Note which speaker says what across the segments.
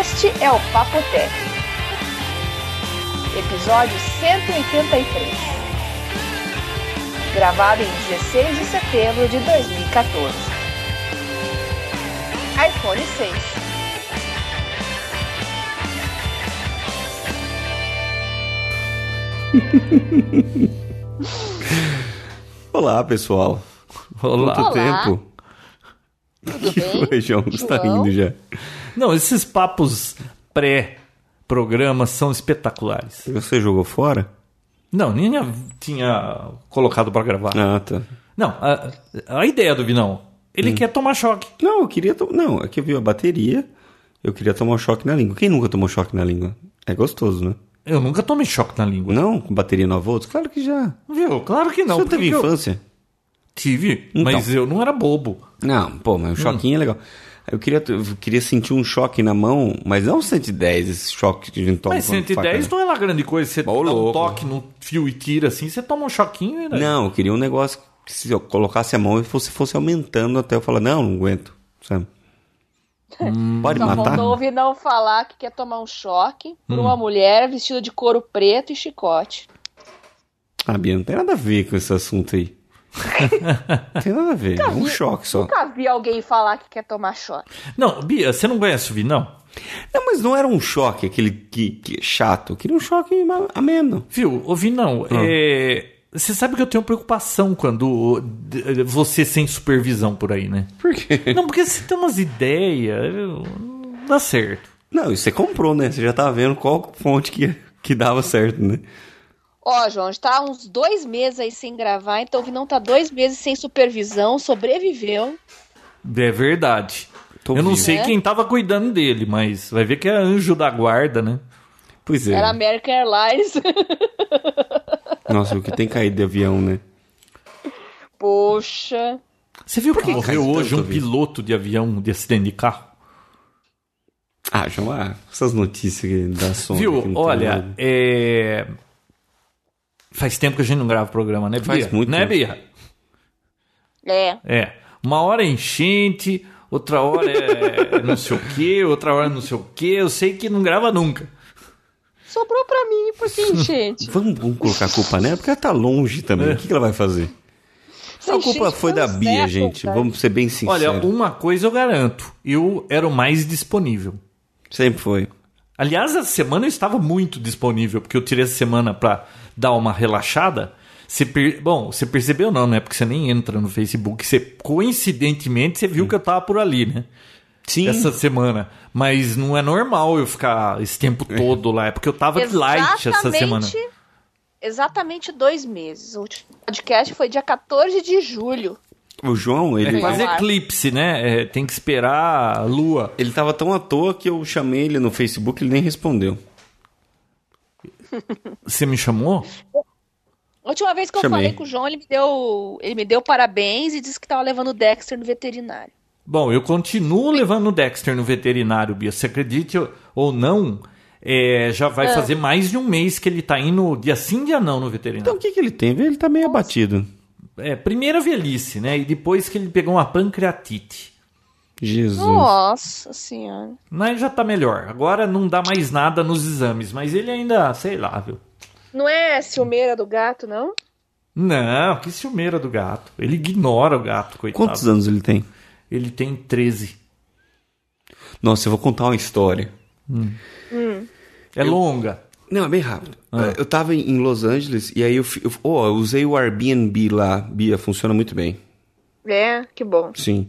Speaker 1: Este é o Papotec. Episódio 183. Gravado em 16 de setembro de 2014. iPhone 6.
Speaker 2: Olá, pessoal.
Speaker 3: Olá.
Speaker 2: Quanto
Speaker 1: Olá.
Speaker 2: tempo?
Speaker 1: Tudo
Speaker 2: Que
Speaker 1: bem?
Speaker 2: foi, João? Você tá
Speaker 1: João?
Speaker 2: rindo já.
Speaker 3: Não, esses papos pré-programa são espetaculares.
Speaker 2: Você jogou fora?
Speaker 3: Não, nem tinha, colocado pra gravar.
Speaker 2: Ah, tá.
Speaker 3: Não, a, a ideia do Vinão, ele quer tomar choque.
Speaker 2: Não, eu queria... To... Não, é que eu vi a bateria. Eu queria tomar um choque na língua. Quem nunca tomou choque na língua? É gostoso, né?
Speaker 3: Eu nunca tomei choque na língua.
Speaker 2: Não, com bateria 9 volts? Claro que já.
Speaker 3: Viu? Claro que não.
Speaker 2: Você teve
Speaker 3: eu
Speaker 2: infância?
Speaker 3: Tive,
Speaker 2: Então.
Speaker 3: mas eu não era bobo.
Speaker 2: Não, pô, mas o choquinho é legal. Eu queria, eu queria sentir um choque na mão, mas não 110, esse choque que a gente toma.
Speaker 3: Mas
Speaker 2: quando
Speaker 3: 110
Speaker 2: faca,
Speaker 3: não é lá grande coisa. Você
Speaker 2: Ô,
Speaker 3: dá um
Speaker 2: louco.
Speaker 3: toque no fio e tira assim, você toma um choquinho e...
Speaker 2: né? Não, eu queria um negócio que se eu colocasse a mão e fosse, fosse aumentando até eu falar, não, não aguento, sabe? Pode
Speaker 1: Só
Speaker 2: matar?
Speaker 1: faltou ouvir não falar que quer tomar um choque por
Speaker 2: Hum.
Speaker 1: uma mulher vestida de couro preto e chicote.
Speaker 2: Ah, Bia, não tem nada a ver com esse assunto aí. Não tem nada a ver, é um choque só.
Speaker 1: Nunca vi alguém falar que quer tomar choque.
Speaker 3: Não, Bia, você não conhece o Vinão?
Speaker 2: Não, mas não era um choque, aquele que, que é chato. Eu queria um choque ameno.
Speaker 3: Viu, ô Vinão,
Speaker 2: Ah.
Speaker 3: é... Você sabe que eu tenho preocupação quando você sem supervisão por aí, né?
Speaker 2: Por quê?
Speaker 3: Não, porque você tem umas ideias, não dá certo.
Speaker 2: Não, e você comprou, né? Você já tava vendo qual fonte que, que dava certo, né?
Speaker 1: Ó, João, a gente tá uns dois meses aí sem gravar, então o Vinão tá dois meses sem supervisão, sobreviveu.
Speaker 3: É verdade.
Speaker 2: Tô
Speaker 3: eu não
Speaker 2: vivo.
Speaker 3: sei
Speaker 1: É?
Speaker 3: quem tava cuidando dele, mas vai ver que é anjo da guarda, né?
Speaker 2: Pois é.
Speaker 1: Era American Airlines.
Speaker 2: Nossa, o que tem caído de avião, né?
Speaker 1: Poxa.
Speaker 3: Você viu que,
Speaker 2: que
Speaker 3: morreu hoje um piloto de avião de acidente de carro?
Speaker 2: Ah, João, ah, essas notícias dá som.
Speaker 3: Viu?
Speaker 2: não
Speaker 3: Olha,
Speaker 2: nada.
Speaker 3: É... Faz tempo que a gente não grava programa, né, Bia?
Speaker 2: Faz muito
Speaker 3: né,
Speaker 2: tempo.
Speaker 3: Bia?
Speaker 1: É.
Speaker 3: É. Uma hora é enchente, outra hora é não sei o quê, outra hora é não sei o quê. Eu sei que não grava nunca.
Speaker 1: Sobrou pra mim, por que enchente?
Speaker 2: Vamos, vamos colocar a culpa nela, porque ela tá longe também. O que, que ela vai fazer? A culpa foi da Bia,
Speaker 1: século,
Speaker 2: gente.
Speaker 1: cara.
Speaker 2: Vamos ser bem
Speaker 3: Olha,
Speaker 2: sinceros.
Speaker 3: uma coisa eu garanto. Eu era o mais disponível.
Speaker 2: Sempre foi.
Speaker 3: Aliás, essa semana eu estava muito disponível, porque eu tirei essa semana pra dar uma relaxada. Você per- Bom, você percebeu não, né? Porque você nem entra no Facebook. Você, coincidentemente, você viu que eu tava por ali, né?
Speaker 2: Sim.
Speaker 3: Essa semana. Mas não é normal eu ficar esse tempo todo lá. É porque eu tava de light essa semana.
Speaker 1: Exatamente dois meses. O último podcast foi dia 14 de julho.
Speaker 2: O João, ele,
Speaker 3: É quase eclipse, né? É, tem que esperar a lua.
Speaker 2: ele tava tão à toa que eu chamei ele no Facebook e ele nem respondeu.
Speaker 3: Você me chamou?
Speaker 1: A última vez que eu
Speaker 2: Chamei.
Speaker 1: falei com o João, ele me deu, ele me deu parabéns e disse que tava levando o Dexter no veterinário.
Speaker 3: Bom, eu continuo levando o Dexter no veterinário, Bia. Se acredite ou não, é, já vai fazer mais de um mês que ele tá indo dia sim, dia não no
Speaker 2: Então
Speaker 3: veterinário.
Speaker 2: o que, que ele tem? Ele tá meio abatido.
Speaker 3: É, primeira velhice, né? E depois que ele pegou uma pancreatite.
Speaker 2: Jesus.
Speaker 1: Nossa senhora.
Speaker 3: Mas já tá melhor. Agora não dá mais nada nos exames, mas ele ainda, sei lá, viu?
Speaker 1: Não é ciumeira do gato, não?
Speaker 3: Não, que ciumeira do gato. Ele ignora o gato, coitado.
Speaker 2: Quantos anos ele tem?
Speaker 3: Ele tem 13.
Speaker 2: Nossa, eu vou contar uma história.
Speaker 3: É longa.
Speaker 2: Não, é bem rápido. Eu tava em Los Angeles e aí eu, eu, oh, eu usei o Airbnb lá. Bia, funciona muito bem.
Speaker 1: É, que bom.
Speaker 2: Sim.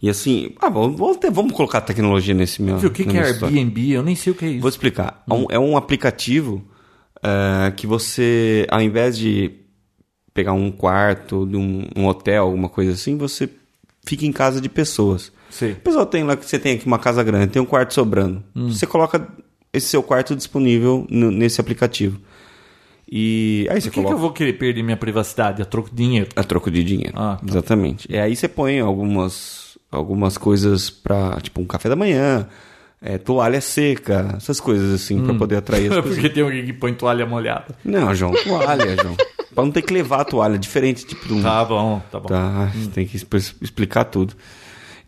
Speaker 2: E assim, ah, vamos, ter- vamos colocar tecnologia nesse meu.
Speaker 3: Viu, o que, que é
Speaker 2: minha história.
Speaker 3: Airbnb? Eu nem sei o que é isso.
Speaker 2: Vou explicar. É um- É um aplicativo eh, que você, ao invés de pegar um quarto de um, um hotel, alguma coisa assim, você fica em casa de pessoas.
Speaker 3: Sei.
Speaker 2: O pessoal tem lá que você tem aqui uma casa grande, tem um quarto sobrando. Você coloca esse seu quarto disponível nesse aplicativo. E aí você
Speaker 3: Por que, que
Speaker 2: coloca
Speaker 3: eu vou querer perder minha privacidade a troco de dinheiro?
Speaker 2: a troco de dinheiro.
Speaker 3: Ah, tá.
Speaker 2: Exatamente. E aí você põe algumas, algumas coisas pra, tipo, um café da manhã, é, toalha seca, essas coisas assim, pra poder atrair as pessoas.
Speaker 3: Porque tem alguém que põe toalha molhada.
Speaker 2: Não, João, toalha, João. Pra não ter que levar a toalha, diferente, tipo, de um...
Speaker 3: Tá bom, tá bom.
Speaker 2: Tá, tem que expl- explicar tudo.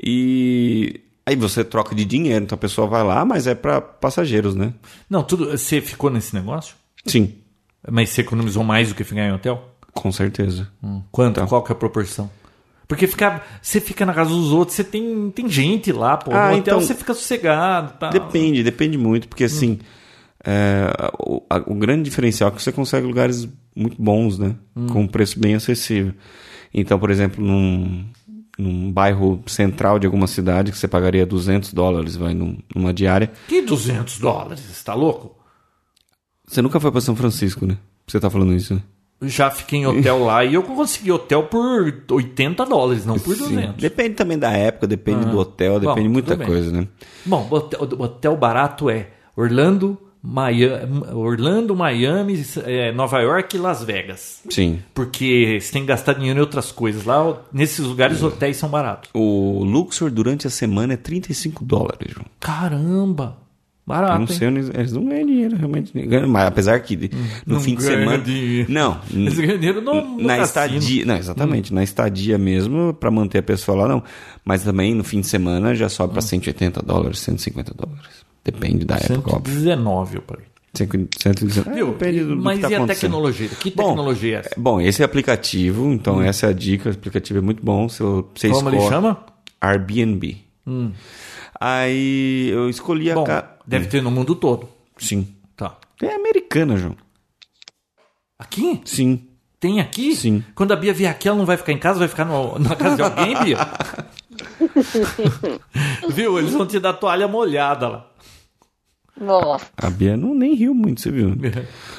Speaker 2: E Aí você troca de dinheiro, então a pessoa vai lá, mas é para passageiros, né?
Speaker 3: Não, tudo. Você ficou nesse negócio?
Speaker 2: Sim,
Speaker 3: Mas você economizou mais do que ficar em hotel?
Speaker 2: com certeza.
Speaker 3: Quanto?
Speaker 2: Tá.
Speaker 3: Qual que é a proporção? Porque ficar, você fica na casa dos outros, você tem, tem gente lá, pô.
Speaker 2: Ah,
Speaker 3: no hotel
Speaker 2: então-
Speaker 3: você fica sossegado. Tá.
Speaker 2: Depende, depende muito, porque assim, é, o, a- o grande diferencial é que você consegue lugares muito bons, né? Com um preço bem acessível. Então, por exemplo, num, num bairro central de alguma cidade que você pagaria 200 dólares, vai, num- numa diária.
Speaker 3: Que 200 dólares? Você tá louco?
Speaker 2: Você nunca foi para São Francisco, né? Você tá falando isso, né?
Speaker 3: Já fiquei em hotel lá e eu consegui hotel por 80 dólares, não por
Speaker 2: Sim.
Speaker 3: 200.
Speaker 2: Depende também da época, depende
Speaker 3: Ah.
Speaker 2: do hotel,
Speaker 3: Bom,
Speaker 2: depende de muita
Speaker 3: bem.
Speaker 2: coisa, né?
Speaker 3: Bom, hotel, hotel barato é Orlando, Miami, Orlando, Miami é, Nova York e Las Vegas.
Speaker 2: Sim.
Speaker 3: Porque você tem que gastar dinheiro em outras coisas. Lá, nesses lugares, os hotéis são baratos.
Speaker 2: O Luxor durante a semana é 35 dólares, João.
Speaker 3: Caramba!
Speaker 2: Eu
Speaker 3: Barato,
Speaker 2: não
Speaker 3: hein?
Speaker 2: sei, onde- eles não ganham dinheiro, realmente. Mas apesar que no
Speaker 3: Não
Speaker 2: fim de semana.
Speaker 3: dinheiro.
Speaker 2: Não.
Speaker 3: Eles ganham dinheiro no, no
Speaker 2: na
Speaker 3: cassino.
Speaker 2: estadia. Não, exatamente. Na estadia mesmo, pra manter a pessoa lá, não. Mas também no fim de semana já sobe pra 180 dólares, 150 dólares. Depende da época, óbvio.
Speaker 3: 119 eu parei.
Speaker 2: 119. É,
Speaker 3: Viu?
Speaker 2: depende do, do
Speaker 3: Mas
Speaker 2: que tá
Speaker 3: e a tecnologia? Que
Speaker 2: Bom,
Speaker 3: tecnologia é essa?
Speaker 2: Bom, esse é aplicativo, então essa é a dica. O aplicativo é muito bom. Você, você
Speaker 3: Como ele
Speaker 2: escolhe-
Speaker 3: chama?
Speaker 2: Airbnb. Aí eu escolhi a.
Speaker 3: Bom,
Speaker 2: ca-
Speaker 3: deve ter no mundo todo.
Speaker 2: Sim.
Speaker 3: Tá.
Speaker 2: É americana, João.
Speaker 3: Aqui?
Speaker 2: Sim.
Speaker 3: Tem aqui?
Speaker 2: Sim.
Speaker 3: Quando a Bia vier aqui, ela não vai ficar em casa, vai ficar no- na casa de alguém, Bia? Viu? Eles vão te dar toalha molhada lá.
Speaker 1: Nossa.
Speaker 2: A Bia não nem riu muito, você viu?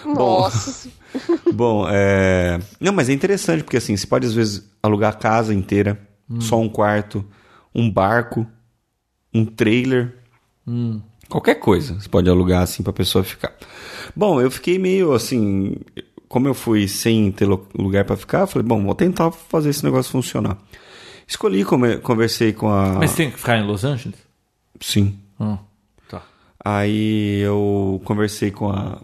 Speaker 1: Nossa.
Speaker 2: Bom, é. Não, mas é interessante, porque assim, você pode às vezes alugar a casa inteira, só um quarto, um barco, um trailer. Qualquer coisa. Você pode alugar assim pra pessoa ficar. Bom, eu fiquei meio assim. Como eu fui sem ter lugar pra ficar, eu falei, bom, vou tentar fazer esse negócio funcionar. Escolhi, conversei com a.
Speaker 3: Mas tem que ficar em Los Angeles?
Speaker 2: Sim.
Speaker 3: Hum.
Speaker 2: Aí eu conversei com a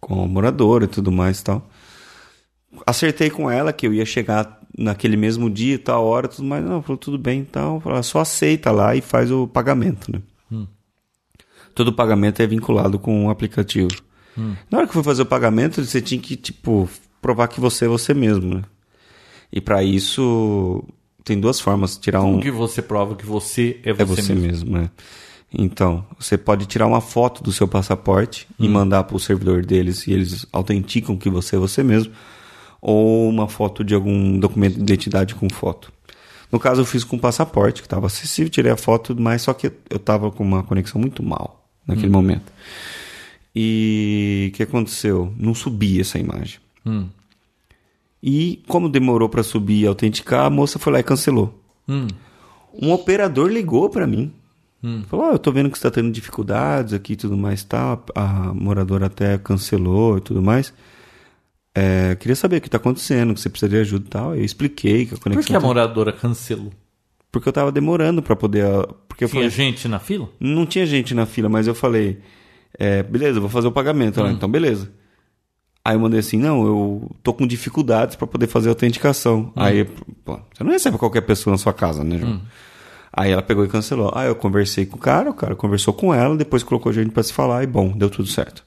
Speaker 2: com a moradora e tudo mais e tal. Acertei com ela que eu ia chegar naquele mesmo dia, tal hora, tudo mais. Não, falou tudo bem, então, falou, só aceita lá e faz o pagamento, né? Todo pagamento é vinculado com o aplicativo. Na hora que eu fui fazer o pagamento, você tinha que, tipo, provar que você é você mesmo, né? E pra isso tem duas formas, tirar um
Speaker 3: Como que você prova que você é você,
Speaker 2: é você
Speaker 3: mesmo?
Speaker 2: mesmo, né? Então, você pode tirar uma foto do seu passaporte
Speaker 3: Hum.
Speaker 2: e mandar para o servidor deles e eles autenticam que você é você mesmo. Ou uma foto de algum documento de identidade com foto. No caso, eu fiz com passaporte, que estava acessível, tirei a foto, mas só que eu estava com uma conexão muito mal
Speaker 3: Hum.
Speaker 2: naquele momento. E o que aconteceu? Não subia essa imagem.
Speaker 3: Hum.
Speaker 2: E como demorou para subir e autenticar, a moça foi lá e cancelou.
Speaker 3: Hum.
Speaker 2: Um operador ligou para mim. Falou, "Ó, eu tô vendo que você tá tendo dificuldades aqui e tudo mais, tá? A moradora até cancelou e tudo mais. É, queria saber o que tá acontecendo, que você precisa de ajuda e tal. Eu expliquei que a conexão...
Speaker 3: Por que a
Speaker 2: tá-
Speaker 3: moradora cancelou?
Speaker 2: Porque eu tava demorando para poder... ah, Porque eu
Speaker 3: Tinha
Speaker 2: falei,
Speaker 3: gente na fila?
Speaker 2: não tinha gente na fila, mas eu falei, é, beleza, vou fazer o pagamento. Ela, então beleza. Aí eu mandei assim, não, eu tô com dificuldades para poder fazer a autenticação. Aí, pô, você não recebe qualquer pessoa na sua casa, né, João? Aí ela pegou e cancelou. Aí eu conversei com o cara, o cara conversou com ela, depois colocou gente para se falar e bom, deu tudo certo.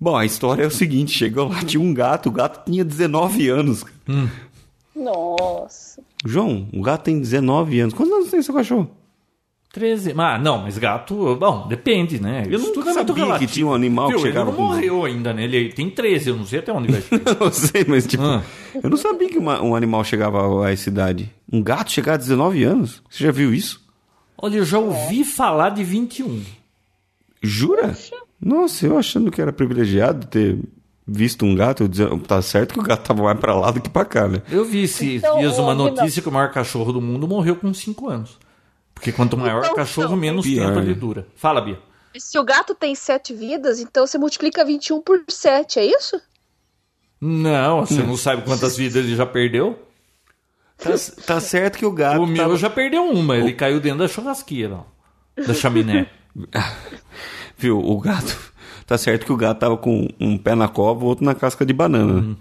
Speaker 2: Bom, a história é o seguinte, chegou lá, tinha um gato, o gato tinha 19 anos.
Speaker 1: Nossa.
Speaker 2: João, o gato tem 19 anos. Quantos anos tem seu cachorro?
Speaker 3: 13. Ah, não, mas gato, bom, depende, né?
Speaker 2: Eu
Speaker 3: Isso
Speaker 2: não
Speaker 3: é
Speaker 2: sabia que
Speaker 3: relativo.
Speaker 2: tinha um animal
Speaker 3: Viu,
Speaker 2: que chegava
Speaker 3: Ele não
Speaker 2: com-
Speaker 3: morreu ainda, né? Ele tem 13, eu não sei até onde vai chegar.
Speaker 2: Eu sei, mas tipo,
Speaker 3: Ah.
Speaker 2: eu não sabia que uma- um animal chegava a essa idade. Um gato chegar a 19 anos? Você já viu isso?
Speaker 3: Olha, eu já ouvi falar de 21.
Speaker 2: Jura? Nossa, eu achando que era privilegiado ter visto um gato, eu dizia, tá certo que o gato tava mais pra lá do que pra cá, né?
Speaker 3: Eu vi esses
Speaker 1: Então,
Speaker 3: dias uma notícia que o maior cachorro do mundo morreu com 5 anos. Porque quanto maior o
Speaker 1: Então,
Speaker 3: cachorro,
Speaker 1: então,
Speaker 3: menos
Speaker 2: pior,
Speaker 3: tempo ele dura. Fala, Bia.
Speaker 1: Se o gato tem sete vidas, então você multiplica 21 por 7, é isso?
Speaker 3: Não, você não sabe quantas vidas ele já perdeu?
Speaker 2: Tá, tá certo que o gato.
Speaker 3: O meu
Speaker 2: tava-
Speaker 3: já perdeu uma, ele caiu dentro da churrasqueira, ó, da chaminé.
Speaker 2: Viu, o gato. Tá certo que o gato tava com um pé na cova, o outro na casca de banana. né?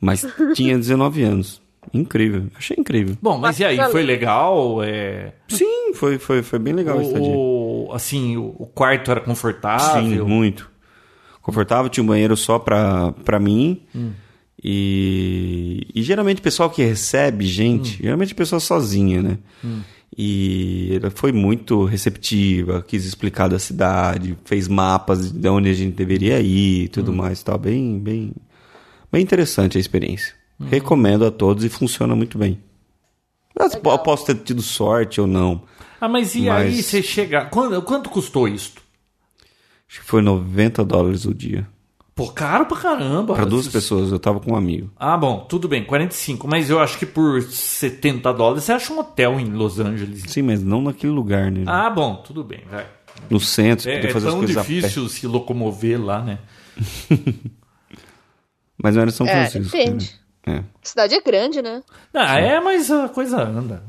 Speaker 2: Mas tinha 19 anos. Incrível. Achei incrível.
Speaker 3: Bom, mas e aí, foi legal? É...
Speaker 2: Sim, foi, foi, foi bem legal a estadia.
Speaker 3: O, assim, o o quarto era
Speaker 2: Sim,
Speaker 3: confortável?
Speaker 2: muito. Confortável, tinha um banheiro só pra, pra mim.
Speaker 3: Hum.
Speaker 2: E, e geralmente o pessoal que recebe gente,
Speaker 3: Hum.
Speaker 2: geralmente a pessoa sozinha, né? E ela foi muito receptiva, quis explicar da cidade, fez mapas de onde a gente deveria ir e tudo
Speaker 3: Hum.
Speaker 2: mais, tal. Bem, bem, bem interessante a experiência. Recomendo a todos e funciona muito bem. Mas po- posso ter tido sorte ou não.
Speaker 3: Ah, mas e aí
Speaker 2: Mas-
Speaker 3: você chega... Quanto, quanto custou isso?
Speaker 2: Acho que foi 90 dólares o dia.
Speaker 3: Pô, caro pra caramba.
Speaker 2: Para duas pessoas, eu tava com um amigo.
Speaker 3: Ah, bom, tudo bem, 45. Mas eu acho que por 70 dólares você acha um hotel em Los Angeles.
Speaker 2: Sim, mas não naquele lugar, né?
Speaker 3: Ah, bom, tudo bem, vai.
Speaker 2: No centro,
Speaker 3: É,
Speaker 2: poder
Speaker 3: é
Speaker 2: fazer as
Speaker 3: tão
Speaker 2: coisas a
Speaker 3: difícil se locomover lá, né?
Speaker 2: Mas não era São
Speaker 1: É,
Speaker 2: Francisco.
Speaker 1: depende.
Speaker 2: né? É.
Speaker 1: A cidade é grande, né?
Speaker 3: Ah, é, mas a coisa anda.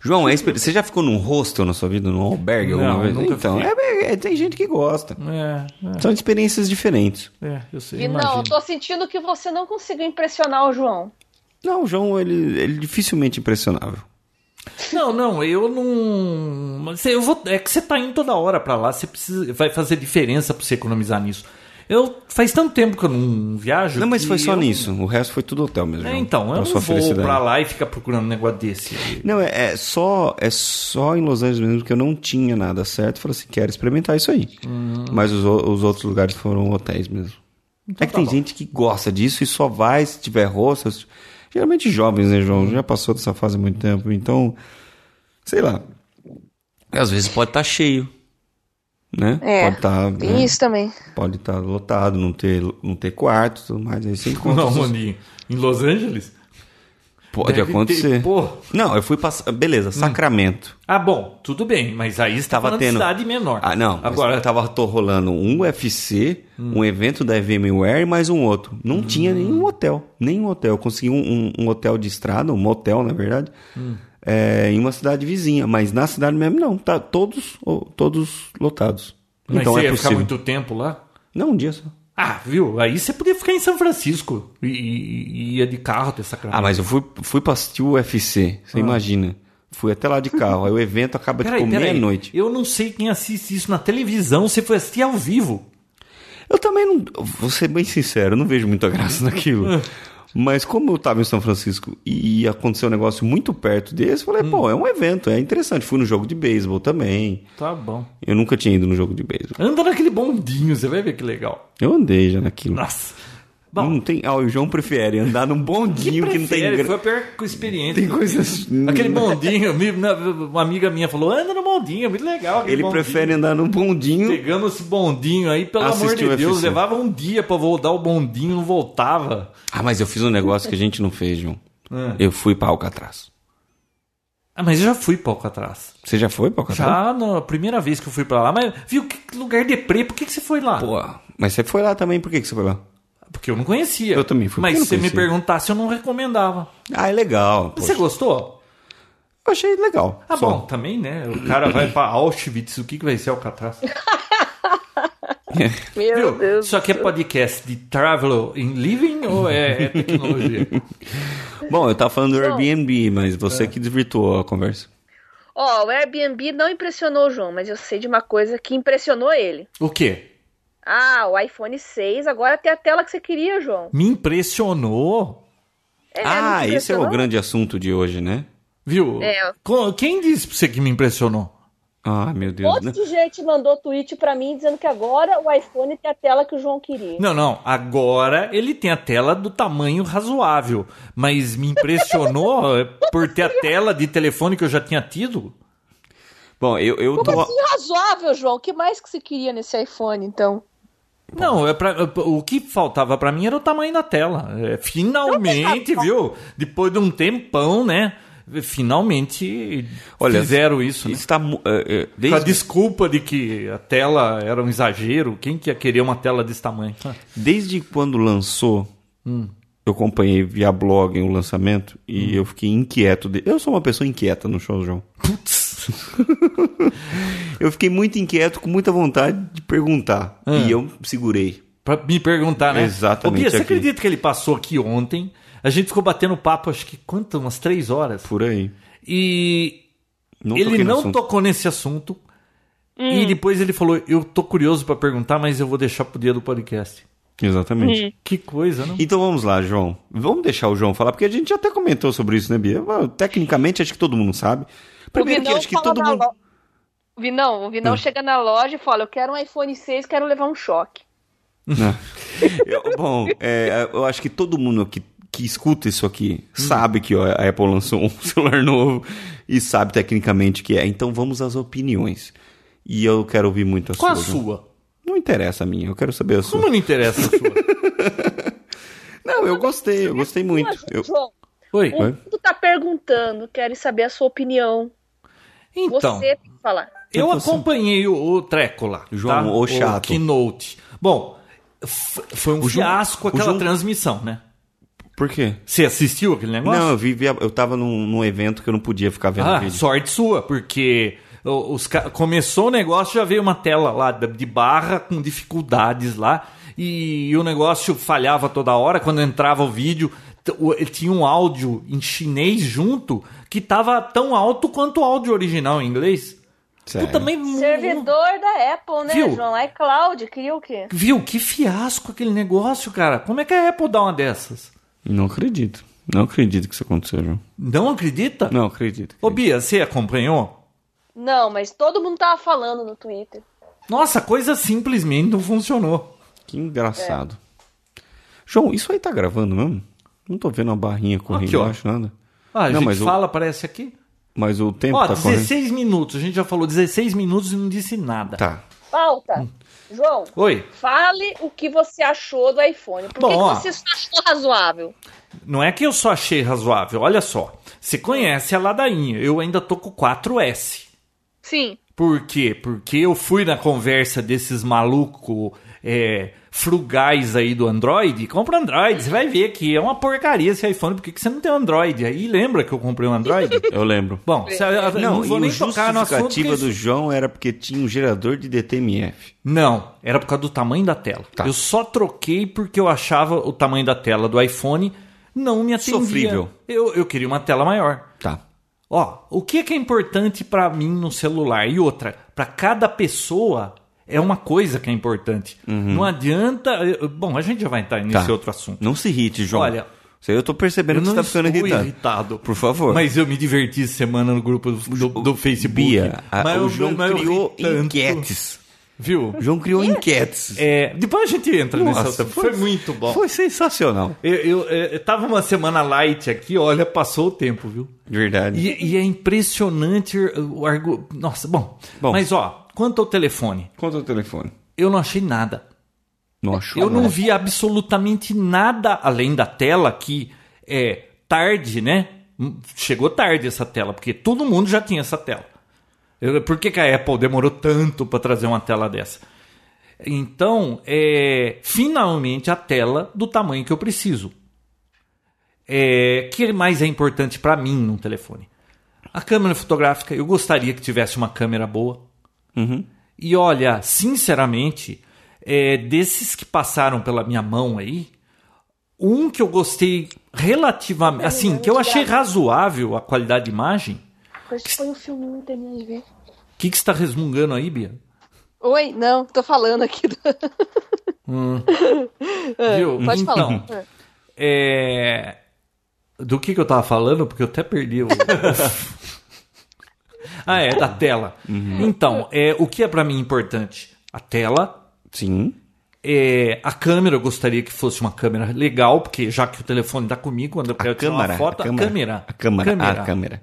Speaker 2: João, é você já ficou num hostel na sua vida, num albergue alguma
Speaker 3: Não,
Speaker 2: vez?
Speaker 3: nunca
Speaker 2: então, é, é- tem gente que gosta.
Speaker 3: É,
Speaker 2: São experiências diferentes.
Speaker 3: é, é eu sei.
Speaker 1: E não,
Speaker 3: imagino.
Speaker 1: eu tô sentindo que você não conseguiu impressionar o João.
Speaker 2: Não, o João, ele, ele é dificilmente impressionável.
Speaker 3: Não, não, eu não. Mas eu vou. É que você tá indo toda hora pra lá, você precisa. Vai fazer diferença pra você economizar nisso. Eu faz tanto tempo que eu não viajo.
Speaker 2: Não, mas foi só
Speaker 3: eu-
Speaker 2: nisso. O resto foi tudo hotel mesmo.
Speaker 3: É, então, eu não vou
Speaker 2: felicidade.
Speaker 3: pra lá e ficar procurando um negócio desse.
Speaker 2: Não, é, é só é só em Los Angeles mesmo que eu não tinha nada certo. Falei assim, quero experimentar isso aí. Mas os, os outros lugares foram hotéis mesmo. é que
Speaker 3: tá
Speaker 2: tem
Speaker 3: bom.
Speaker 2: gente que gosta disso e só vai se tiver hostel. Geralmente jovens, né, João? Já passou dessa fase há muito tempo. Então, sei lá. Às vezes pode estar cheio. Né?
Speaker 1: É,
Speaker 2: pode estar.
Speaker 1: Tem isso também.
Speaker 2: Pode estar lotado, não ter, não ter quarto e tudo mais. Aí você encontra.
Speaker 3: Não, maninho. Em Los Angeles?
Speaker 2: Pode
Speaker 3: Deve
Speaker 2: acontecer.
Speaker 3: ter.
Speaker 2: Não, eu fui passar. Beleza, Sacramento.
Speaker 3: Ah, bom, tudo bem, mas aí você tá
Speaker 2: tendo-
Speaker 3: cidade menor.
Speaker 2: Ah, não. Agora
Speaker 3: Agora,
Speaker 2: tava tô rolando um UFC,
Speaker 3: Hum.
Speaker 2: um evento da VMware e mais um outro. Não tinha nenhum hotel. Nenhum hotel. Eu consegui um, um- um hotel de estrada, um motel, na verdade,
Speaker 3: Hum.
Speaker 2: É, em uma cidade vizinha. Mas na cidade mesmo, não. Tá todos, todos lotados.
Speaker 3: mas
Speaker 2: então
Speaker 3: você
Speaker 2: é
Speaker 3: ia ficar
Speaker 2: possível.
Speaker 3: muito tempo lá?
Speaker 2: Não, um dia só.
Speaker 3: Ah, viu? Aí você podia ficar em São Francisco e, e- e ia de carro até Sacramento.
Speaker 2: Ah, mas eu fui, fui pra assistir o UFC. Você imagina. Fui até lá de carro. Aí o evento acaba
Speaker 3: Peraí,
Speaker 2: tipo meia-noite.
Speaker 3: Eu não sei quem assiste isso na televisão. Você foi assistir ao vivo.
Speaker 2: Eu também não. Vou ser bem sincero, eu não vejo muita graça naquilo. Mas como eu tava em São Francisco e aconteceu um negócio muito perto desse, eu falei, pô, é um evento, é interessante. Fui no jogo de beisebol também.
Speaker 3: Tá bom.
Speaker 2: Eu nunca tinha ido no jogo de beisebol.
Speaker 3: Anda naquele bondinho, você vai ver que legal.
Speaker 2: Eu andei já naquilo.
Speaker 3: Nossa. Bom,
Speaker 2: Não tem. Ah, o João prefere andar num bondinho que, não tem. gra-
Speaker 3: Foi a pior experiência.
Speaker 2: Tem coisas.
Speaker 3: Aquele bondinho, me- na- uma amiga minha falou, anda no bondinho, muito legal.
Speaker 2: Ele
Speaker 3: bondinho."
Speaker 2: prefere andar num bondinho.
Speaker 3: Pegamos esse bondinho aí, pelo amor de Deus, levava um dia pra voltar o bondinho, não voltava.
Speaker 2: Ah, mas eu fiz um negócio que a gente não fez, João.
Speaker 3: É.
Speaker 2: Eu fui pra Alcatraz.
Speaker 3: Ah, mas eu já fui pra Alcatraz.
Speaker 2: Você já foi pra Alcatraz?
Speaker 3: Já na primeira vez que eu fui pra lá. Mas, viu, que lugar deprê, por que, que você foi lá?
Speaker 2: Pô, mas você foi lá também, por que, que você foi lá?
Speaker 3: Porque eu não conhecia.
Speaker 2: Eu também fui,
Speaker 3: Mas se você me perguntasse, eu não recomendava.
Speaker 2: Ah, é legal.
Speaker 3: Você
Speaker 2: poxa.
Speaker 3: gostou?
Speaker 2: Eu achei legal.
Speaker 3: Ah,
Speaker 2: só.
Speaker 3: bom, também, né? O cara vai pra Auschwitz, o que, que vai ser Alcatraz?
Speaker 1: Meu
Speaker 3: Viu?
Speaker 1: Deus.
Speaker 3: Isso aqui é podcast de travel in living ou é, é tecnologia?
Speaker 2: Bom, eu tava falando do Airbnb, mas você que desvirtuou a conversa.
Speaker 1: Ó, o Airbnb não impressionou o João, mas eu sei de uma coisa que impressionou ele.
Speaker 3: o quê?
Speaker 1: Ah, o iPhone 6 agora tem a tela que você queria, João.
Speaker 3: Me impressionou.
Speaker 1: É,
Speaker 2: ah,
Speaker 1: te
Speaker 2: esse é o
Speaker 1: impressionou?
Speaker 2: grande assunto de hoje, né?
Speaker 3: Viu?
Speaker 1: É.
Speaker 3: Quem disse pra você que me impressionou?
Speaker 2: Ah, meu
Speaker 1: Um
Speaker 2: Deus.
Speaker 1: monte de gente mandou tweet pra mim dizendo que agora o iPhone tem a tela que o João queria.
Speaker 3: Não, não. Agora ele tem a tela do tamanho razoável. Mas me impressionou eh, por ter a tela de telefone que eu já tinha tido.
Speaker 2: Bom, eu, eu
Speaker 1: Como
Speaker 2: tô.
Speaker 1: assim razoável, João? O que mais que você queria nesse iPhone, então?
Speaker 3: Não, é pra, o que faltava pra mim era o tamanho da tela. É, finalmente, viu? Depois de um tempão, né? Finalmente
Speaker 2: Olha,
Speaker 3: fizeram isso. Né? Com a desculpa de que a tela era um exagero. Quem que ia querer uma tela desse tamanho?
Speaker 2: desde quando lançou,
Speaker 3: Hum.
Speaker 2: eu acompanhei via blog o lançamento e eu fiquei inquieto. De... Eu sou uma pessoa inquieta no show, João.
Speaker 3: Putz.
Speaker 2: Eu fiquei muito inquieto, com muita vontade de perguntar.
Speaker 3: Ah.
Speaker 2: E eu segurei.
Speaker 3: Pra me perguntar, né?
Speaker 2: Exatamente
Speaker 3: Ô, Bia, você
Speaker 2: aqui.
Speaker 3: acredita que ele passou aqui ontem? A gente ficou batendo papo, acho que quanto? Umas três horas.
Speaker 2: Por aí.
Speaker 3: E
Speaker 2: Não
Speaker 3: ele não
Speaker 2: assunto.
Speaker 3: tocou nesse assunto. E depois ele falou: Eu tô curioso pra perguntar, mas eu vou deixar pro dia do podcast.
Speaker 2: Exatamente.
Speaker 3: Que coisa, não?
Speaker 2: Então vamos lá, João. Vamos deixar o João falar, porque a gente até comentou sobre isso, né, Bia? Tecnicamente, acho que todo mundo sabe. Primeiro que acho que
Speaker 1: fala
Speaker 2: todo mundo.
Speaker 1: lo- O Vinão, o Vinão
Speaker 2: Hum.
Speaker 1: chega na loja e fala: Eu quero um iPhone 6, quero levar um choque.
Speaker 2: Eu- bom, é, eu acho que todo mundo que, que escuta isso aqui
Speaker 3: Hum.
Speaker 2: sabe que ó, a Apple lançou um celular novo e sabe tecnicamente que é. Então vamos às opiniões. E eu quero ouvir muito a
Speaker 3: Qual a
Speaker 2: sua. João.
Speaker 3: sua?
Speaker 2: Não interessa a minha, eu quero saber a sua.
Speaker 3: Como não interessa a sua?
Speaker 2: Não, eu gostei, eu gostei muito.
Speaker 1: Mas,
Speaker 2: Eu...
Speaker 3: Oi.
Speaker 1: o mundo tá perguntando, quero saber a sua opinião.
Speaker 3: Então,
Speaker 1: Você tem que falar.
Speaker 3: eu acompanhei o, o treco lá.
Speaker 2: João,
Speaker 3: tá?
Speaker 2: o chato.
Speaker 3: Keynote. Bom, foi um
Speaker 2: O João-
Speaker 3: fiasco
Speaker 2: o
Speaker 3: aquela
Speaker 2: João-
Speaker 3: transmissão, né?
Speaker 2: Por quê?
Speaker 3: Você assistiu aquele negócio?
Speaker 2: Não, eu vi, vi- eu tava num, num evento que eu não podia ficar vendo
Speaker 3: Ah,
Speaker 2: vídeo.
Speaker 3: sorte sua, porque o- os, começou o negócio, já veio uma tela lá de barra com dificuldades lá, e, o negócio falhava toda hora. Quando entrava o vídeo, o- tinha um áudio em chinês junto que tava tão alto quanto o áudio original em inglês.
Speaker 2: Sério.
Speaker 3: Tu também
Speaker 1: Servidor da Apple, né,
Speaker 3: Viu?
Speaker 1: João? iCloud, queria o quê?
Speaker 3: viu que fiasco aquele negócio, cara. Como é que a Apple dá uma dessas?
Speaker 2: Não acredito. Não acredito que isso aconteceu, João.
Speaker 3: Não acredita?
Speaker 2: Não acredito.
Speaker 3: Ô Bia, você acompanhou?
Speaker 1: Não, mas todo mundo tava falando no Twitter.
Speaker 3: Nossa, a coisa simplesmente não funcionou.
Speaker 2: Que engraçado. João, isso aí tá gravando mesmo? Não tô vendo uma barrinha correndo
Speaker 3: Aqui, ó.
Speaker 2: embaixo, nada.
Speaker 3: Ah, a
Speaker 2: Não,
Speaker 3: gente
Speaker 2: mas o-
Speaker 3: fala, aparece aqui.
Speaker 2: Mas o tempo
Speaker 3: Ó,
Speaker 2: tá correndo.
Speaker 3: 16 minutos. A gente já falou 16 minutos e não disse nada.
Speaker 2: Tá.
Speaker 1: Pauta.
Speaker 3: Hum.
Speaker 1: João,
Speaker 3: Oi,
Speaker 1: fale o que você achou do iPhone. Por
Speaker 3: Bom,
Speaker 1: que, que
Speaker 3: ó.
Speaker 1: você só achou razoável?
Speaker 3: não é que eu só achei razoável. Olha só. Você conhece a ladainha. Eu ainda tô com o 4S.
Speaker 1: Sim.
Speaker 3: Por quê? Porque eu fui na conversa desses malucos é, frugais aí do Android. Compra Android. Você vai ver que é uma porcaria esse iPhone. Por que, você não tem Android? Aí lembra que eu comprei um Android?
Speaker 2: Eu lembro.
Speaker 3: Bom, se- eu não,
Speaker 2: Não,
Speaker 3: vou nem
Speaker 2: o
Speaker 3: tocar no assunto.
Speaker 2: justificativa
Speaker 3: porque
Speaker 2: do João era porque tinha um gerador de DTMF.
Speaker 3: Não, era por causa do tamanho da tela.
Speaker 2: Tá.
Speaker 3: Eu só troquei porque eu achava o tamanho da tela do iPhone não me atendia.
Speaker 2: Sofrível.
Speaker 3: Eu, eu queria uma tela maior.
Speaker 2: Tá.
Speaker 3: Ó, o que é, que é importante pra mim no celular? E outra, pra cada pessoa é uma coisa que é importante. Não adianta. Bom, a gente já vai entrar nesse
Speaker 2: Uhum. Tá.
Speaker 3: outro assunto.
Speaker 2: Não se irrite, João.
Speaker 3: Olha,
Speaker 2: Isso aí eu tô percebendo
Speaker 3: Eu
Speaker 2: que você tá ficando
Speaker 3: estou
Speaker 2: irritado.
Speaker 3: irritado.
Speaker 2: Por favor.
Speaker 3: Mas eu me diverti essa semana no grupo do, do, do Facebook.
Speaker 2: Bia, a-
Speaker 3: Mas
Speaker 2: o
Speaker 3: eu-
Speaker 2: João
Speaker 3: mas
Speaker 2: criou enquetes.
Speaker 3: Viu?
Speaker 2: O João criou enquetes.
Speaker 3: É, depois a gente entra nessa
Speaker 2: Nossa,
Speaker 3: outra. Foi, muito bom.
Speaker 2: Foi sensacional.
Speaker 3: Eu, eu, eu tava uma semana light aqui, olha, passou o tempo, viu?
Speaker 2: Verdade.
Speaker 3: E, e é impressionante o argo. Nossa, bom.
Speaker 2: Bom.
Speaker 3: Mas ó, quanto ao telefone,
Speaker 2: Quanto ao telefone?
Speaker 3: eu não achei nada.
Speaker 2: Não achou?
Speaker 3: Eu não vi absolutamente nada além da tela que é tarde, né? Hum, Chegou tarde essa tela, porque todo mundo já tinha essa tela. Eu- Por que, que a Apple demorou tanto para trazer uma tela dessa? Então, é, finalmente a tela do tamanho que eu preciso. É, que mais é importante para mim num telefone? A câmera fotográfica, eu gostaria que tivesse uma câmera boa.
Speaker 2: Uhum.
Speaker 3: E olha, sinceramente, é, desses que passaram pela minha mão aí, um que eu gostei relativamente, assim, que eu achei razoável a qualidade de imagem.
Speaker 1: Depois põe o filme não termina de ver.
Speaker 3: O que, que você está resmungando aí, Bia?
Speaker 1: Oi, não, tô falando aqui. Do...
Speaker 3: Viu?
Speaker 1: Pode
Speaker 3: então,
Speaker 1: falar.
Speaker 3: é... Do que, que eu tava falando? Porque eu até perdi o. ah, é, da tela. Então, é, o que é para mim importante? A tela,
Speaker 2: Sim.
Speaker 3: É, a câmera, eu gostaria que fosse uma câmera legal, porque já que o telefone está comigo, quando eu
Speaker 2: A
Speaker 3: quero tirar
Speaker 2: câmera.
Speaker 3: uma foto,
Speaker 2: a
Speaker 3: a câmera.
Speaker 2: A câmera. A câmera.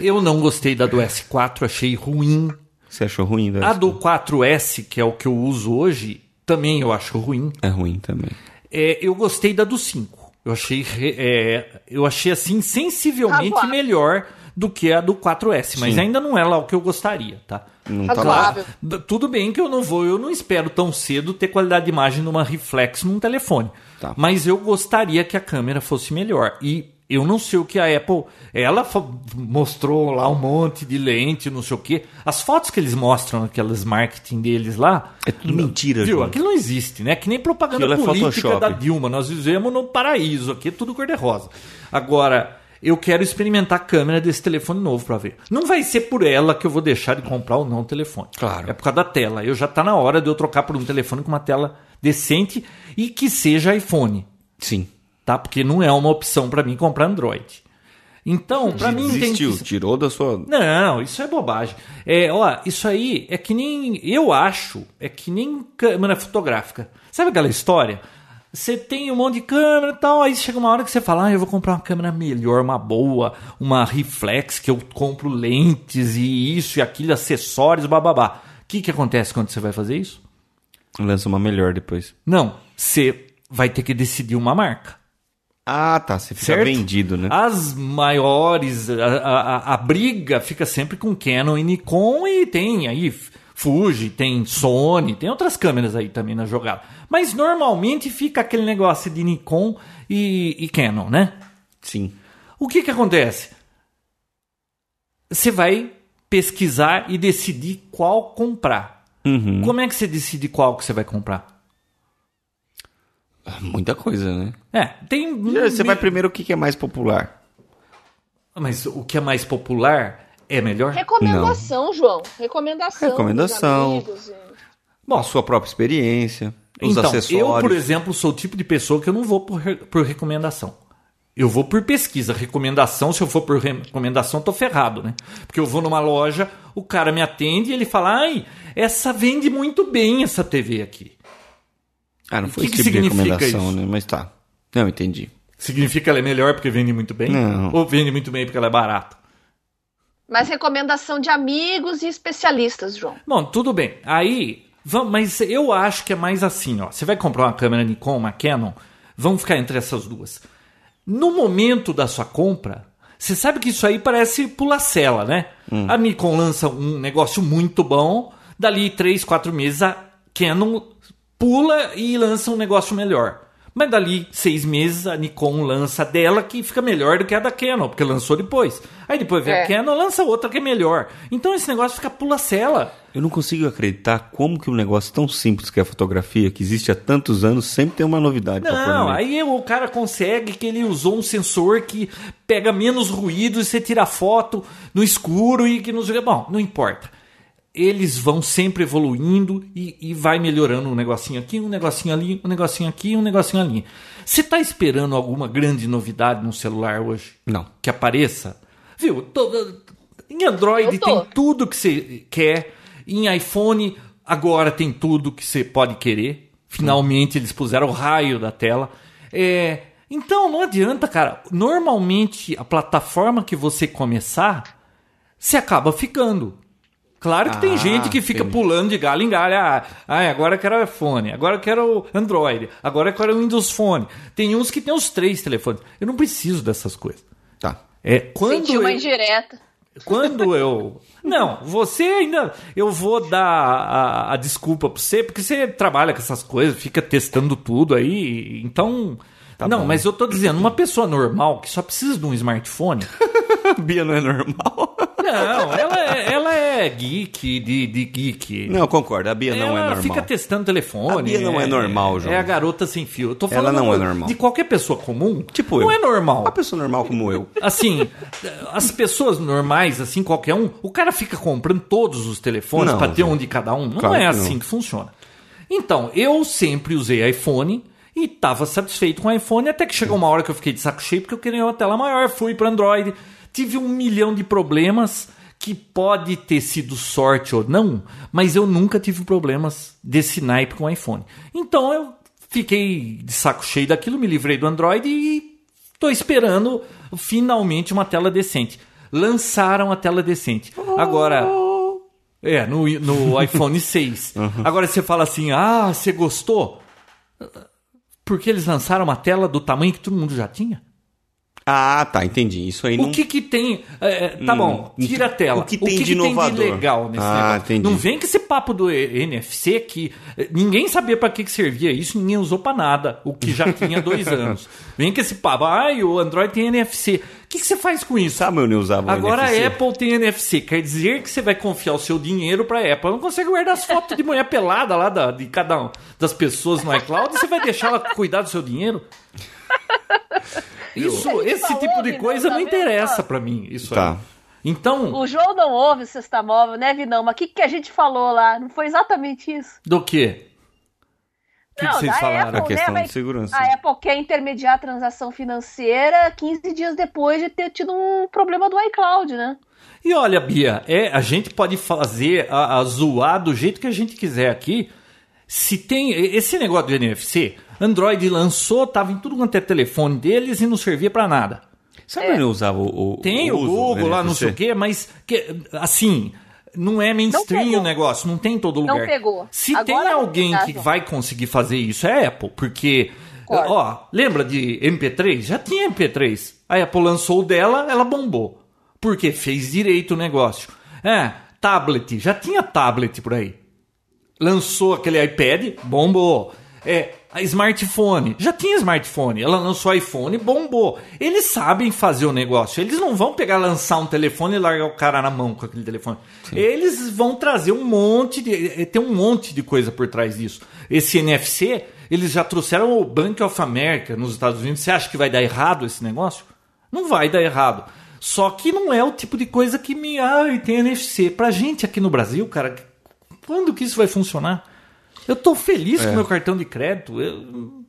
Speaker 3: Eu não gostei da do S4, achei ruim.
Speaker 2: Você achou ruim?
Speaker 3: A do 4S, que é o que eu uso hoje, também eu acho ruim.
Speaker 2: É ruim também.
Speaker 3: É, eu gostei da do 5. Eu achei, é, eu achei assim sensivelmente
Speaker 1: Razoável.
Speaker 3: melhor do que a do 4S, mas
Speaker 2: Sim.
Speaker 3: ainda não é lá o que eu gostaria, tá?
Speaker 2: Não tá lá.
Speaker 1: Razoável.
Speaker 3: D- Tudo bem que eu não vou, eu não espero tão cedo ter qualidade de imagem numa reflex num telefone.
Speaker 2: Tá.
Speaker 3: Mas eu gostaria que a câmera fosse melhor. E Eu não sei o que a Apple. Ela mostrou lá um monte de lente, não sei o quê. As fotos que eles mostram, aquelas marketing deles lá.
Speaker 2: É tudo mentira,
Speaker 3: Viu?
Speaker 2: João.
Speaker 3: Aquilo não existe, né? Que nem propaganda
Speaker 2: Aquilo é
Speaker 3: política
Speaker 2: Photoshop.
Speaker 3: da Dilma. Nós vivemos no paraíso. Aqui é tudo cor-de-rosa. Agora, eu quero experimentar a câmera desse telefone novo pra ver. Não vai ser por ela que eu vou deixar de comprar ou não o telefone.
Speaker 2: Claro.
Speaker 3: É por causa da tela. Eu já tá na hora de eu trocar por um telefone com uma tela decente e que seja iPhone
Speaker 2: Sim.
Speaker 3: tá? Porque não é uma opção para mim comprar Android. Então, para mim tem
Speaker 2: Desistiu,
Speaker 3: que...
Speaker 2: tirou da sua.
Speaker 3: Não, isso é bobagem. É, ó, isso aí é que nem eu acho, é que nem câmera fotográfica. Sabe aquela história? Você tem um monte de câmera e tal, aí chega uma hora que você fala, ah, eu vou comprar uma câmera melhor, uma boa, uma reflex, que eu compro lentes e isso e aquilo, acessórios, bababá. O que, que acontece quando você vai fazer isso?
Speaker 2: Lança uma melhor depois.
Speaker 3: Não, você vai ter que decidir uma marca.
Speaker 2: Ah, tá. Você fica
Speaker 3: Certo?
Speaker 2: vendido, né?
Speaker 3: As maiores, a, a- a briga fica sempre com Canon e Nikon e tem aí Fuji, tem Sony, tem outras câmeras aí também na jogada. Mas normalmente fica aquele negócio de Nikon e, e Canon, né?
Speaker 2: Sim.
Speaker 3: O que que acontece? Você vai pesquisar e decidir qual comprar.
Speaker 2: Uhum.
Speaker 3: Como é que você decide qual que você vai comprar?
Speaker 2: Muita coisa, né?
Speaker 3: É, tem.
Speaker 2: Você vai primeiro o que que é mais popular.
Speaker 3: Mas o que é mais popular é melhor?
Speaker 1: Recomendação, João. Recomendação.
Speaker 2: Recomendação.
Speaker 1: amigos
Speaker 2: Bom, a sua própria experiência, os
Speaker 3: então,
Speaker 2: acessórios.
Speaker 3: eu, por exemplo, sou o tipo de pessoa que eu não vou por, por recomendação. Eu vou por pesquisa. Recomendação, se eu for por recomendação, eu tô ferrado, né? Porque eu vou numa loja, o cara me atende e ele fala: ai, essa vende muito bem essa TV aqui.
Speaker 2: Ah, não foi
Speaker 3: que
Speaker 2: esse
Speaker 3: que
Speaker 2: tipo de
Speaker 3: significa
Speaker 2: recomendação,
Speaker 3: isso?
Speaker 2: né? Mas tá. Não, entendi.
Speaker 3: Significa que ela é melhor porque vende muito bem?
Speaker 2: Não.
Speaker 3: Ou vende muito bem porque ela é barata?
Speaker 1: Mas recomendação de amigos e especialistas, João.
Speaker 3: Bom, tudo bem. Aí, vamos, mas eu acho que é mais assim, ó. Você vai comprar uma câmera Nikon, uma Canon, vamos ficar entre essas duas. No momento da sua compra, você sabe que isso aí parece pulacela, né? A Nikon lança um negócio muito bom, dali 3, 4 meses a Canon pula e lança um negócio melhor. Mas dali seis meses a Nikon lança dela que fica melhor do que a da Canon, porque lançou depois. Aí depois vem a
Speaker 1: É.
Speaker 3: Canon, lança outra que é melhor. Então esse negócio fica pulacela.
Speaker 2: Eu não consigo acreditar como que um negócio tão simples que é a fotografia, que existe há tantos anos, sempre tem uma novidade
Speaker 3: Não, aí o cara consegue que ele usou um sensor que pega menos ruído e você tira foto no escuro e que não. Bom, não importa. Eles vão sempre evoluindo e, e vai melhorando um negocinho aqui, um negocinho ali, um negocinho aqui, um negocinho ali. Você tá esperando alguma grande novidade no celular hoje?
Speaker 2: Não.
Speaker 3: Que apareça? Viu? Tô- em Android tem tudo que você quer. Em iPhone agora tem tudo que você pode querer. Finalmente eles puseram o raio da tela. É, então não adianta, cara. Normalmente a plataforma que você começar, você acaba ficando. Claro que tem
Speaker 2: Ah,
Speaker 3: gente que fica
Speaker 2: entendi.
Speaker 3: pulando de galho em galho. Ah, ah, agora eu quero iPhone, agora eu quero Android, agora eu quero Windows Phone. Tem uns que tem os três telefones. Eu não preciso dessas coisas.
Speaker 2: Tá.
Speaker 3: É, quando
Speaker 1: Senti uma
Speaker 3: eu-
Speaker 1: indireta.
Speaker 3: quando eu. Não, você ainda. Eu vou dar a, a desculpa pra você, porque você trabalha com essas coisas, fica testando tudo aí. Então.
Speaker 2: Tá
Speaker 3: não,
Speaker 2: bom.
Speaker 3: mas eu tô dizendo, uma pessoa normal que só precisa de um smartphone.
Speaker 2: Bia não é normal.
Speaker 3: Não, ela é, ela é geek de, de geek.
Speaker 2: Não, concordo. A Bia não
Speaker 3: ela
Speaker 2: é normal.
Speaker 3: fica testando telefone.
Speaker 2: A Bia não é normal, João.
Speaker 3: É a garota sem fio. Eu tô
Speaker 2: Ela
Speaker 3: falando
Speaker 2: não é normal.
Speaker 3: de qualquer pessoa comum.
Speaker 2: Tipo
Speaker 3: não
Speaker 2: eu.
Speaker 3: é normal.
Speaker 2: Uma pessoa normal como eu.
Speaker 3: Assim, as pessoas normais, assim, qualquer um, o cara fica comprando todos os telefones
Speaker 2: Não,
Speaker 3: pra ter um de cada um. Não
Speaker 2: Claro
Speaker 3: é
Speaker 2: que
Speaker 3: assim
Speaker 2: não.
Speaker 3: que funciona. Então, eu sempre usei iPhone e tava satisfeito com o iPhone, até que chegou uma hora que eu fiquei de saco cheio porque eu queria uma tela maior, fui para Android, tive um milhão de problemas que pode ter sido sorte ou não, mas eu nunca tive problemas desse naipe com o iPhone. Então eu fiquei de saco cheio daquilo, me livrei do Android e tô esperando finalmente uma tela decente. Lançaram a tela decente. Agora, é, no, no iPhone 6. Agora você fala assim: ah, você gostou? Porque eles lançaram uma tela do tamanho que todo mundo já tinha?
Speaker 2: Ah, tá, entendi. Isso aí não.
Speaker 3: O que que tem... é, é, tá
Speaker 2: Hum,
Speaker 3: bom,
Speaker 2: o que-
Speaker 3: tira a tela.
Speaker 2: o que tem de
Speaker 3: tem
Speaker 2: inovador?
Speaker 3: legal nesse
Speaker 2: Ah,
Speaker 3: negócio?
Speaker 2: entendi.
Speaker 3: Não vem com esse papo do NFC que eh, ninguém sabia pra que que servia isso, ninguém usou pra nada, o que já tinha dois anos. Vem com esse papo, ai, o Android tem NFC. O que que você faz com isso?
Speaker 2: Sabe eu usava o
Speaker 3: Agora
Speaker 2: NFC?
Speaker 3: a Apple tem NFC, quer dizer que você vai confiar o seu dinheiro pra Apple. Ela não consegue guardar as fotos de mulher pelada lá da- de cada um das pessoas no iCloud e você vai deixar ela cuidar do seu dinheiro? Isso, esse
Speaker 1: falou,
Speaker 3: tipo de coisa
Speaker 1: tá
Speaker 3: não interessa pra mim. Isso
Speaker 2: Tá.
Speaker 3: aí. Então,
Speaker 1: O João não ouve o Sexta Móvel, né, Vinão? Mas o que, que a gente falou lá? Não foi exatamente isso?
Speaker 3: do quê? O que, que
Speaker 1: Não,
Speaker 3: vocês falaram?
Speaker 2: A questão
Speaker 1: né,
Speaker 2: de segurança.
Speaker 1: A Apple quer intermediar a transação financeira 15 dias depois de ter tido um problema do iCloud, né?
Speaker 3: E olha, Bia, é, a gente pode fazer a, a zoar do jeito que a gente quiser aqui. Se tem esse negócio do NFC, Android lançou, tava em tudo quanto é telefone deles e não servia pra nada.
Speaker 2: Sabe onde eu usava o. o
Speaker 3: Tem o
Speaker 2: uso
Speaker 3: Google lá, não sei o quê, mas que, assim, não é mainstream
Speaker 1: pegou.
Speaker 3: o negócio, não tem em todo
Speaker 1: Não
Speaker 3: lugar.
Speaker 1: pegou.
Speaker 3: Se
Speaker 1: Agora
Speaker 3: tem
Speaker 1: não
Speaker 3: alguém que vai conseguir fazer isso é a Apple, porque ó, lembra de MP3? Já tinha MP3. A Apple lançou o dela, ela bombou. Porque fez direito o negócio. É, tablet, já tinha tablet por aí lançou aquele iPad, bombou. É, a smartphone, já tinha smartphone, ela lançou iPhone, bombou. Eles sabem fazer o negócio. Eles não vão pegar, lançar um telefone e largar o cara na mão com aquele telefone. Eles vão trazer um monte de. eh, Tem um monte de coisa por trás disso. Esse NFC, eles já trouxeram o Bank of America nos Estados Unidos. Você acha que vai dar errado esse negócio? Não vai dar errado. Só que não é o tipo de coisa que me. Ai, tem NFC. Pra gente aqui no Brasil, cara, quando que isso vai funcionar? Eu tô feliz
Speaker 2: É.
Speaker 3: com o meu cartão de crédito. eu-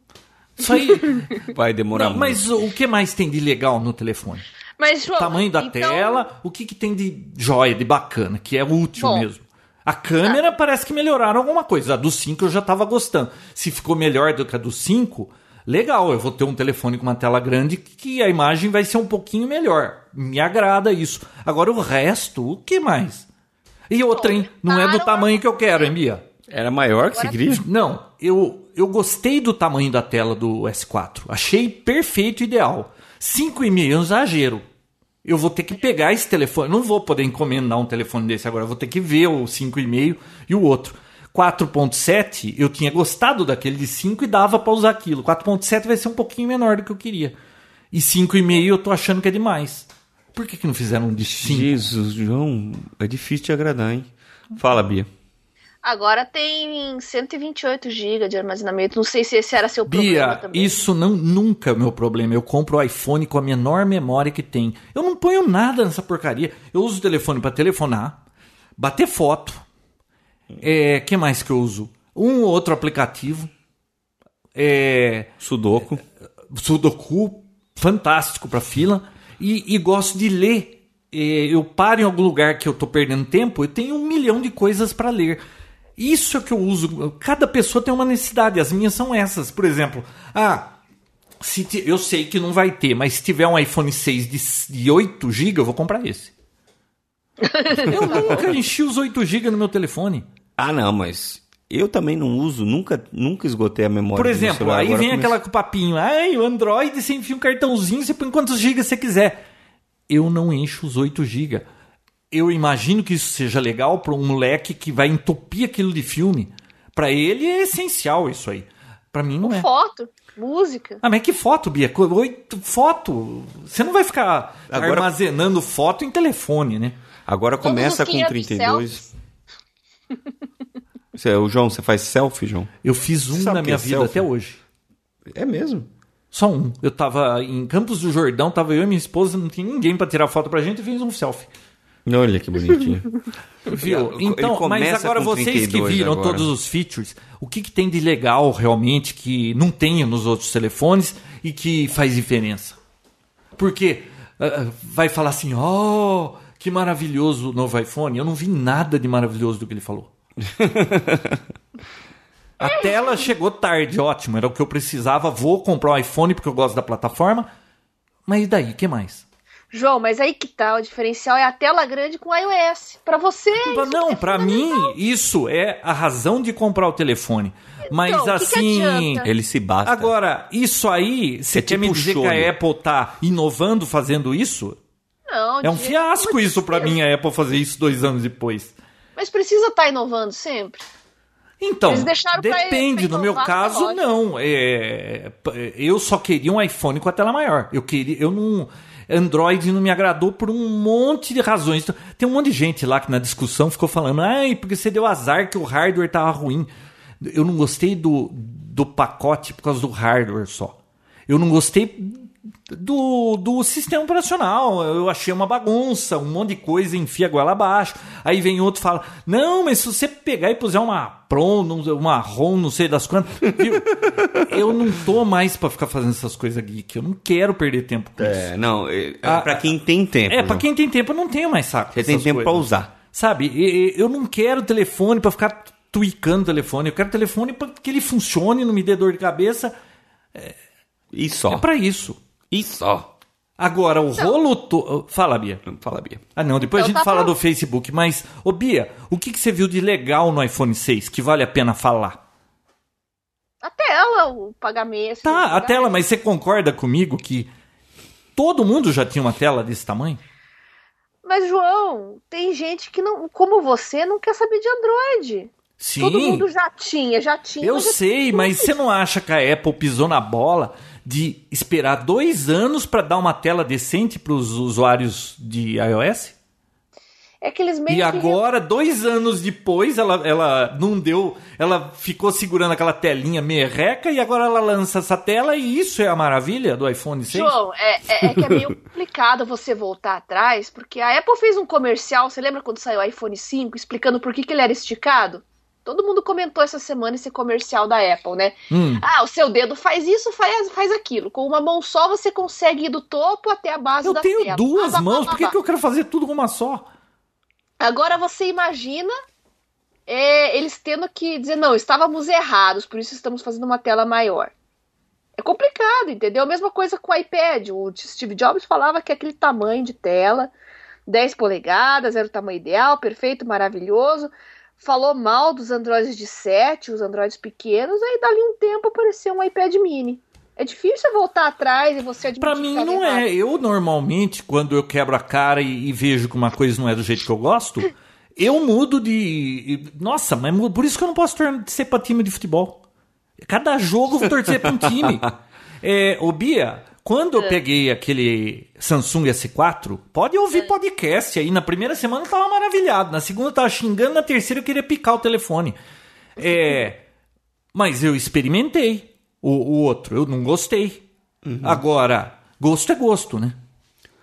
Speaker 3: Isso aí.
Speaker 2: Vai demorar
Speaker 3: Não,
Speaker 2: muito.
Speaker 3: mas o que mais tem de legal no telefone?
Speaker 1: Mas, João,
Speaker 3: Tamanho da
Speaker 1: então-
Speaker 3: tela, o que, que tem de joia, de bacana, que é útil
Speaker 1: Bom.
Speaker 3: mesmo. A câmera parece que melhoraram alguma coisa. A do 5 eu já tava gostando. Se ficou melhor do que a do 5, legal. Eu vou ter um telefone com uma tela grande que a imagem vai ser um pouquinho melhor. Me agrada isso. Agora o resto, o que mais? E outra, hein? Não é do tamanho que eu quero, hein, Bia?
Speaker 2: Era maior que você queria?
Speaker 3: Não, eu, eu gostei do tamanho da tela do S4. Achei perfeito e ideal. 5,5 é um exagero. Eu vou ter que pegar esse telefone. Não vou poder encomendar um telefone desse agora. Eu vou ter que ver o 5,5 e o outro. 4.7, eu tinha gostado daquele de 5 e dava para usar aquilo. 4.7 vai ser um pouquinho menor do que eu queria. E 5,5 eu tô achando que é demais. Por que, que não fizeram um de 5?
Speaker 2: Jesus, João, é difícil de agradar, hein? Fala, Bia.
Speaker 1: Agora tem 128 GB de armazenamento. Não sei se esse era seu problema
Speaker 3: Bia,
Speaker 1: também.
Speaker 3: isso não nunca é o meu problema. Eu compro o iPhone com a menor memória que tem. Eu não ponho nada nessa porcaria. Eu uso o telefone para telefonar, bater foto. É, que mais que eu uso? Um ou outro aplicativo. É,
Speaker 2: Sudoku.
Speaker 3: Sudoku, fantástico para fila. E, e gosto de ler. É, eu paro em algum lugar que eu tô perdendo tempo, eu tenho um milhão de coisas para ler. Isso é que eu uso. Cada pessoa tem uma necessidade. As minhas são essas. Por exemplo, ah, se ti- eu sei que não vai ter, mas se tiver um iPhone 6 de, s- de 8 GB, eu vou comprar esse. Eu nunca enchi os 8 GB no meu telefone.
Speaker 2: Ah, não, mas eu também não uso, nunca, nunca esgotei a memória
Speaker 3: Por
Speaker 2: do meu
Speaker 3: exemplo,
Speaker 2: celular.
Speaker 3: aí
Speaker 2: Agora
Speaker 3: vem
Speaker 2: começa-
Speaker 3: aquela com o papinho, ai, o Android, você enfia um cartãozinho, você põe quantos gigas você quiser. Eu não encho os 8 gigas. Eu imagino que isso seja legal para um moleque que vai entupir aquilo de filme. Para ele é essencial isso aí. Para mim não é.
Speaker 1: Foto, música.
Speaker 3: Ah, mas que foto, Bia? Oito foto. Você não vai ficar
Speaker 2: Agora-
Speaker 3: armazenando foto em telefone, né?
Speaker 2: Agora começa com
Speaker 1: 500
Speaker 2: 32. Você, o João, você faz selfie, João?
Speaker 3: Eu fiz um na minha
Speaker 2: é
Speaker 3: vida
Speaker 2: selfie?
Speaker 3: até hoje.
Speaker 2: É mesmo.
Speaker 3: Só um. Eu tava em Campos do Jordão, tava eu e minha esposa, não tinha ninguém para tirar foto pra gente e fiz um selfie.
Speaker 2: Olha que bonitinho.
Speaker 3: Viu? Então, mas agora
Speaker 2: com
Speaker 3: vocês que
Speaker 2: 32
Speaker 3: viram
Speaker 2: agora.
Speaker 3: todos os features, o que, que tem de legal realmente que não tem nos outros telefones e que faz diferença? Porque ah, vai falar assim, oh, que maravilhoso o novo iPhone. Eu não vi nada de maravilhoso do que ele falou. A tela chegou tarde, ótimo, era o que eu precisava. Vou comprar um iPhone porque eu gosto da plataforma. Mas e daí, o que mais?
Speaker 1: João, mas aí que tá, o diferencial é a tela grande com iOS. Pra você.
Speaker 3: Não,
Speaker 1: é
Speaker 3: pra mim, isso é a razão de comprar o telefone. Mas
Speaker 1: Então, o que que
Speaker 3: assim.
Speaker 2: Ele se basta.
Speaker 3: Agora, isso aí, você
Speaker 2: É
Speaker 3: quer me
Speaker 2: tipo
Speaker 3: dizer
Speaker 2: show.
Speaker 3: que a Apple tá inovando fazendo isso?
Speaker 1: Não,
Speaker 3: É um fiasco isso pra mim, a Apple fazer isso dois anos depois.
Speaker 1: Mas precisa estar inovando sempre.
Speaker 3: Então,
Speaker 1: Eles deixaram pra-
Speaker 3: depende. no meu
Speaker 1: inovar,
Speaker 3: caso, não. É, p- eu só queria um iPhone com a tela maior. Eu queria, eu não. Android não me agradou por um monte de razões. Então, Tem um monte de gente lá que na discussão ficou falando, ai, porque você deu azar que o hardware tava ruim. Eu não gostei do, do pacote por causa do hardware só. Eu não gostei do, do sistema operacional. Eu achei uma bagunça, um monte de coisa, enfia a goela abaixo. Aí vem outro e fala: Não, mas se você pegar e puser uma Pro, não- uma ROM, não sei das quantas. Viu? eu não tô mais pra ficar fazendo essas coisas geek. Eu não quero perder tempo com isso.
Speaker 2: É, não, é,
Speaker 3: Ah,
Speaker 2: pra quem tem tempo.
Speaker 3: É, pra
Speaker 2: João.
Speaker 3: quem tem tempo, eu não tenho mais saco.
Speaker 2: Você tem tempo pra
Speaker 3: coisas.
Speaker 2: usar.
Speaker 3: Sabe, eu não quero telefone pra ficar tweakando o telefone. Eu quero telefone pra que ele funcione, não me dê dor de cabeça.
Speaker 2: E só.
Speaker 3: É pra isso.
Speaker 2: E só.
Speaker 3: Agora, o rolo. To... Fala, Bia.
Speaker 2: Fala, Bia.
Speaker 3: Ah, não, depois
Speaker 1: Então
Speaker 3: a gente
Speaker 1: tá
Speaker 3: fala do Facebook. Mas, ô Bia, o que, que você viu de legal no iPhone 6 que vale a pena falar?
Speaker 1: A tela, o pagamento.
Speaker 3: Tá, a tela, mas você concorda comigo que todo mundo já tinha uma tela desse tamanho?
Speaker 1: Mas, João, tem gente que não, como você, não quer saber de Android.
Speaker 3: Sim.
Speaker 1: Todo mundo já tinha, já tinha.
Speaker 3: Eu
Speaker 1: já
Speaker 3: sei,
Speaker 1: tinha.
Speaker 3: mas você não acha que a Apple pisou na bola de esperar dois anos para dar uma tela decente para os usuários de iOS?
Speaker 1: É que eles meio
Speaker 3: E
Speaker 1: que-
Speaker 3: agora, dois anos depois, ela, ela não deu. Ela ficou segurando aquela telinha merreca e agora ela lança essa tela e isso é a maravilha do iPhone 6?
Speaker 1: João, é, é- é que é meio complicado você voltar atrás, porque a Apple fez um comercial, você lembra quando saiu o iPhone 5, explicando por que, que ele era esticado? Todo mundo comentou essa semana esse comercial da Apple, né?
Speaker 3: Hum.
Speaker 1: Ah, o seu dedo faz isso, faz, faz aquilo. Com uma mão só você consegue ir do topo até a base
Speaker 3: Eu
Speaker 1: da
Speaker 3: tenho
Speaker 1: tela.
Speaker 3: duas
Speaker 1: Bah, bah,
Speaker 3: mãos,
Speaker 1: bah,
Speaker 3: por que, que eu quero fazer tudo com uma só?
Speaker 1: Agora você imagina é, eles tendo que dizer, não, estávamos errados, por isso estamos fazendo uma tela maior. É complicado, entendeu? A mesma coisa com o iPad. O Steve Jobs falava que aquele tamanho de tela, 10 polegadas, era o tamanho ideal, perfeito, maravilhoso. Falou mal dos Androids de 7, os Androids pequenos, aí dali um tempo apareceu um iPad mini. É difícil voltar atrás e você admitir
Speaker 3: Pra
Speaker 1: que
Speaker 3: mim
Speaker 1: tava
Speaker 3: não
Speaker 1: errado.
Speaker 3: é. Eu normalmente, quando eu quebro a cara e, e vejo que uma coisa não é do jeito que eu gosto, eu mudo de. Nossa, mas por isso que eu não posso torcer pra time de futebol. Cada jogo eu vou torcer pra um time. É, ô Bia, quando eu peguei aquele Samsung S4, pode ouvir podcast aí. Na primeira semana eu tava maravilhado, na segunda eu tava xingando, na terceira eu queria picar o telefone. É. Mas eu experimentei o, o outro, eu não gostei. Agora, gosto é gosto, né?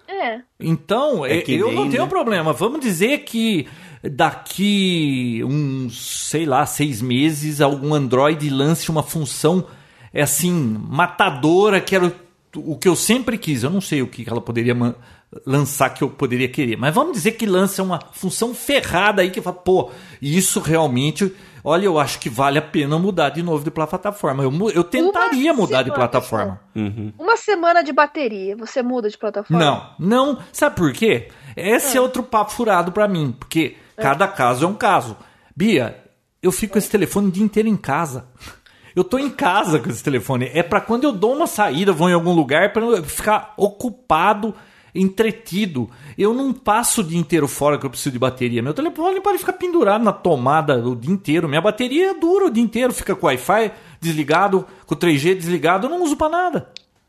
Speaker 1: É.
Speaker 3: Então,
Speaker 2: É
Speaker 3: é-
Speaker 2: que
Speaker 3: eu
Speaker 2: nem,
Speaker 3: não tenho
Speaker 2: né?
Speaker 3: problema. Vamos dizer que daqui uns, sei lá, seis meses, algum Android lance uma função, é assim, matadora, que era o, que eu sempre quis. Eu não sei o que ela poderia lançar que eu poderia querer. Mas vamos dizer que lança uma função ferrada aí que fala, pô, isso realmente. Olha, eu acho que vale a pena mudar de novo de plataforma. Eu, eu tentaria mudar de plataforma.
Speaker 1: Uma semana de bateria, você muda de plataforma?
Speaker 3: Não, não. Sabe por quê? Esse é, outro papo furado pra mim, porque cada caso é um caso. Bia, eu fico com esse telefone o dia inteiro em casa. Eu tô em casa com esse telefone. É pra quando eu dou uma saída, vou em algum lugar, pra eu ficar ocupado, entretido. Eu não passo o dia inteiro fora que eu preciso de bateria. Meu telefone pode ficar pendurado na tomada o dia inteiro. Minha bateria dura o dia inteiro, fica com o Wi-Fi desligado, com o 3G desligado, eu não uso pra nada.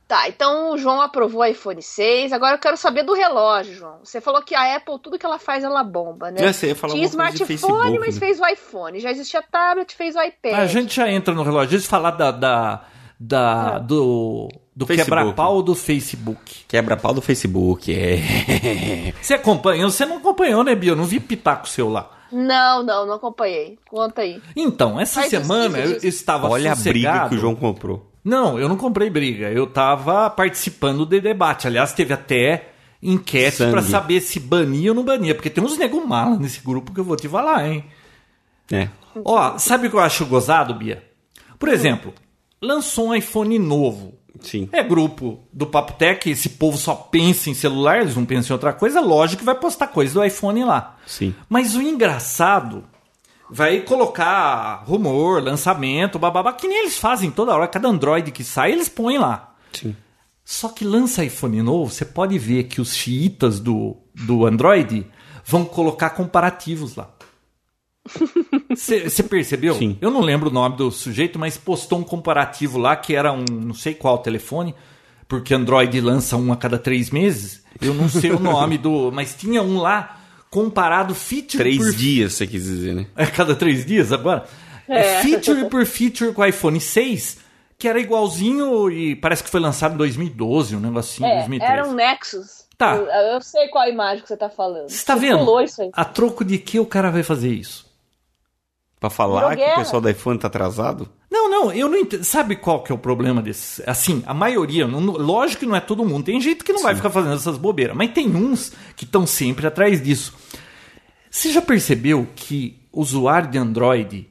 Speaker 1: Tá, então o João aprovou o iPhone 6. Agora eu quero saber do relógio, João. Você falou que a Apple, tudo que ela faz, ela bomba, né?
Speaker 2: Eu sei, eu falar
Speaker 1: Tinha smartphone,
Speaker 2: Facebook,
Speaker 1: mas
Speaker 2: né?
Speaker 1: fez o iPhone. Já existia tablet, fez o iPad.
Speaker 3: A gente já entra no relógio. Deixa eu falar da, da, da- do, do
Speaker 2: Facebook.
Speaker 3: quebra-pau do Facebook.
Speaker 2: Quebra-pau do Facebook, é.
Speaker 3: Você acompanhou? Você não acompanhou, né, Bia? Eu não vi pitaco seu lá.
Speaker 1: Não, não, não acompanhei. Conta aí.
Speaker 3: Então, essa
Speaker 1: Faz
Speaker 3: semana
Speaker 1: pesquisa
Speaker 3: eu
Speaker 1: disso.
Speaker 3: estava
Speaker 2: Olha a briga que o João comprou.
Speaker 3: Não, eu não comprei briga. Eu tava participando de debate. Aliás, teve até enquete pra saber se bania ou não bania. Porque tem uns nego mala nesse grupo que eu vou te falar, hein?
Speaker 2: É.
Speaker 3: Ó, sabe o que eu acho gozado, Bia? Por exemplo, lançou um iPhone novo.
Speaker 2: Sim.
Speaker 3: É grupo do Papo Tech, esse povo só pensa em celular, eles não pensam em outra coisa, lógico que vai postar coisa do iPhone lá.
Speaker 2: Sim.
Speaker 3: Mas o engraçado vai colocar rumor, lançamento, bababá, que nem eles fazem toda hora. Cada Android que sai, eles põem lá.
Speaker 2: Sim.
Speaker 3: Só que lança iPhone novo, você pode ver que os xiitas do, do Android vão colocar comparativos lá. Você percebeu?
Speaker 2: Sim.
Speaker 3: Eu não lembro o nome do sujeito, mas postou um comparativo lá que era um não sei qual telefone, porque Android lança um a cada três meses. Eu não sei o nome do. Mas tinha um lá comparado feature
Speaker 2: Três
Speaker 3: por
Speaker 2: dias, você quis dizer, né?
Speaker 3: é cada três dias agora? É. Feature por feature com o iPhone 6, que era igualzinho e parece que foi lançado em 2012, um negocinho,
Speaker 1: É,
Speaker 3: 2013.
Speaker 1: era um Nexus.
Speaker 3: Tá.
Speaker 1: Eu, eu sei qual a imagem que você tá falando.
Speaker 3: Você tá vendo?
Speaker 1: Isso aí.
Speaker 3: A troco de que o cara vai fazer isso?
Speaker 2: Pra falar que o pessoal da iPhone tá atrasado?
Speaker 3: Não, não, eu não entendo. Sabe qual que é o problema desse? Assim, a maioria, não- lógico que não é todo mundo. Tem gente que não vai ficar fazendo essas bobeiras, mas tem uns que estão sempre atrás disso. Você já percebeu que usuário de Android,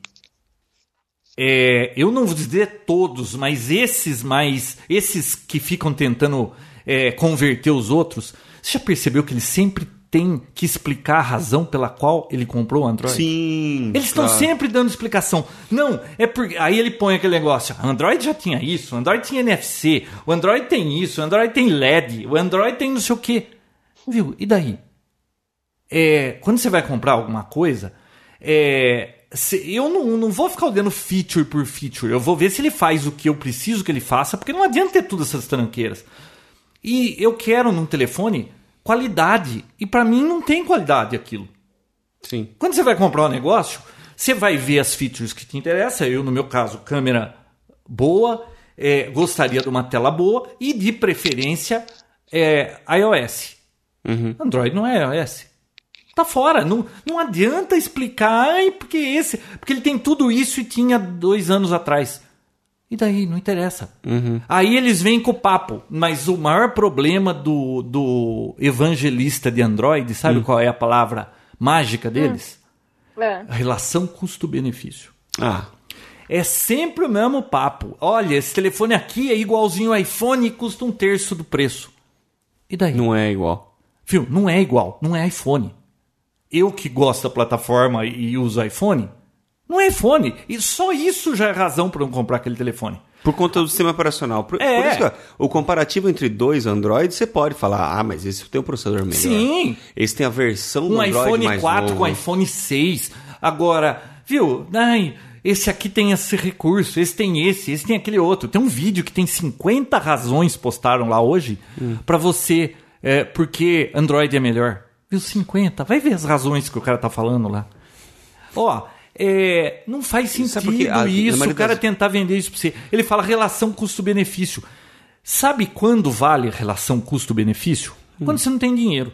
Speaker 3: é, eu não vou dizer todos, mas esses mais, esses que ficam tentando é, converter os outros, você já percebeu que eles sempre têm que explicar a razão pela qual ele comprou o Android?
Speaker 2: Sim.
Speaker 3: Eles estão
Speaker 2: claro.
Speaker 3: sempre dando explicação. Não, é porque. Aí ele põe aquele negócio. Android já tinha isso, o Android tinha NFC, o Android tem isso, o Android tem LED, o Android tem não sei o quê. Viu? E daí? É, quando você vai comprar alguma coisa, é, se- eu não, não vou ficar olhando feature por feature. Eu vou ver se ele faz o que eu preciso que ele faça, porque não adianta ter todas essas tranqueiras. E eu quero num telefone qualidade. E para mim não tem qualidade aquilo.
Speaker 2: Sim.
Speaker 3: Quando você vai comprar um negócio, você vai ver as features que te interessam. Eu, no meu caso, câmera boa, é, gostaria de uma tela boa e, de preferência, é, iOS. Android não é iOS. Tá fora. Não, não adianta explicar, ai, porque esse. Porque ele tem tudo isso e tinha dois anos atrás. E daí? Não interessa. Aí eles vêm com o papo. Mas o maior problema do, do evangelista de Android, sabe qual é a palavra mágica deles?
Speaker 1: É.
Speaker 3: A relação custo-benefício.
Speaker 2: Ah,
Speaker 3: É sempre o mesmo papo. Olha, esse telefone aqui é igualzinho ao iPhone e custa um terço do preço. E daí?
Speaker 2: não é igual.
Speaker 3: Viu? Não é igual, não é iPhone. Eu que gosto da plataforma e uso iPhone, não é iPhone. E só isso já é razão para não comprar aquele telefone.
Speaker 2: Por conta do sistema operacional. Por,
Speaker 3: É.
Speaker 2: por isso que o comparativo entre dois Androids, você pode falar, ah, mas esse tem um processador melhor.
Speaker 3: Sim.
Speaker 2: Esse tem a versão do
Speaker 3: Um
Speaker 2: Android
Speaker 3: iPhone
Speaker 2: mais
Speaker 3: 4
Speaker 2: novo.
Speaker 3: com iPhone 6. Agora, viu? Ai, esse aqui tem esse recurso, esse tem esse, esse tem aquele outro. Tem um vídeo que tem 50 razões postaram lá hoje
Speaker 2: Hum.
Speaker 3: pra você, é, porque Android é melhor. Viu? 50. Vai ver as razões que o cara tá falando lá. Ó, é, não faz sentido
Speaker 2: por quê? A- na
Speaker 3: isso, o cara tentar vender isso pra você. Ele fala relação custo-benefício. Sabe quando vale relação custo-benefício?
Speaker 2: Hum.
Speaker 3: Quando você não tem dinheiro.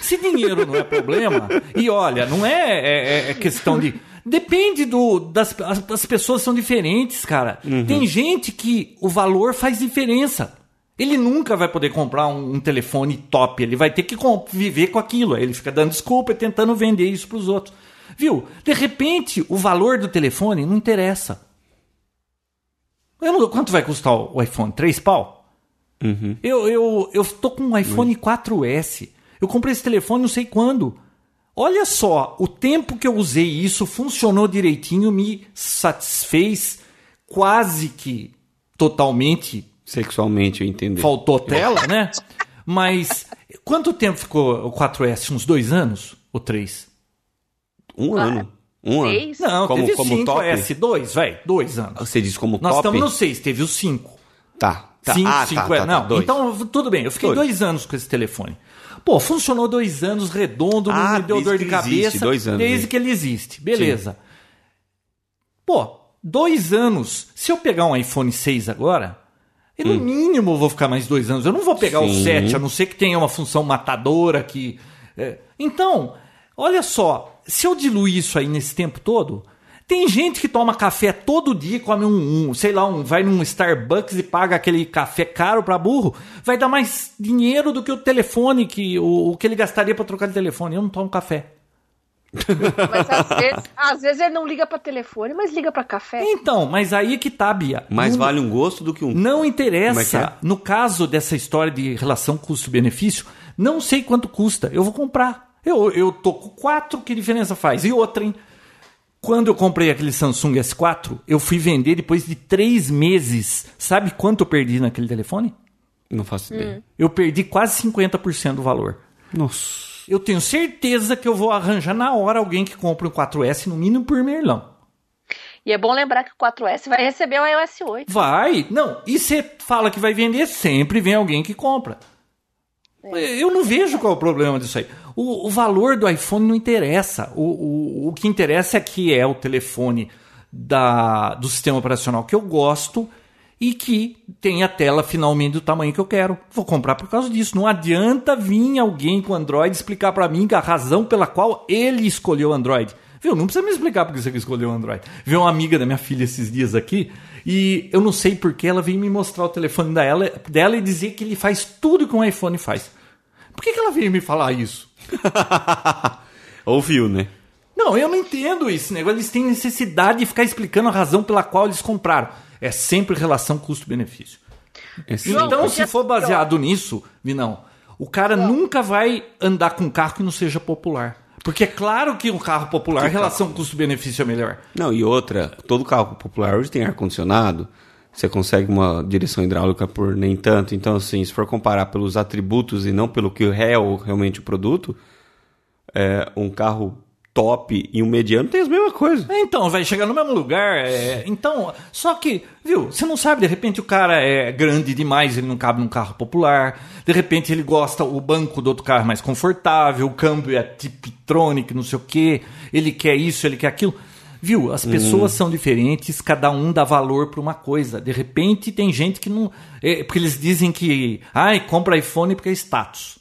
Speaker 3: Se dinheiro não é problema, e olha, não é, é- é questão de. Depende do. Das, as, as pessoas são diferentes, cara. Tem gente que o valor faz diferença. Ele nunca vai poder comprar um, um telefone top, ele vai ter que viver com aquilo. Ele fica dando desculpa e tentando vender isso para os outros. Viu? De repente, o valor do telefone não interessa. Eu não- quanto vai custar o iPhone? 3 pau? Eu, eu, eu tô com um iPhone 4S. Eu comprei esse telefone não sei quando. Olha só, o tempo que eu usei isso funcionou direitinho, me satisfez quase que totalmente.
Speaker 2: Sexualmente, eu entendi.
Speaker 3: Faltou tela, né? Mas quanto tempo ficou o 4S? Uns dois anos? Ou três?
Speaker 2: Um ano. Um ano.
Speaker 1: Seis?
Speaker 3: Não,
Speaker 2: Como-
Speaker 3: teve
Speaker 2: como
Speaker 3: cinco
Speaker 2: top?
Speaker 3: S, dois, vai, dois anos.
Speaker 2: Você diz como
Speaker 3: Nós
Speaker 2: top?
Speaker 3: estamos no seis, teve os cinco.
Speaker 2: Tá. tá.
Speaker 3: Cinco,
Speaker 2: ah,
Speaker 3: cinco,
Speaker 2: tá,
Speaker 3: é.
Speaker 2: tá,
Speaker 3: não,
Speaker 2: tá, dois.
Speaker 3: então tudo bem. Eu fiquei
Speaker 2: Dois.
Speaker 3: dois. anos com esse telefone. Pô, funcionou dois anos, redondo, não
Speaker 2: Ah,
Speaker 3: me deu
Speaker 2: desde
Speaker 3: dor de
Speaker 2: que ele
Speaker 3: cabeça.
Speaker 2: existe, dois anos,
Speaker 3: desde
Speaker 2: hein?
Speaker 3: que ele existe. Beleza. Pô, dois anos. Se eu pegar um iPhone 6 agora, eu, no mínimo eu vou ficar mais dois anos. Eu não vou pegar o
Speaker 2: Hum. Sim.
Speaker 3: 7, a não ser que tenha uma função matadora que. é. Então, olha só, se eu diluir isso aí nesse tempo todo. Tem gente que toma café todo dia, come um, um, sei lá, um, vai num Starbucks e paga aquele café caro pra burro, vai dar mais dinheiro do que o telefone, que o, o que ele gastaria pra trocar de telefone. Eu não tomo café.
Speaker 1: Mas às vezes, às vezes ele não liga pra telefone, mas liga pra café.
Speaker 3: Então, mas aí que tá, Bia.
Speaker 2: Mais
Speaker 3: Não-
Speaker 2: vale um gosto do que um.
Speaker 3: Não
Speaker 2: é
Speaker 3: interessa.
Speaker 2: que é?
Speaker 3: No caso dessa história de relação custo-benefício, não sei quanto custa. Eu vou comprar. Eu, eu tô com quatro, que diferença faz? E outra, hein? Quando eu comprei aquele Samsung S4, eu fui vender depois de três meses. Sabe quanto eu perdi naquele telefone?
Speaker 2: Não faço ideia.
Speaker 3: Eu perdi quase 50% do valor.
Speaker 2: Nossa.
Speaker 3: Eu tenho certeza que eu vou arranjar na hora alguém que compre um 4S, no mínimo por merlão.
Speaker 1: E é bom lembrar que o 4S vai receber o iOS 8.
Speaker 3: Vai. Não, e você fala que vai vender, sempre vem alguém que compra. Eu não vejo qual é o problema disso aí. O, o valor do iPhone não interessa. O, o, o que interessa é que é o telefone da, do sistema operacional que eu gosto e que tem a tela finalmente do tamanho que eu quero. Vou comprar por causa disso. Não adianta vir alguém com Android explicar para mim a razão pela qual ele escolheu Android. Viu? Não precisa me explicar porque você escolheu Android. Veio uma amiga da minha filha esses dias aqui e eu não sei porque ela veio me mostrar o telefone dela, dela e dizer que ele faz tudo que um iPhone faz. Por que, que ela veio me falar isso?
Speaker 2: Ouviu, né?
Speaker 3: Não, eu não entendo esse negócio. Eles têm necessidade de ficar explicando a razão pela qual eles compraram. É sempre relação custo-benefício.
Speaker 2: É
Speaker 3: Então, se for
Speaker 1: pior.
Speaker 3: baseado nisso, Vinão, o cara nunca vai andar com um carro que não seja popular. Porque é claro que um carro popular, a relação custo-benefício é melhor.
Speaker 2: Não, e outra, todo carro popular hoje tem ar-condicionado. Você consegue uma direção hidráulica por nem tanto. Então, assim, se for comparar pelos atributos e não pelo que é o- realmente o produto, é, um carro top e um mediano tem as mesmas coisas.
Speaker 3: Então, vai chegar no mesmo lugar. é, então, só que, viu, você não sabe, de repente o cara é grande demais, ele não cabe num carro popular. De repente ele gosta, o banco do outro carro é mais confortável, o câmbio é Tiptronic, não sei o quê. Ele quer isso, ele quer aquilo. Viu, as pessoas são diferentes, cada um dá valor para uma coisa. De repente tem gente que não. é, porque eles dizem que. Ai, compra iPhone porque é status.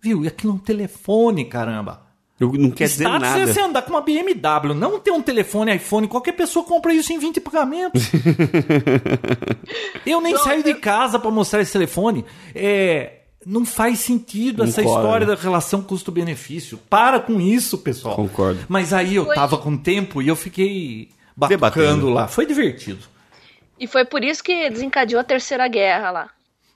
Speaker 3: Viu? E aquilo é um telefone, caramba.
Speaker 2: Eu- Não quer dizer
Speaker 3: Status
Speaker 2: nada.
Speaker 3: é você andar com uma BMW, não ter um telefone iPhone. Qualquer pessoa compra isso em 20 pagamentos. eu nem saio de casa para mostrar esse telefone. É, não faz sentido essa
Speaker 2: Concordo.
Speaker 3: história da relação custo-benefício. Para com isso, pessoal.
Speaker 2: Concordo.
Speaker 3: Mas aí eu tava com tempo e eu fiquei batucando
Speaker 2: Debatendo.
Speaker 3: lá. Foi divertido.
Speaker 1: E foi por isso que desencadeou a terceira guerra lá.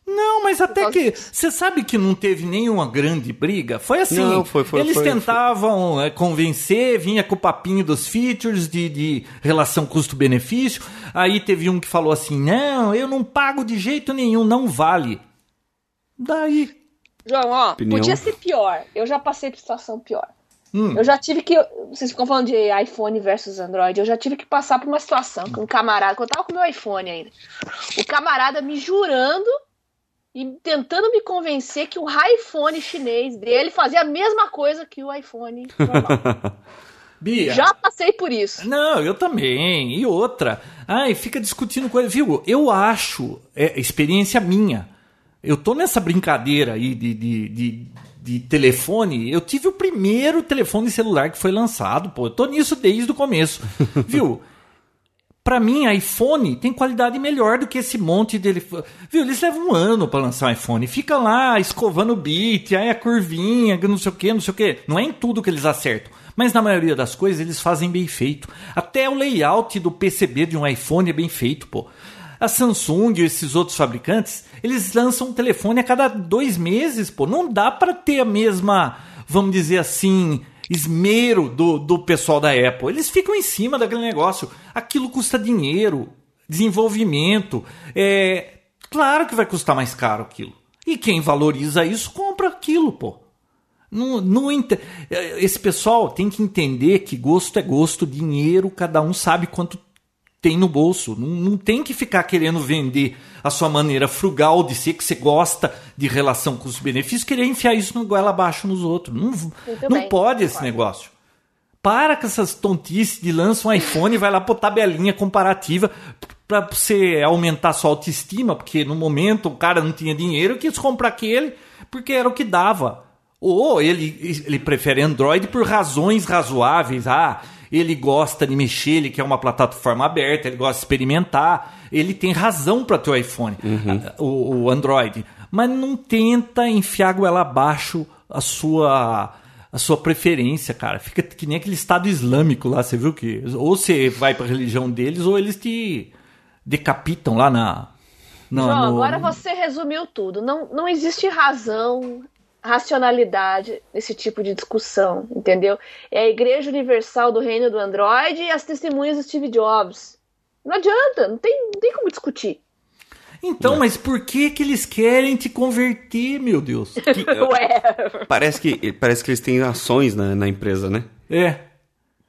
Speaker 3: Não, mas até que. Você sabe que não teve nenhuma grande briga? Foi assim.
Speaker 2: Não, foi- foi-
Speaker 3: eles
Speaker 2: foi-
Speaker 3: tentavam é, convencer, vinha com o papinho dos features de, de relação custo-benefício. Aí teve um que falou assim: não, eu não pago de jeito nenhum, não vale. Daí.
Speaker 1: João, ó,
Speaker 2: Opinião?
Speaker 1: podia ser pior. Eu já passei por situação pior.
Speaker 3: Hum.
Speaker 1: Eu já tive que. Vocês ficam falando de iPhone versus Android. Eu já tive que passar por uma situação com um camarada. Quando eu tava com meu iPhone ainda. O camarada me jurando e tentando me convencer que o iPhone chinês dele fazia a mesma coisa que o iPhone normal.
Speaker 3: Bia.
Speaker 1: já passei por isso.
Speaker 3: Não, eu também. E outra. Ai, fica discutindo coisa. Viu? Eu acho, é experiência minha. Eu tô nessa brincadeira aí de, de, de, de telefone. Eu tive o primeiro telefone celular que foi lançado, pô. Eu tô nisso desde o começo. Viu? Pra mim, iPhone tem qualidade melhor do que esse monte dele. Viu? Eles levam um ano pra lançar um iPhone. Fica lá escovando o bit, aí a curvinha, não sei o que, não sei o que. Não é em tudo que eles acertam. Mas na maioria das coisas eles fazem bem feito. Até o layout do PCB de um iPhone é bem feito, pô. A Samsung e esses outros fabricantes, eles lançam um telefone a cada dois meses, pô. Não dá pra ter a mesma, vamos dizer assim, esmero do, do pessoal da Apple. Eles ficam em cima daquele negócio. Aquilo custa dinheiro, desenvolvimento. É claro que vai custar mais caro aquilo. E quem valoriza isso compra aquilo, pô. Não, não ente- Esse pessoal tem que entender que gosto é gosto, dinheiro, cada um sabe quanto tem no bolso. Não, não tem que ficar querendo vender a sua maneira frugal de ser, que você gosta de relação custo-benefício, querer enfiar isso no goela abaixo nos outros. Não, não
Speaker 1: bem,
Speaker 3: pode esse
Speaker 1: concordo.
Speaker 3: negócio. Para com essas tontices de lança um iPhone e vai lá pôr tabelinha comparativa para você aumentar sua autoestima, porque no momento o cara não tinha dinheiro e quis comprar aquele porque era o que dava. Ou ele, ele prefere Android por razões razoáveis. Ah, ele gosta de mexer, ele quer uma plataforma aberta, ele gosta de experimentar. Ele tem razão para ter o iPhone, o, o Android. Mas não tenta enfiar a goela abaixo a sua a sua preferência, cara. Fica que nem aquele Estado Islâmico lá, você viu que ou você vai para a religião deles ou eles te decapitam lá na. na
Speaker 1: João,
Speaker 3: no-
Speaker 1: agora você resumiu tudo. Não, não existe razão, racionalidade nesse tipo de discussão, entendeu? É a Igreja Universal do Reino do Android e as testemunhas do Steve Jobs. Não adianta, não tem, não tem como discutir.
Speaker 3: Então, mas por que que eles querem te converter, meu Deus?
Speaker 2: Que-
Speaker 1: Ué,
Speaker 2: parece, que, parece que eles têm ações na, na empresa, né?
Speaker 3: É.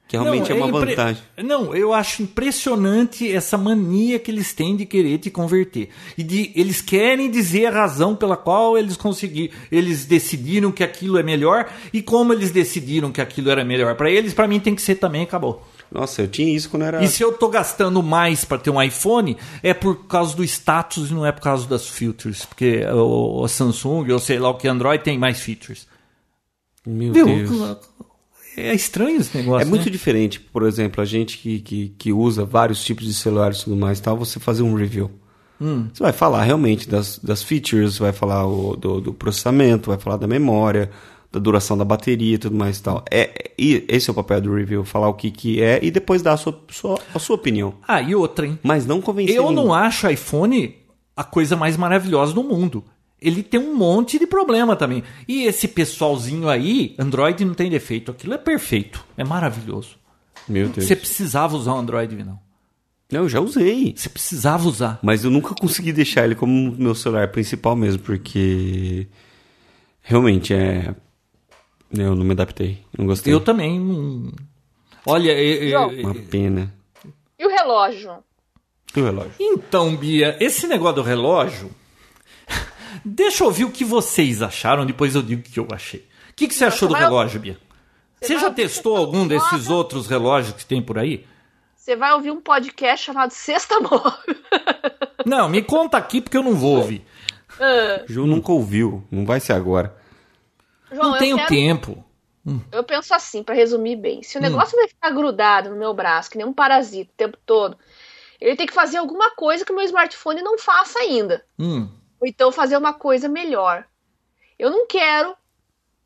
Speaker 2: Que realmente
Speaker 3: Não,
Speaker 2: é uma
Speaker 3: impre-
Speaker 2: vantagem.
Speaker 3: Não, eu acho impressionante essa mania que eles têm de querer te converter. E de eles querem dizer a razão pela qual eles conseguiram, eles decidiram que aquilo é melhor e como eles decidiram que aquilo era melhor para eles, para mim tem que ser também, acabou.
Speaker 2: Nossa, eu tinha isso quando era.
Speaker 3: E se eu tô gastando mais para ter um iPhone, é por causa do status e não é por causa das features, porque o, o Samsung ou sei lá o que Android tem mais features.
Speaker 2: Meu
Speaker 3: Viu?
Speaker 2: Deus.
Speaker 3: É estranho esse negócio.
Speaker 2: É muito
Speaker 3: né?
Speaker 2: diferente, por exemplo, a gente que, que, que usa vários tipos de celulares e tudo mais, tal, você fazer um review.
Speaker 3: Hum.
Speaker 2: Você vai falar realmente das, das features, vai falar o, do, do processamento, vai falar da memória, da duração da bateria e tudo mais e tal. É, e esse é o papel do review, falar o que, que é e depois dar a sua, sua, a sua opinião.
Speaker 3: Ah, e outra, hein?
Speaker 2: Mas não convencer
Speaker 3: Eu
Speaker 2: ninguém.
Speaker 3: não acho o iPhone a coisa mais maravilhosa do mundo. Ele tem um monte de problema também. E esse pessoalzinho aí, Android não tem defeito. Aquilo é perfeito. É maravilhoso.
Speaker 2: Meu Deus.
Speaker 3: Você precisava usar o Android, não.
Speaker 2: Não, eu já usei.
Speaker 3: Você precisava usar.
Speaker 2: Mas eu nunca consegui deixar ele como meu celular principal mesmo, porque realmente é. Eu não me adaptei. Não gostei.
Speaker 3: Eu também. não- Olha, eu- eu-
Speaker 2: Uma pena.
Speaker 1: e o relógio?
Speaker 2: E o relógio?
Speaker 3: Então, Bia, esse negócio do relógio. Deixa eu ouvir o que vocês acharam, depois eu digo o que eu achei. O que, que você achou do relógio, Bia?
Speaker 1: Você
Speaker 3: já testou algum desses outros relógios que tem por aí?
Speaker 1: Você vai ouvir um podcast chamado Sexta Móvel.
Speaker 3: Não, me conta aqui porque eu não vou ouvir.
Speaker 2: O Ju nunca ouviu. Não vai ser agora.
Speaker 1: João,
Speaker 3: Não tenho
Speaker 1: quero-
Speaker 3: tempo.
Speaker 1: Eu penso assim, pra resumir bem.
Speaker 3: Hum.
Speaker 1: Se o negócio vai ficar grudado no meu braço, que nem um parasita o tempo todo, ele tem que fazer alguma coisa que o meu smartphone não faça ainda.
Speaker 3: Hum.
Speaker 1: Ou então fazer uma coisa melhor. Eu não quero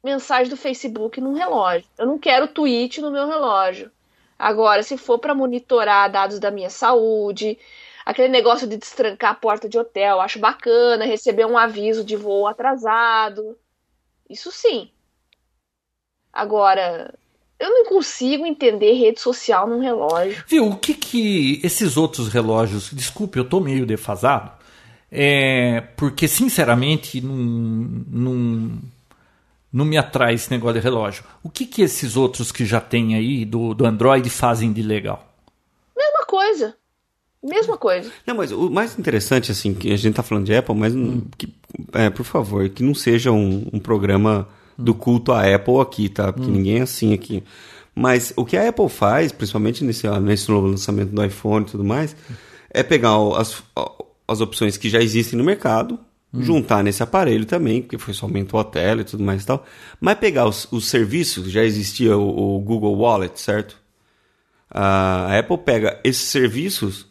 Speaker 1: mensagem do Facebook num relógio. Eu não quero tweet no meu relógio. Agora, se for pra monitorar dados da minha saúde, aquele negócio de destrancar a porta de hotel, acho bacana, receber um aviso de voo atrasado. Isso sim. Agora, eu não consigo entender rede social num relógio.
Speaker 3: Viu, o que que esses outros relógios... Desculpe, eu tô meio defasado. É, porque, sinceramente, não, não, não me atrai esse negócio de relógio. O que que esses outros que já tem aí do, do Android fazem de legal?
Speaker 1: Mesma coisa. Mesma coisa.
Speaker 2: Não, mas o mais interessante, assim, que a gente tá falando de Apple, mas não- que, é, por favor, que não seja um, um programa do culto à Apple aqui, tá? Porque ninguém é assim aqui. Mas o que a Apple faz, principalmente nesse, nesse novo lançamento do iPhone e tudo mais, é pegar o- as, as opções que já existem no mercado, juntar nesse aparelho também, porque foi só aumentou a tela e tudo mais e tal, mas pegar os, os serviços, já existia o, o Google Wallet, certo? A Apple pega esses serviços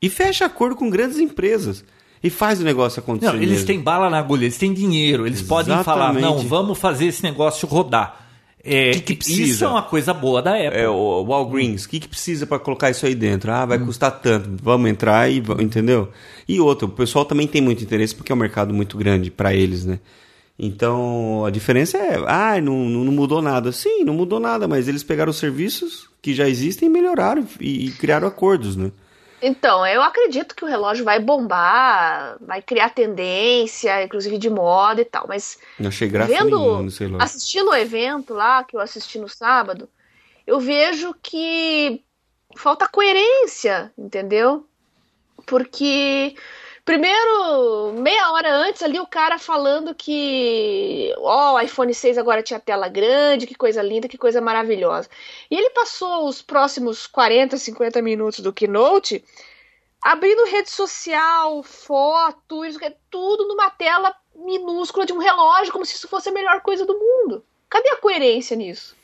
Speaker 2: e fecha acordo com grandes empresas e faz o negócio acontecer.
Speaker 3: Não, eles
Speaker 2: mesmo.
Speaker 3: têm bala na agulha, eles têm dinheiro, eles podem falar,
Speaker 2: Exatamente.
Speaker 3: não, vamos fazer esse negócio rodar. É,
Speaker 2: Que que
Speaker 3: Isso
Speaker 2: precisa?
Speaker 3: é uma coisa boa da Apple.
Speaker 2: É, o Walgreens, o que, que precisa para colocar isso aí dentro? Ah, vai custar tanto, vamos entrar e entendeu? E outro, o pessoal também tem muito interesse porque é um mercado muito grande para eles, né? Então a diferença é, ah, não, não não mudou nada. Sim, não mudou nada, mas eles pegaram os serviços que já existem e melhoraram e, e criaram acordos, né?
Speaker 1: Então, eu acredito que o relógio vai bombar, vai criar tendência, inclusive de moda e tal, mas
Speaker 2: Não achei graça
Speaker 1: vendo,
Speaker 2: nenhuma
Speaker 1: assistindo o evento lá, que eu assisti no sábado, eu vejo que falta coerência, entendeu? Porque, primeiro, meia hora antes ali, o cara falando que, ó, o iPhone 6 agora tinha tela grande, que coisa linda, que coisa maravilhosa. E ele passou os próximos 40, 50 minutos do keynote abrindo rede social, foto, que- tudo numa tela minúscula de um relógio, como se isso fosse a melhor coisa do mundo. Cadê a coerência nisso?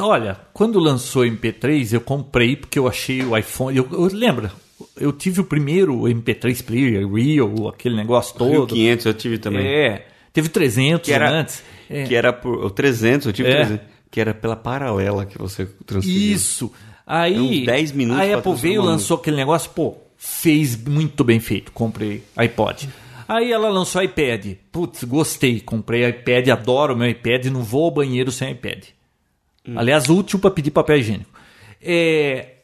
Speaker 3: Olha, quando lançou o MP3, eu comprei porque eu achei o iPhone. Eu, eu lembra? Eu tive o primeiro MP3 Player, Real, aquele negócio
Speaker 2: Rio
Speaker 3: todo.
Speaker 2: 500 eu tive também.
Speaker 3: É. Teve 300
Speaker 2: Que era-
Speaker 3: antes. É.
Speaker 2: Que era por o 300, eu tive
Speaker 3: É.
Speaker 2: 300, que era pela paralela que você transferiu.
Speaker 3: Isso. Aí,
Speaker 2: Eram 10 minutos
Speaker 3: a Apple veio, lançou aquele negócio, pô, fez muito bem feito. Comprei iPod. Aí ela lançou iPad. Putz, gostei. Comprei iPad, adoro meu iPad, não vou ao banheiro sem iPad. Aliás, útil para pedir papel higiênico. É,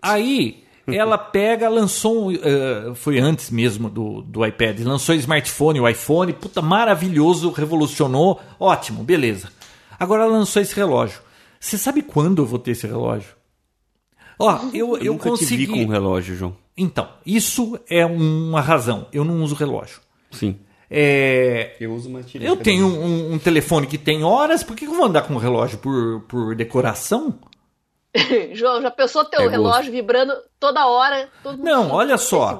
Speaker 3: aí ela pega, lançou um. eh, foi antes mesmo do, do iPad, lançou o smartphone, o iPhone, puta, maravilhoso, revolucionou, ótimo, beleza. Agora ela lançou esse relógio. Você sabe quando eu vou ter esse relógio? Ó, eu,
Speaker 2: Eu,
Speaker 3: eu
Speaker 2: nunca
Speaker 3: consegui.
Speaker 2: te vi com um relógio, João.
Speaker 3: Então, isso é uma razão. Eu não uso relógio.
Speaker 2: Sim.
Speaker 3: É,
Speaker 2: Eu uso uma
Speaker 3: eu tenho um, um telefone que tem horas, por que que eu vou andar com um relógio por, por decoração?
Speaker 1: João, já pensou teu
Speaker 2: É gosto.
Speaker 1: relógio vibrando toda hora? Todo
Speaker 3: Não, olha só.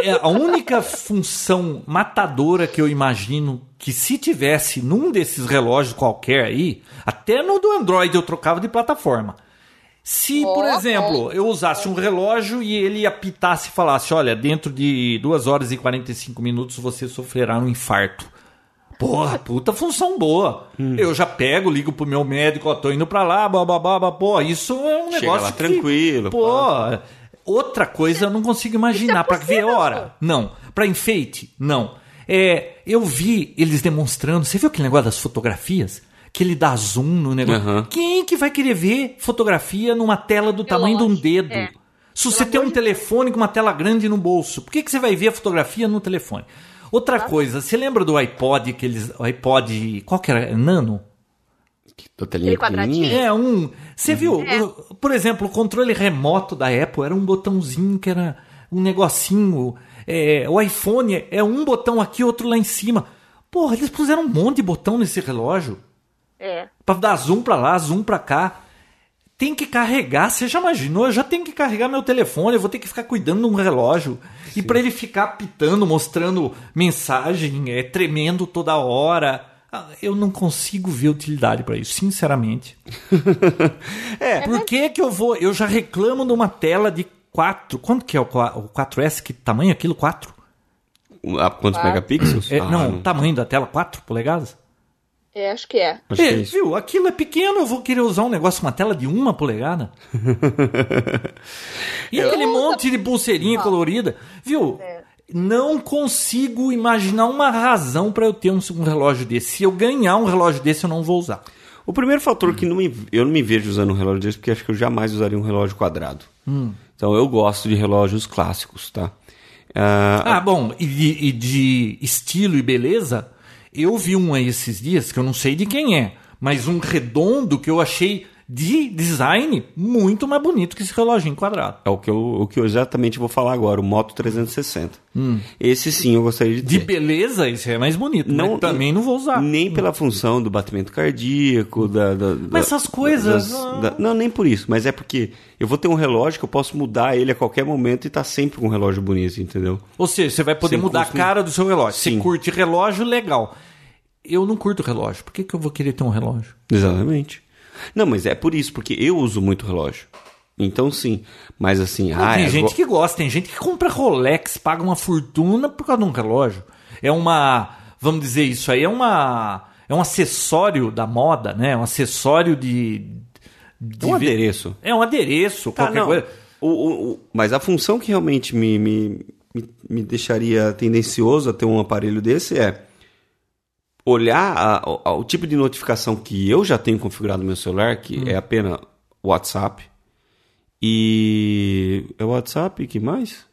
Speaker 3: É a única função matadora que eu imagino que se tivesse num desses relógios qualquer aí, até no do Android eu trocava de plataforma. Se, por
Speaker 1: Ó,
Speaker 3: exemplo, eu usasse um relógio e ele apitasse e falasse: olha, dentro de 2 horas e 45 minutos você sofrerá um infarto. Porra, puta função boa. Eu já pego, ligo pro meu médico, ó, tô indo pra lá, bababá, pô, isso é um
Speaker 2: Chega
Speaker 3: negócio
Speaker 2: lá
Speaker 3: que-
Speaker 2: tranquilo,
Speaker 3: Pô, outra coisa eu não consigo imaginar. pra ver hora? Não. Pra enfeite? Não. É, eu vi eles demonstrando. Você viu aquele negócio das fotografias? Que ele dá zoom no negócio.
Speaker 2: Aham.
Speaker 3: Quem que vai querer ver fotografia numa tela do tamanho de um dedo?
Speaker 1: é.
Speaker 3: Se você tem um telefone com uma tela grande no bolso, por que, que você vai ver a fotografia no telefone? Outra coisa, você lembra do iPod, aqueles iPod, qual que era? Nano?
Speaker 2: Tô telinha
Speaker 1: quadradinho.
Speaker 3: É um. Você viu?
Speaker 1: É.
Speaker 3: Por exemplo, o controle remoto da Apple era um botãozinho que era um negocinho. É, o iPhone é um botão aqui, outro lá em cima. Porra, eles puseram um monte de botão nesse relógio.
Speaker 1: É.
Speaker 3: Pra dar zoom pra lá, zoom pra cá. Tem que carregar, você já imaginou? Eu já tenho que carregar meu telefone, eu vou ter que ficar cuidando de um relógio. E pra ele ficar apitando, mostrando mensagem, é, tremendo toda hora. Ah, Eu não consigo ver utilidade pra isso, sinceramente.
Speaker 2: É,
Speaker 3: Por que que eu vou... Eu já reclamo de uma tela de 4... Quanto que é o qua- o 4S? Que tamanho é aquilo? 4?
Speaker 2: Ah, Quantos megapixels?
Speaker 3: É,
Speaker 2: Ah,
Speaker 3: não, o tamanho da tela, 4 polegadas?
Speaker 1: É, acho que é.
Speaker 2: Acho que
Speaker 3: É,
Speaker 2: isso.
Speaker 3: viu? Aquilo é pequeno, eu vou querer usar um negócio com uma tela de uma polegada. e aquele monte de pulseirinha colorida, viu?
Speaker 1: É.
Speaker 3: Não consigo imaginar uma razão para eu ter um, um relógio desse. Se eu ganhar um relógio desse, eu não vou usar.
Speaker 2: O primeiro fator que não me- eu não me vejo usando um relógio desse, porque acho que eu jamais usaria um relógio quadrado.
Speaker 3: Hum.
Speaker 2: Então eu gosto de relógios clássicos, tá? Ah,
Speaker 3: Ah, bom, e e de estilo e beleza, eu vi um esses dias, que eu não sei de quem é, mas um redondo que eu achei de design muito mais bonito que esse reloginho quadrado.
Speaker 2: é o que, eu, o que eu exatamente vou falar agora, o Moto 360. Esse sim eu gostaria de
Speaker 3: Hum. De
Speaker 2: ter.
Speaker 3: beleza, esse é mais bonito, mas também não vou usar.
Speaker 2: Nem pela função do batimento cardíaco, da. da-
Speaker 3: Mas essas coisas,
Speaker 2: das-
Speaker 3: ah.
Speaker 2: da- não, nem por isso, mas é porque eu vou ter um relógio que eu posso mudar ele a qualquer momento e tá sempre com um relógio bonito, entendeu?
Speaker 3: Ou seja, você vai poder
Speaker 2: Sem
Speaker 3: mudar a cara do seu relógio. Você
Speaker 2: Sim.
Speaker 3: curte relógio, legal. Eu não curto relógio. Por que, que eu vou querer ter um relógio?
Speaker 2: Exatamente. Não, mas é por isso, porque eu uso muito relógio. Então sim. Mas assim, ah,
Speaker 3: tem
Speaker 2: é,
Speaker 3: gente
Speaker 2: go-
Speaker 3: que gosta, tem gente que compra Rolex, paga uma fortuna por causa de um relógio. É uma, vamos dizer isso aí, é uma é um acessório da moda, né? É um acessório de, de
Speaker 2: É um adereço.
Speaker 3: É um adereço,
Speaker 2: Tá,
Speaker 3: qualquer
Speaker 2: não.
Speaker 3: coisa.
Speaker 2: O, o- o- mas a função que realmente me, me, me, me deixaria tendencioso a ter um aparelho desse é olhar a- ao, ao tipo de notificação que eu já tenho configurado no meu celular, que
Speaker 3: Hum.
Speaker 2: é apenas WhatsApp. E. É o WhatsApp? que mais?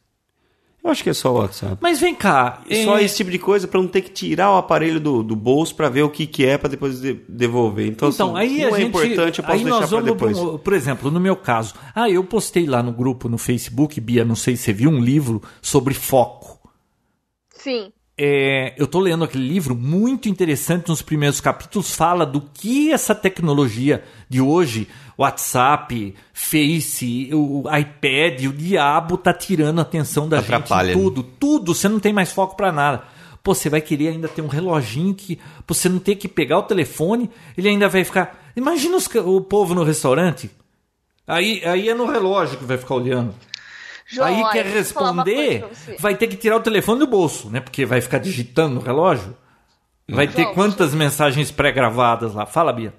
Speaker 2: Eu acho que é só o WhatsApp.
Speaker 3: Mas vem cá,
Speaker 2: Só
Speaker 3: é-
Speaker 2: esse tipo de coisa pra não ter que tirar o aparelho do, do bolso pra ver o que, que é pra depois de- devolver. Então,
Speaker 3: Então,
Speaker 2: assim,
Speaker 3: aí
Speaker 2: não
Speaker 3: a
Speaker 2: é
Speaker 3: gente,
Speaker 2: importante, eu posso
Speaker 3: aí
Speaker 2: deixar
Speaker 3: vamos
Speaker 2: depois.
Speaker 3: pro- por exemplo, no meu caso, ah, eu postei lá no grupo no Facebook, Bia, não sei se você viu um livro sobre foco.
Speaker 1: Sim.
Speaker 3: É, eu tô lendo aquele livro muito interessante nos primeiros capítulos fala do que essa tecnologia de hoje, WhatsApp, Face, o iPad, o diabo tá tirando a atenção da
Speaker 2: Atrapalha,
Speaker 3: gente
Speaker 2: né?
Speaker 3: tudo, tudo, você não tem mais foco pra nada. Pô, você vai querer ainda ter um reloginho que pra você não ter que pegar o telefone, ele ainda vai ficar. Imagina os o povo no restaurante. Aí, aí é no relógio que vai ficar olhando.
Speaker 1: João,
Speaker 3: Aí quer responder,
Speaker 1: você.
Speaker 3: vai ter que tirar o telefone do bolso, né? Porque vai ficar digitando no relógio. Vai ter
Speaker 1: João,
Speaker 3: quantas mensagens pré-gravadas lá? Fala, Bia.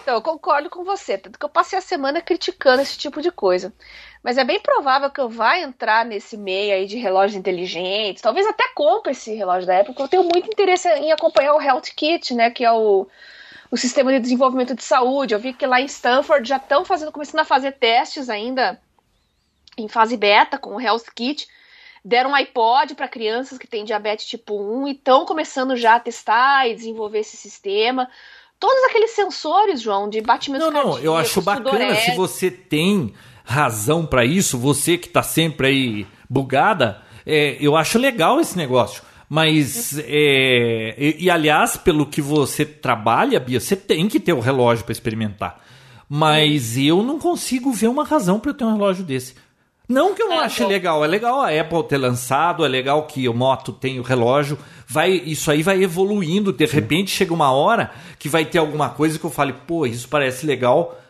Speaker 1: Então, eu concordo com você, tanto que eu passei a semana criticando esse tipo de coisa. Mas é bem provável que eu vá entrar nesse meio aí de relógios inteligentes, talvez até compre esse relógio da porque eu tenho muito interesse em acompanhar o Health Kit, né, que é o, o sistema de desenvolvimento de saúde. Eu vi que lá em Stanford já estão fazendo, começando a fazer testes ainda em fase beta com o Health Kit. Deram um iPod para crianças que têm diabetes tipo 1 e estão começando já a testar e desenvolver esse sistema. Todos aqueles sensores, João, de batimento
Speaker 3: Não, não, eu acho bacana se você tem razão para isso, você que tá sempre aí bugada, é, eu acho legal esse negócio. Mas, é, e, e, aliás, pelo que você trabalha, Bia, você tem que ter o relógio para experimentar. Mas eu não consigo ver uma razão para eu ter um relógio desse. Não que eu não é, ache bom. legal, é legal a Apple ter lançado, é legal que o Moto tem o relógio, vai isso aí vai evoluindo, de repente chega uma hora que vai ter alguma coisa que eu fale, pô, isso parece legal,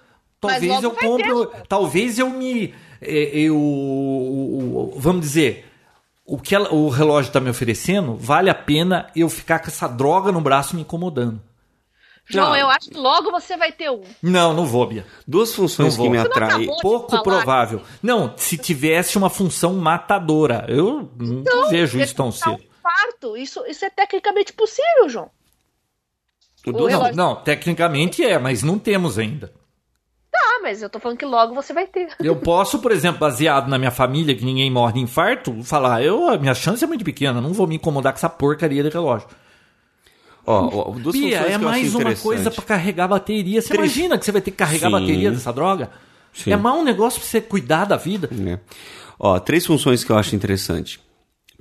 Speaker 3: talvez eu compro, ter. talvez eu me eu vamos dizer, o que ela, o relógio está me oferecendo, vale a pena eu ficar com essa droga no braço me incomodando.
Speaker 1: João, não. eu acho que logo você vai ter um.
Speaker 3: Não, não vou, Bia.
Speaker 2: Duas funções que me atraem.
Speaker 3: Pouco provável. Não, se tivesse uma função matadora. Eu não então, vejo isso tão cedo.
Speaker 1: Parto. Isso, isso é tecnicamente possível, João.
Speaker 3: Não, não, tecnicamente é, mas não temos ainda.
Speaker 1: Tá, mas eu tô falando que logo você vai ter.
Speaker 3: Eu posso, por exemplo, baseado na minha família, que ninguém morre de infarto, falar, eu, a minha chance é muito pequena, não vou me incomodar com essa porcaria de relógio.
Speaker 2: Ó,
Speaker 3: Bia, é mais uma coisa para carregar a bateria. Você imagina que você vai ter que carregar Sim. a bateria dessa droga? Sim. É mais um negócio para você cuidar da vida. É.
Speaker 2: Ó, três funções que eu acho interessante.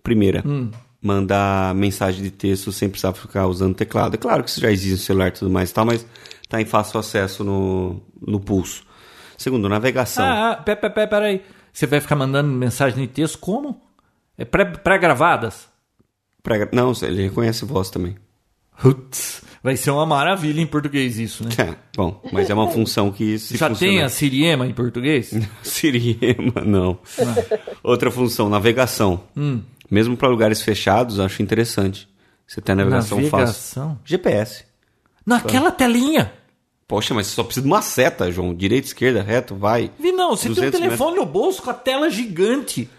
Speaker 2: Primeira, hum. mandar mensagem de texto sem precisar ficar usando teclado. É claro que isso já existe no celular e tudo mais e tal, mas tá em fácil acesso no, no pulso. Segundo, navegação.
Speaker 3: Ah, ah pera, pera, pera aí. Você vai ficar mandando mensagem de texto como? É pré-gravadas?
Speaker 2: Pré não, ele reconhece voz também.
Speaker 3: Putz, vai ser uma maravilha em português isso, né?
Speaker 2: É, bom, mas é uma função que se
Speaker 3: Já funciona... tem a Siriema em português?
Speaker 2: Siriema, não. Ah. Outra função, navegação. Hum. Mesmo para lugares fechados, acho interessante. Você tem a navegação, navegação? fácil. GPS.
Speaker 3: Naquela telinha.
Speaker 2: Poxa, mas você só precisa de uma seta, João. Direita, esquerda, reto, vai.
Speaker 3: Vi não, você tem um telefone metros. no bolso com a tela gigante.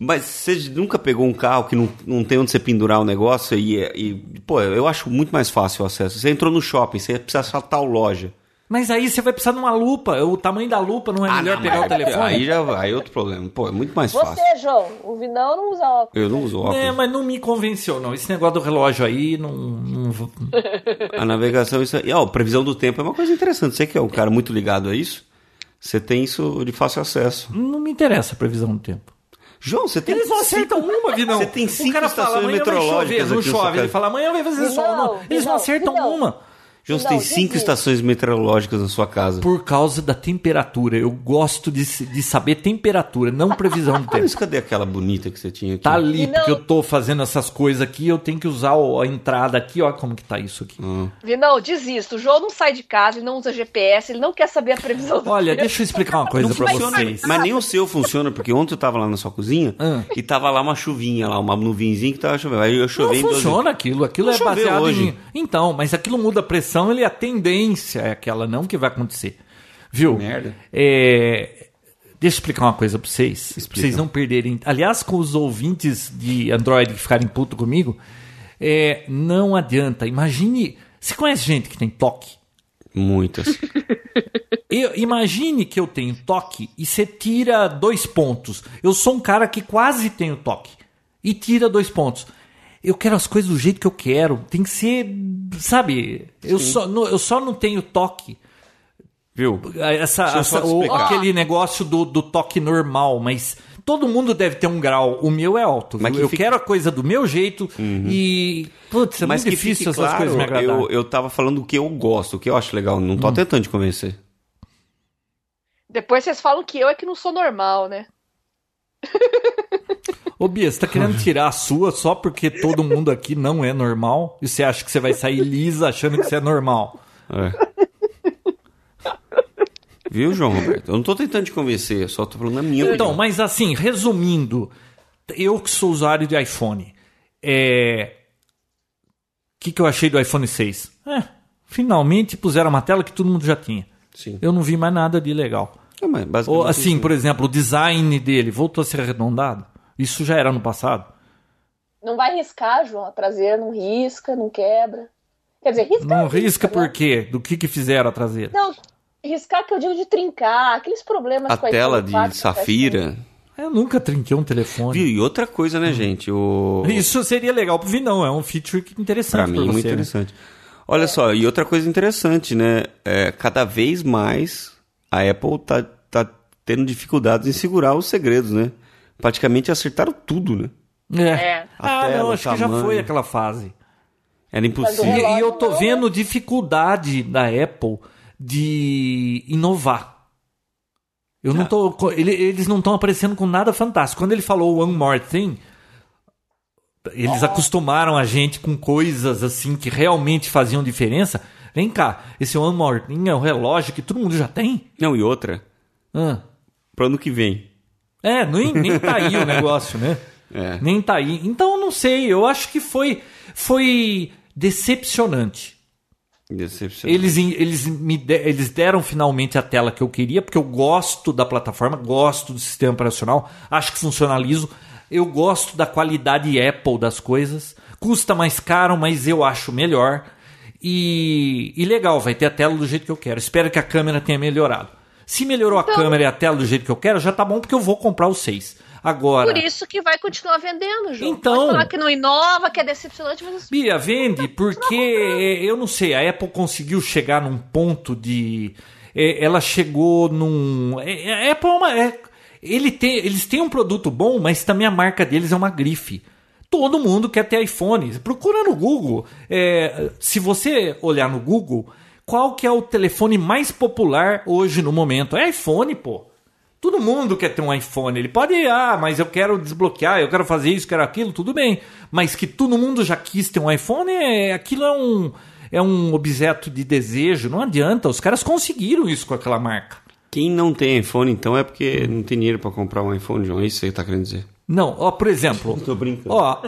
Speaker 2: Mas você nunca pegou um carro que não, não tem onde você pendurar o negócio e, e, pô, eu acho muito mais fácil o acesso. Você entrou no shopping, você precisa achar tal loja.
Speaker 3: Mas aí você vai precisar de uma lupa. O tamanho da lupa não é ah, melhor não, pegar o telefone?
Speaker 2: Aí já vai, outro problema. Pô, é muito mais
Speaker 1: você,
Speaker 2: fácil.
Speaker 1: Você, João, o Vinão não usa óculos.
Speaker 2: Eu não uso óculos. É,
Speaker 3: mas não me convenceu, não. Esse negócio do relógio aí não. não...
Speaker 2: a navegação, isso aí. Ó, previsão do tempo é uma coisa interessante. Você que é um cara muito ligado a isso, você tem isso de fácil acesso.
Speaker 3: Não me interessa a previsão do tempo.
Speaker 2: João, você tem
Speaker 3: Eles não acertam
Speaker 2: cinco...
Speaker 3: uma, Vinão.
Speaker 2: Você tem cinco o cara estações fala, meteorológicas.
Speaker 3: Não chove, ele fala amanhã vai fazer sol. Não. Eles não, não acertam não. uma.
Speaker 2: João, você tem cinco estações meteorológicas na sua casa.
Speaker 3: Por causa da temperatura. Eu gosto de, de saber temperatura, não previsão do tempo.
Speaker 2: Mas cadê aquela bonita que você tinha aqui?
Speaker 3: Tá ali, porque eu tô fazendo essas coisas aqui, eu tenho que usar a entrada aqui, ó como que tá isso aqui.
Speaker 1: Hum. Não, desisto. O João não sai de casa, ele não usa GPS, ele não quer saber a previsão do
Speaker 3: Olha, deixa eu explicar uma coisa para vocês.
Speaker 2: Mas nem o seu funciona, porque ontem eu tava lá na sua cozinha hum. e tava lá uma chuvinha, lá, uma nuvenzinha que tava chovendo. Aí eu chovendo.
Speaker 3: Não funciona aquilo, aquilo não é baseado hoje. em... Então, mas aquilo muda a pressão ele a tendência é aquela, não que vai acontecer. Viu?
Speaker 2: Merda.
Speaker 3: É, deixa eu explicar uma coisa para vocês. Pra vocês não perderem. Aliás, com os ouvintes de Android que ficarem puto comigo, é, não adianta. Imagine. Você conhece gente que tem toque?
Speaker 2: Muitas.
Speaker 3: Eu, imagine que eu tenho toque e você tira dois pontos. Eu sou um cara que quase tenho toque e tira dois pontos eu quero as coisas do jeito que eu quero. Tem que ser, sabe? Eu só, eu só não tenho toque.
Speaker 2: Viu?
Speaker 3: Essa, essa o, aquele negócio do, do toque normal, mas todo mundo deve ter um grau. O meu é alto. Mas eu fique... quero a coisa do meu jeito uhum. e. Putz, é
Speaker 2: mas
Speaker 3: muito difícil essas
Speaker 2: claro,
Speaker 3: coisas me agradar.
Speaker 2: Eu, eu tava falando o que eu gosto, o que eu acho legal. Não tô hum. tentando te convencer.
Speaker 1: Depois vocês falam que eu é que não sou normal, né?
Speaker 3: Ô Bia, você tá querendo tirar a sua só porque todo mundo aqui não é normal? E você acha que você vai sair lisa achando que você é normal? É.
Speaker 2: Viu, João Roberto? Eu não tô tentando te convencer, eu só tô falando a minha
Speaker 3: Então, opinião. mas assim, resumindo, eu que sou usuário de iPhone, é... que, que eu achei do iPhone 6? É, finalmente puseram uma tela que todo mundo já tinha.
Speaker 2: Sim.
Speaker 3: Eu não vi mais nada de legal.
Speaker 2: É,
Speaker 3: Ou, assim,
Speaker 2: isso.
Speaker 3: por exemplo, o design dele voltou a ser arredondado. Isso já era no passado.
Speaker 1: Não vai riscar, João. A traseira não risca, não quebra. Quer dizer, risca.
Speaker 3: Não risca
Speaker 1: né?
Speaker 3: por quê? Do que, que fizeram a traseira?
Speaker 1: Não, riscar que eu digo de trincar, aqueles problemas
Speaker 2: a
Speaker 1: com a
Speaker 2: tela de
Speaker 1: 4 que
Speaker 2: safira.
Speaker 3: Eu nunca trinquei um telefone.
Speaker 2: Viu? E outra coisa, né, gente? O...
Speaker 3: Isso seria legal pro Vinão, é um feature interessante
Speaker 2: Pra mim,
Speaker 3: pra
Speaker 2: muito
Speaker 3: você. né?
Speaker 2: interessante. Olha só, e outra coisa interessante, né? É, cada vez mais a Apple tá, tá tendo dificuldades em segurar os segredos, né? Praticamente acertaram tudo, né?
Speaker 3: É.
Speaker 1: É.
Speaker 3: Ah,
Speaker 2: A tela,
Speaker 3: não, acho que já foi aquela fase.
Speaker 2: Era
Speaker 3: E,
Speaker 2: impossível.
Speaker 1: relógio
Speaker 3: e eu tô vendo dificuldade da Apple de inovar. Eu não
Speaker 2: Ah.
Speaker 3: tô, ele- eles não estão aparecendo com nada fantástico. Quando ele falou One More Thing, eles acostumaram a gente com coisas assim que realmente faziam diferença. Vem cá, esse One More Thing é um relógio que todo mundo já tem?
Speaker 2: Não, e outra,
Speaker 3: Ah.
Speaker 2: pro ano que vem.
Speaker 3: É, nem, nem tá aí o negócio, né?
Speaker 2: É.
Speaker 3: Nem tá aí. Então não sei, eu acho que foi, foi decepcionante.
Speaker 2: Decepcionante.
Speaker 3: Eles, eles, me de- eles deram finalmente a tela que eu queria, porque eu gosto da plataforma, gosto do sistema operacional, acho que funciona liso. Eu gosto da qualidade Apple das coisas. Custa mais caro, mas eu acho melhor. E, e legal, vai ter a tela do jeito que eu quero. Espero que a câmera tenha melhorado. Se melhorou a
Speaker 1: Então-
Speaker 3: câmera e a tela do jeito que eu quero, já tá bom, porque eu vou comprar o 6. Agora.
Speaker 1: Por isso que vai continuar vendendo, João.
Speaker 3: Então-
Speaker 1: Pode falar que não inova, que é decepcionante, mas
Speaker 3: Bia, vende porque eu não sei, a Apple conseguiu chegar num ponto de. é, Ela chegou num. é, é, A Apple é uma. é- ele tem, eles têm um produto bom, mas também a marca deles é uma grife. Todo mundo quer ter iPhone. Procura no Google. É, se você olhar no Google, qual que é o telefone mais popular hoje no momento? É iPhone, pô. Todo mundo quer ter um iPhone. Ele pode, ah, mas eu quero desbloquear, eu quero fazer isso, quero aquilo, tudo bem. Mas que todo mundo já quis ter um iPhone, é, aquilo é um, é um objeto de desejo. Não adianta, os caras conseguiram isso com aquela marca.
Speaker 2: Quem não tem iPhone, então, é porque não tem dinheiro pra comprar um iPhone, João. É isso que você tá querendo dizer.
Speaker 3: Não, ó, por exemplo,
Speaker 2: Tô brincando.
Speaker 3: ó,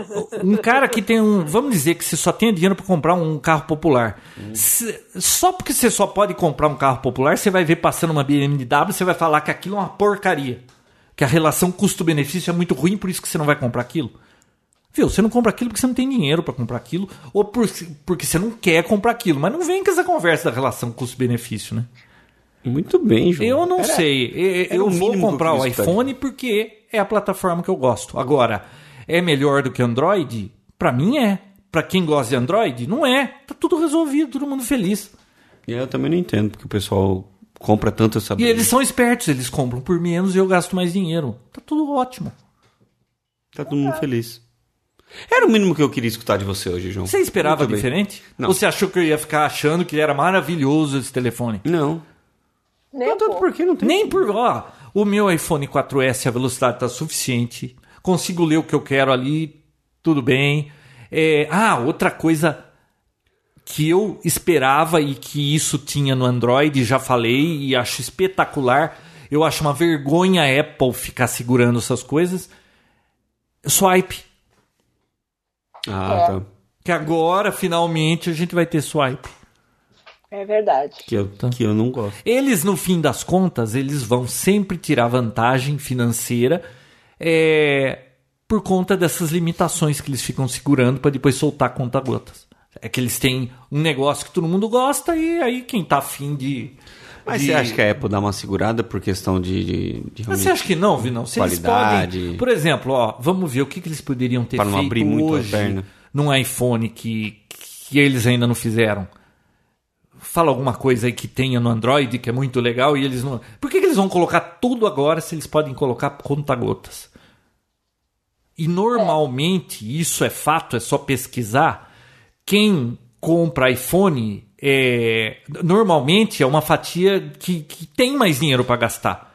Speaker 3: um cara que tem um, vamos dizer que você só tem dinheiro para comprar um carro popular. Se- só porque você só pode comprar um carro popular, você vai ver passando uma BMW, você vai falar que aquilo é uma porcaria. Que a relação custo-benefício é muito ruim, por isso que você não vai comprar aquilo. Viu? Você não compra aquilo porque você não tem dinheiro para comprar aquilo, ou por- porque você não quer comprar aquilo. Mas não vem com essa conversa da relação custo-benefício, né?
Speaker 2: Muito bem, João.
Speaker 3: Eu não
Speaker 2: Era-
Speaker 3: sei. Eu
Speaker 2: o
Speaker 3: vou
Speaker 2: eu
Speaker 3: comprar o iPhone porque é a plataforma que eu gosto. Agora, é melhor do que Android? Pra mim é. Pra quem gosta de Android, não é. Tá tudo resolvido, todo mundo feliz.
Speaker 2: E eu também não entendo porque o pessoal compra tanto essa
Speaker 3: E eles são espertos, eles compram por menos e eu gasto mais dinheiro. Tá tudo ótimo.
Speaker 2: Tá todo mundo feliz. Era o mínimo que eu queria escutar de você hoje, João.
Speaker 3: Você esperava diferente?
Speaker 2: Não.
Speaker 3: Ou você achou que eu ia ficar achando que era maravilhoso esse telefone?
Speaker 2: Não.
Speaker 1: Nem um pouco.
Speaker 2: porque não tem.
Speaker 3: Nem por. Ó, o meu iPhone 4S, a velocidade tá suficiente. Consigo ler o que eu quero ali, tudo bem. É, ah, outra coisa que eu esperava e que isso tinha no Android, já falei e acho espetacular. Eu acho uma vergonha a Apple ficar segurando essas coisas. Swipe.
Speaker 2: Ah,
Speaker 1: É.
Speaker 2: tá.
Speaker 3: Que agora, finalmente, a gente vai ter swipe.
Speaker 1: É verdade.
Speaker 2: Que eu, que eu não gosto.
Speaker 3: Eles, no fim das contas, eles vão sempre tirar vantagem financeira é, por conta dessas limitações que eles ficam segurando para depois soltar conta-gotas. É que eles têm um negócio que todo mundo gosta e aí quem tá afim de.
Speaker 2: Mas
Speaker 3: de-
Speaker 2: você acha que a Apple dá uma segurada por questão de. de, de
Speaker 3: Mas você acha que não, Vinão? Se eles
Speaker 2: Qualidade.
Speaker 3: podem. Por exemplo, ó, vamos ver o que, que eles poderiam ter
Speaker 2: Pra não
Speaker 3: feito
Speaker 2: abrir muito a
Speaker 3: hoje
Speaker 2: perna.
Speaker 3: num iPhone que, que eles ainda não fizeram. Fala alguma coisa aí que tenha no Android que é muito legal e eles não. Por que, que eles vão colocar tudo agora se eles podem colocar conta-gotas? E normalmente, isso é fato, é só pesquisar. Quem compra iPhone é, normalmente é uma fatia que, que tem mais dinheiro para gastar.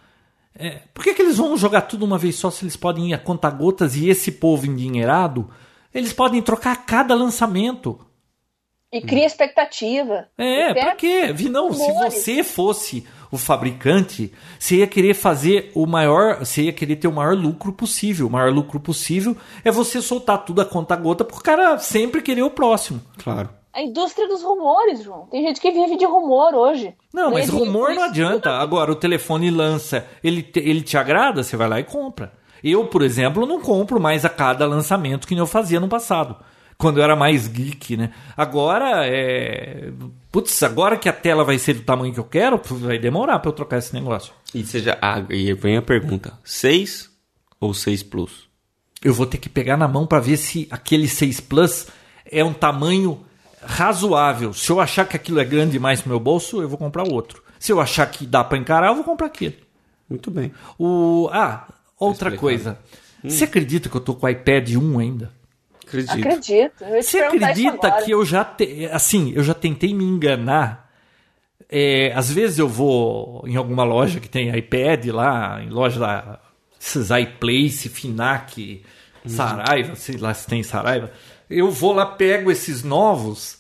Speaker 3: É, por que, que eles vão jogar tudo uma vez só se eles podem ir a conta-gotas e esse povo endinheirado, eles podem trocar a cada lançamento?
Speaker 1: E cria expectativa.
Speaker 3: É, pra quê? Vi, não, se você fosse o fabricante, você ia querer fazer o maior, você ia querer ter o maior lucro possível. O maior lucro possível é você soltar tudo a conta gota pro cara sempre querer o próximo.
Speaker 2: Claro.
Speaker 1: A indústria dos rumores, João. Tem gente que vive de rumor hoje.
Speaker 3: Não, mas rumor não adianta. Agora, o telefone lança, ele te, ele te agrada, você vai lá e compra. Eu, por exemplo, não compro mais a cada lançamento que nem eu fazia no passado. Quando eu era mais geek, né? Agora, é... Putz, agora que a tela vai ser do tamanho que eu quero, vai demorar pra eu trocar esse negócio.
Speaker 2: E, seja, ah, e vem a pergunta: 6 ou 6 Plus?
Speaker 3: Eu vou ter que pegar na mão pra ver se aquele 6 Plus é um tamanho razoável. Se eu achar que aquilo é grande demais pro meu bolso, eu vou comprar outro. Se eu achar que dá pra encarar, eu vou comprar aquele.
Speaker 2: Muito bem.
Speaker 3: O... Ah, outra coisa. Você acredita que eu tô com o iPad 1 ainda?
Speaker 2: Acredito.
Speaker 1: Acredito.
Speaker 3: Você acredita que eu já te... assim, eu já tentei me enganar? É, às vezes eu vou em alguma loja que tem iPad lá, em loja da esses iPlace, Finac, Saraiva, sei lá se tem Saraiva. Eu vou lá, pego esses novos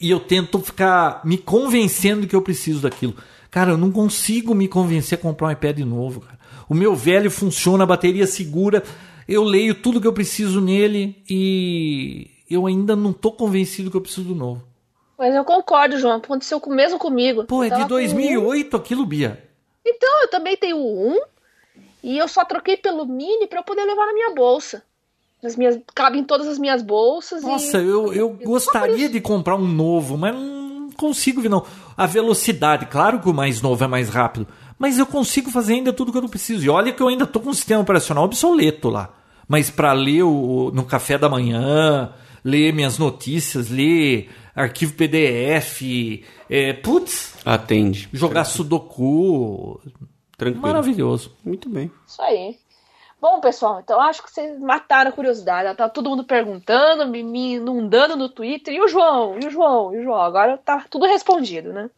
Speaker 3: e eu tento ficar me convencendo que eu preciso daquilo. Cara, eu não consigo me convencer a comprar um iPad novo, cara. O meu velho funciona, a bateria segura, eu leio tudo que eu preciso nele e eu ainda não tô convencido que eu preciso do novo.
Speaker 1: Mas eu concordo, João. Aconteceu com- mesmo comigo.
Speaker 3: Pô, é de
Speaker 1: com um.
Speaker 3: 2008 aquilo, Bia.
Speaker 1: Então, eu também tenho um. E eu só troquei pelo mini pra eu poder levar na minha bolsa. Nas minhas, cabe em todas as minhas bolsas.
Speaker 3: Nossa,
Speaker 1: e...
Speaker 3: eu, eu gostaria de comprar um novo, mas não consigo ver, não. A velocidade, claro que o mais novo é mais rápido, mas eu consigo fazer ainda tudo que eu não preciso. E olha que eu ainda tô com um sistema operacional obsoleto lá. Mas para ler o, no café da manhã, ler minhas notícias, ler arquivo PDF, é, putz,
Speaker 2: Atende.
Speaker 3: jogar sudoku,
Speaker 2: Tranquilo.
Speaker 3: maravilhoso.
Speaker 2: Muito bem.
Speaker 1: Isso aí. Bom, pessoal, então acho que vocês mataram a curiosidade. Tá todo mundo perguntando, me, me inundando no Twitter. E o João? E o João? E o João? Agora tá tudo respondido, né?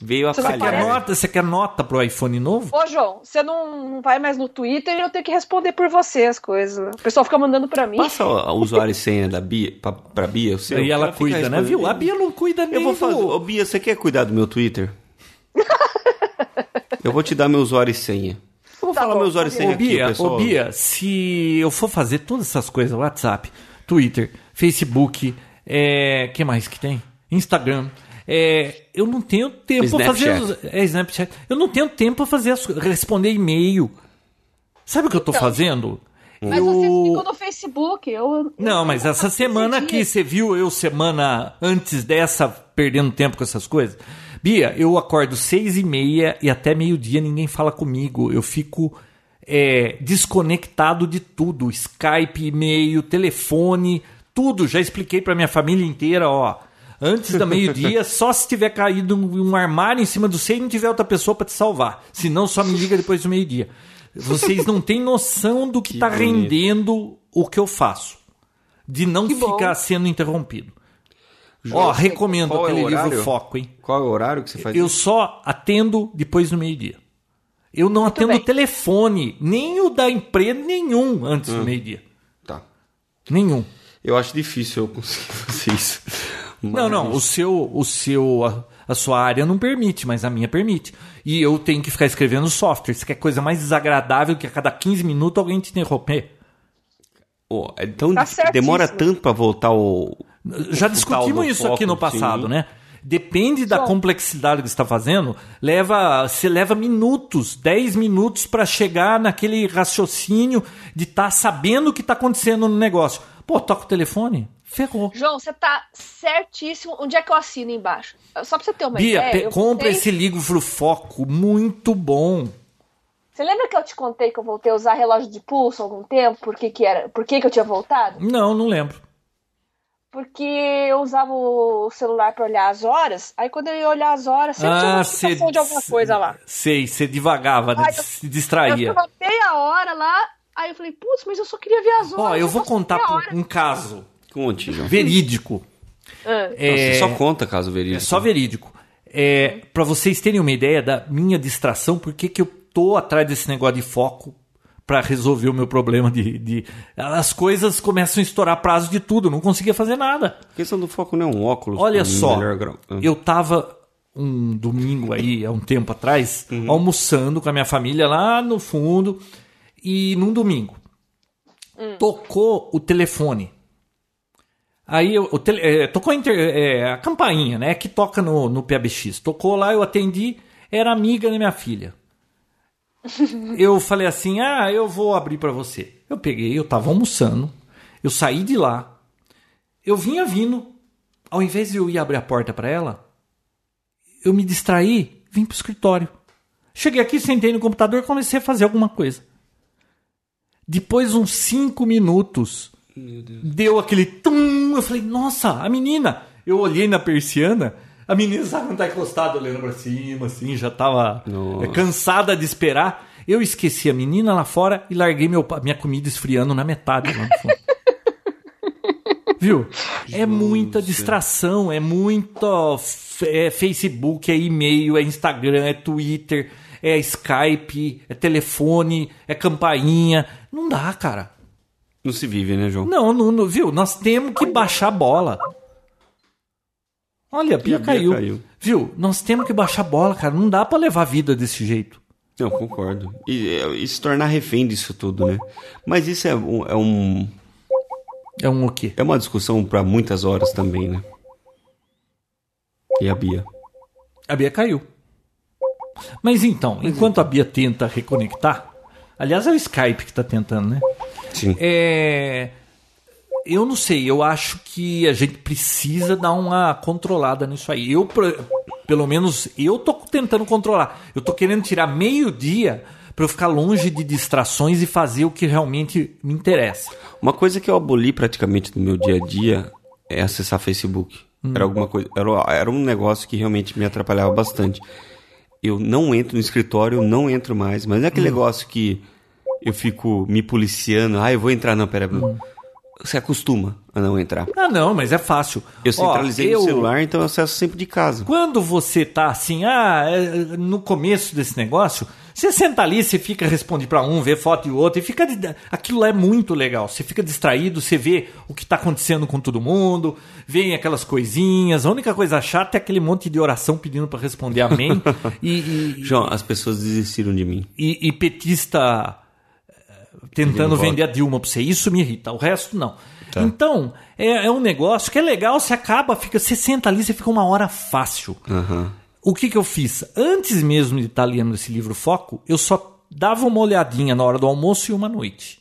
Speaker 2: Veio a
Speaker 1: Você
Speaker 3: Quer
Speaker 2: calhar.
Speaker 1: parece?
Speaker 3: nota, você quer nota pro iPhone novo?
Speaker 1: Ô, João, você não, não vai mais no Twitter e eu tenho que responder por você as coisas. O pessoal fica mandando pra mim.
Speaker 2: Passa o o usuário e senha da Bia, pra, pra Bia, o seu.
Speaker 3: e ela cuida, né? Viu? A Bia não cuida nem
Speaker 2: Eu vou fazer. Ô, Bia, você quer cuidar do meu Twitter? eu vou te dar meu usuário e senha. Eu vou
Speaker 1: Tá
Speaker 2: falar
Speaker 1: bom,
Speaker 2: meu usuário e
Speaker 1: tá
Speaker 2: senha
Speaker 3: Ô
Speaker 2: aqui,
Speaker 3: Bia,
Speaker 2: pessoal.
Speaker 3: ô Bia, se eu for fazer todas essas coisas, WhatsApp, Twitter, Facebook, é, que mais que tem? Instagram, é, eu não tenho tempo para fazer é, Snapchat. Eu não tenho tempo para fazer as, responder e-mail. Sabe o que eu tô
Speaker 1: Então,
Speaker 3: fazendo?
Speaker 1: Mas
Speaker 3: eu...
Speaker 1: você ficou no Facebook. Eu,
Speaker 3: Não, mas essa semana aqui, você viu eu semana antes dessa perdendo tempo com essas coisas? Bia, eu acordo seis e meia e até meio-dia ninguém fala comigo. Eu fico é, desconectado de tudo. Skype, e-mail, telefone, tudo. Já expliquei pra minha família inteira, ó. Antes da meio-dia, só se tiver caído um, um armário em cima do seio e não tiver outra pessoa pra te salvar. Senão, só me liga depois do meio-dia. Vocês não têm noção do que, tá
Speaker 2: bonito.
Speaker 3: rendendo o que eu faço. De não
Speaker 1: Que bom.
Speaker 3: ficar sendo interrompido. Ó, recomendo
Speaker 2: qual é
Speaker 3: aquele livro
Speaker 2: horário?
Speaker 3: Foco, hein?
Speaker 2: Qual é o horário que você faz
Speaker 3: Eu
Speaker 2: isso?
Speaker 3: só atendo depois do meio-dia. Eu não atendo
Speaker 1: bem.
Speaker 3: o telefone, nem o da empresa, nenhum antes
Speaker 2: Hum.
Speaker 3: do meio-dia.
Speaker 2: Tá.
Speaker 3: Nenhum.
Speaker 2: Eu acho difícil eu conseguir fazer isso.
Speaker 3: Não, não, o seu, o seu, a, a sua área não permite, mas a minha permite. E eu tenho que ficar escrevendo software. Isso que é coisa mais desagradável que a cada 15 minutos alguém te interromper.
Speaker 2: Ô, então
Speaker 1: Tá
Speaker 2: demora tanto pra voltar o.
Speaker 3: Já
Speaker 2: o
Speaker 3: discutimos isso aqui no
Speaker 2: foco,
Speaker 3: passado,
Speaker 2: sim.
Speaker 3: né? Depende da
Speaker 1: Só.
Speaker 3: complexidade que você está fazendo, leva, você leva minutos, 10 minutos para chegar naquele raciocínio de estar sabendo o que está acontecendo no negócio. Pô, toca o telefone, ferrou.
Speaker 1: João, você tá certíssimo. Onde é que eu assino embaixo? Só pra você ter uma
Speaker 3: Bia,
Speaker 1: ideia. eu
Speaker 3: compra esse livro Foco, muito bom.
Speaker 1: Você lembra que eu te contei que eu voltei a usar relógio de pulso há algum tempo? Por que, que era? Por que, que eu tinha voltado?
Speaker 3: Não, não lembro.
Speaker 1: Porque eu usava o celular pra olhar as horas. Aí quando eu ia olhar as horas, sempre tinha uma notificação de alguma coisa lá.
Speaker 3: Sei, você devagava, né?
Speaker 1: Eu-
Speaker 3: se
Speaker 1: Eu
Speaker 3: distraía.
Speaker 1: ficava meia hora lá. Aí eu falei, putz, mas eu só queria ver as horas.
Speaker 3: Ó, eu vou
Speaker 1: passou
Speaker 3: contar um caso
Speaker 2: Conte, João.
Speaker 3: verídico.
Speaker 1: Ah,
Speaker 3: É,
Speaker 2: Você só conta caso verídico.
Speaker 3: É só verídico. É, para vocês terem uma ideia da minha distração, por que que eu tô atrás desse negócio de foco para resolver o meu problema de, de. As coisas começam a estourar prazo de tudo, não conseguia fazer nada.
Speaker 2: A questão do foco não é um óculos.
Speaker 3: Olha
Speaker 2: um
Speaker 3: só,
Speaker 2: melhor. Ah.
Speaker 3: eu tava um domingo aí, há um tempo atrás, almoçando com a minha família lá no fundo, e num domingo. Tocou o telefone. Aí eu, o tele- é, tocou a, inter- é, a campainha, né? Que toca no, no PABX. Tocou lá, eu atendi, era amiga da minha filha. Eu falei assim: ah, eu vou abrir pra você. Eu peguei, eu tava almoçando, eu saí de lá, eu vinha vindo, ao invés de eu ir abrir a porta pra ela, eu me distraí, vim pro escritório. Cheguei aqui, sentei no computador e comecei a fazer alguma coisa. Depois uns cinco minutos, deu aquele tum. Eu falei, nossa, a menina. Eu olhei na persiana, a menina sabe não tá encostada olhando pra cima, assim, já tava
Speaker 2: Nossa.
Speaker 3: é, cansada de esperar. Eu esqueci a menina lá fora e larguei meu, minha comida esfriando na metade lá no fundo. Viu? É muita distração, é muito é Facebook, é e-mail, é Instagram, é Twitter, é Skype, é telefone, é campainha. Não dá, cara.
Speaker 2: Não se vive, né, João?
Speaker 3: Não, não, não, viu? Nós temos que baixar a bola. Olha, a Bia,
Speaker 2: a Bia
Speaker 3: caiu.
Speaker 2: caiu.
Speaker 3: Viu? Nós temos que baixar a bola, cara. Não dá pra levar a vida desse jeito.
Speaker 2: Não, concordo. E, e se tornar refém disso tudo, né? Mas isso é um, é, um,
Speaker 3: É um o quê?
Speaker 2: é uma discussão para muitas horas também, né? E a Bia?
Speaker 3: A Bia caiu. Mas então, enquanto a Bia tenta reconectar, aliás é o Skype que tá tentando, né?
Speaker 2: Sim.
Speaker 3: É, eu não sei, eu acho que a gente precisa dar uma controlada nisso aí. Eu, pelo menos, eu tô tentando controlar. Eu tô querendo tirar meio dia para eu ficar longe de distrações e fazer o que realmente me interessa.
Speaker 2: Uma coisa que eu aboli praticamente no meu dia a dia é acessar Facebook. Era alguma coisa, era, era um negócio que realmente me atrapalhava bastante. Eu não entro no escritório, eu não entro mais, mas não é aquele negócio que eu fico me policiando, ah, eu vou entrar, não, pera, você acostuma a não entrar.
Speaker 3: Ah, não, mas é fácil.
Speaker 2: Eu
Speaker 3: Ó,
Speaker 2: centralizei
Speaker 3: eu-
Speaker 2: no celular, então eu acesso sempre de casa.
Speaker 3: Quando você tá assim, ah, é, no começo desse negócio, você senta ali, você fica responde pra um, vê foto e outro, e fica. Aquilo lá é muito legal. Você fica distraído, você vê o que tá acontecendo com todo mundo, vem aquelas coisinhas. A única coisa chata é aquele monte de oração pedindo pra responder amém. e, e,
Speaker 2: João, as pessoas desistiram de mim.
Speaker 3: e- e petista tentando
Speaker 2: voto.
Speaker 3: vender a Dilma pra você. Isso me irrita. O resto, não.
Speaker 2: Tá.
Speaker 3: Então, é, é um negócio que é legal, você acaba, fica, você senta ali, você fica uma hora fácil.
Speaker 2: Aham.
Speaker 3: O que, que eu fiz? Antes mesmo de estar lendo esse livro Foco, eu só dava uma olhadinha na hora do almoço e uma noite.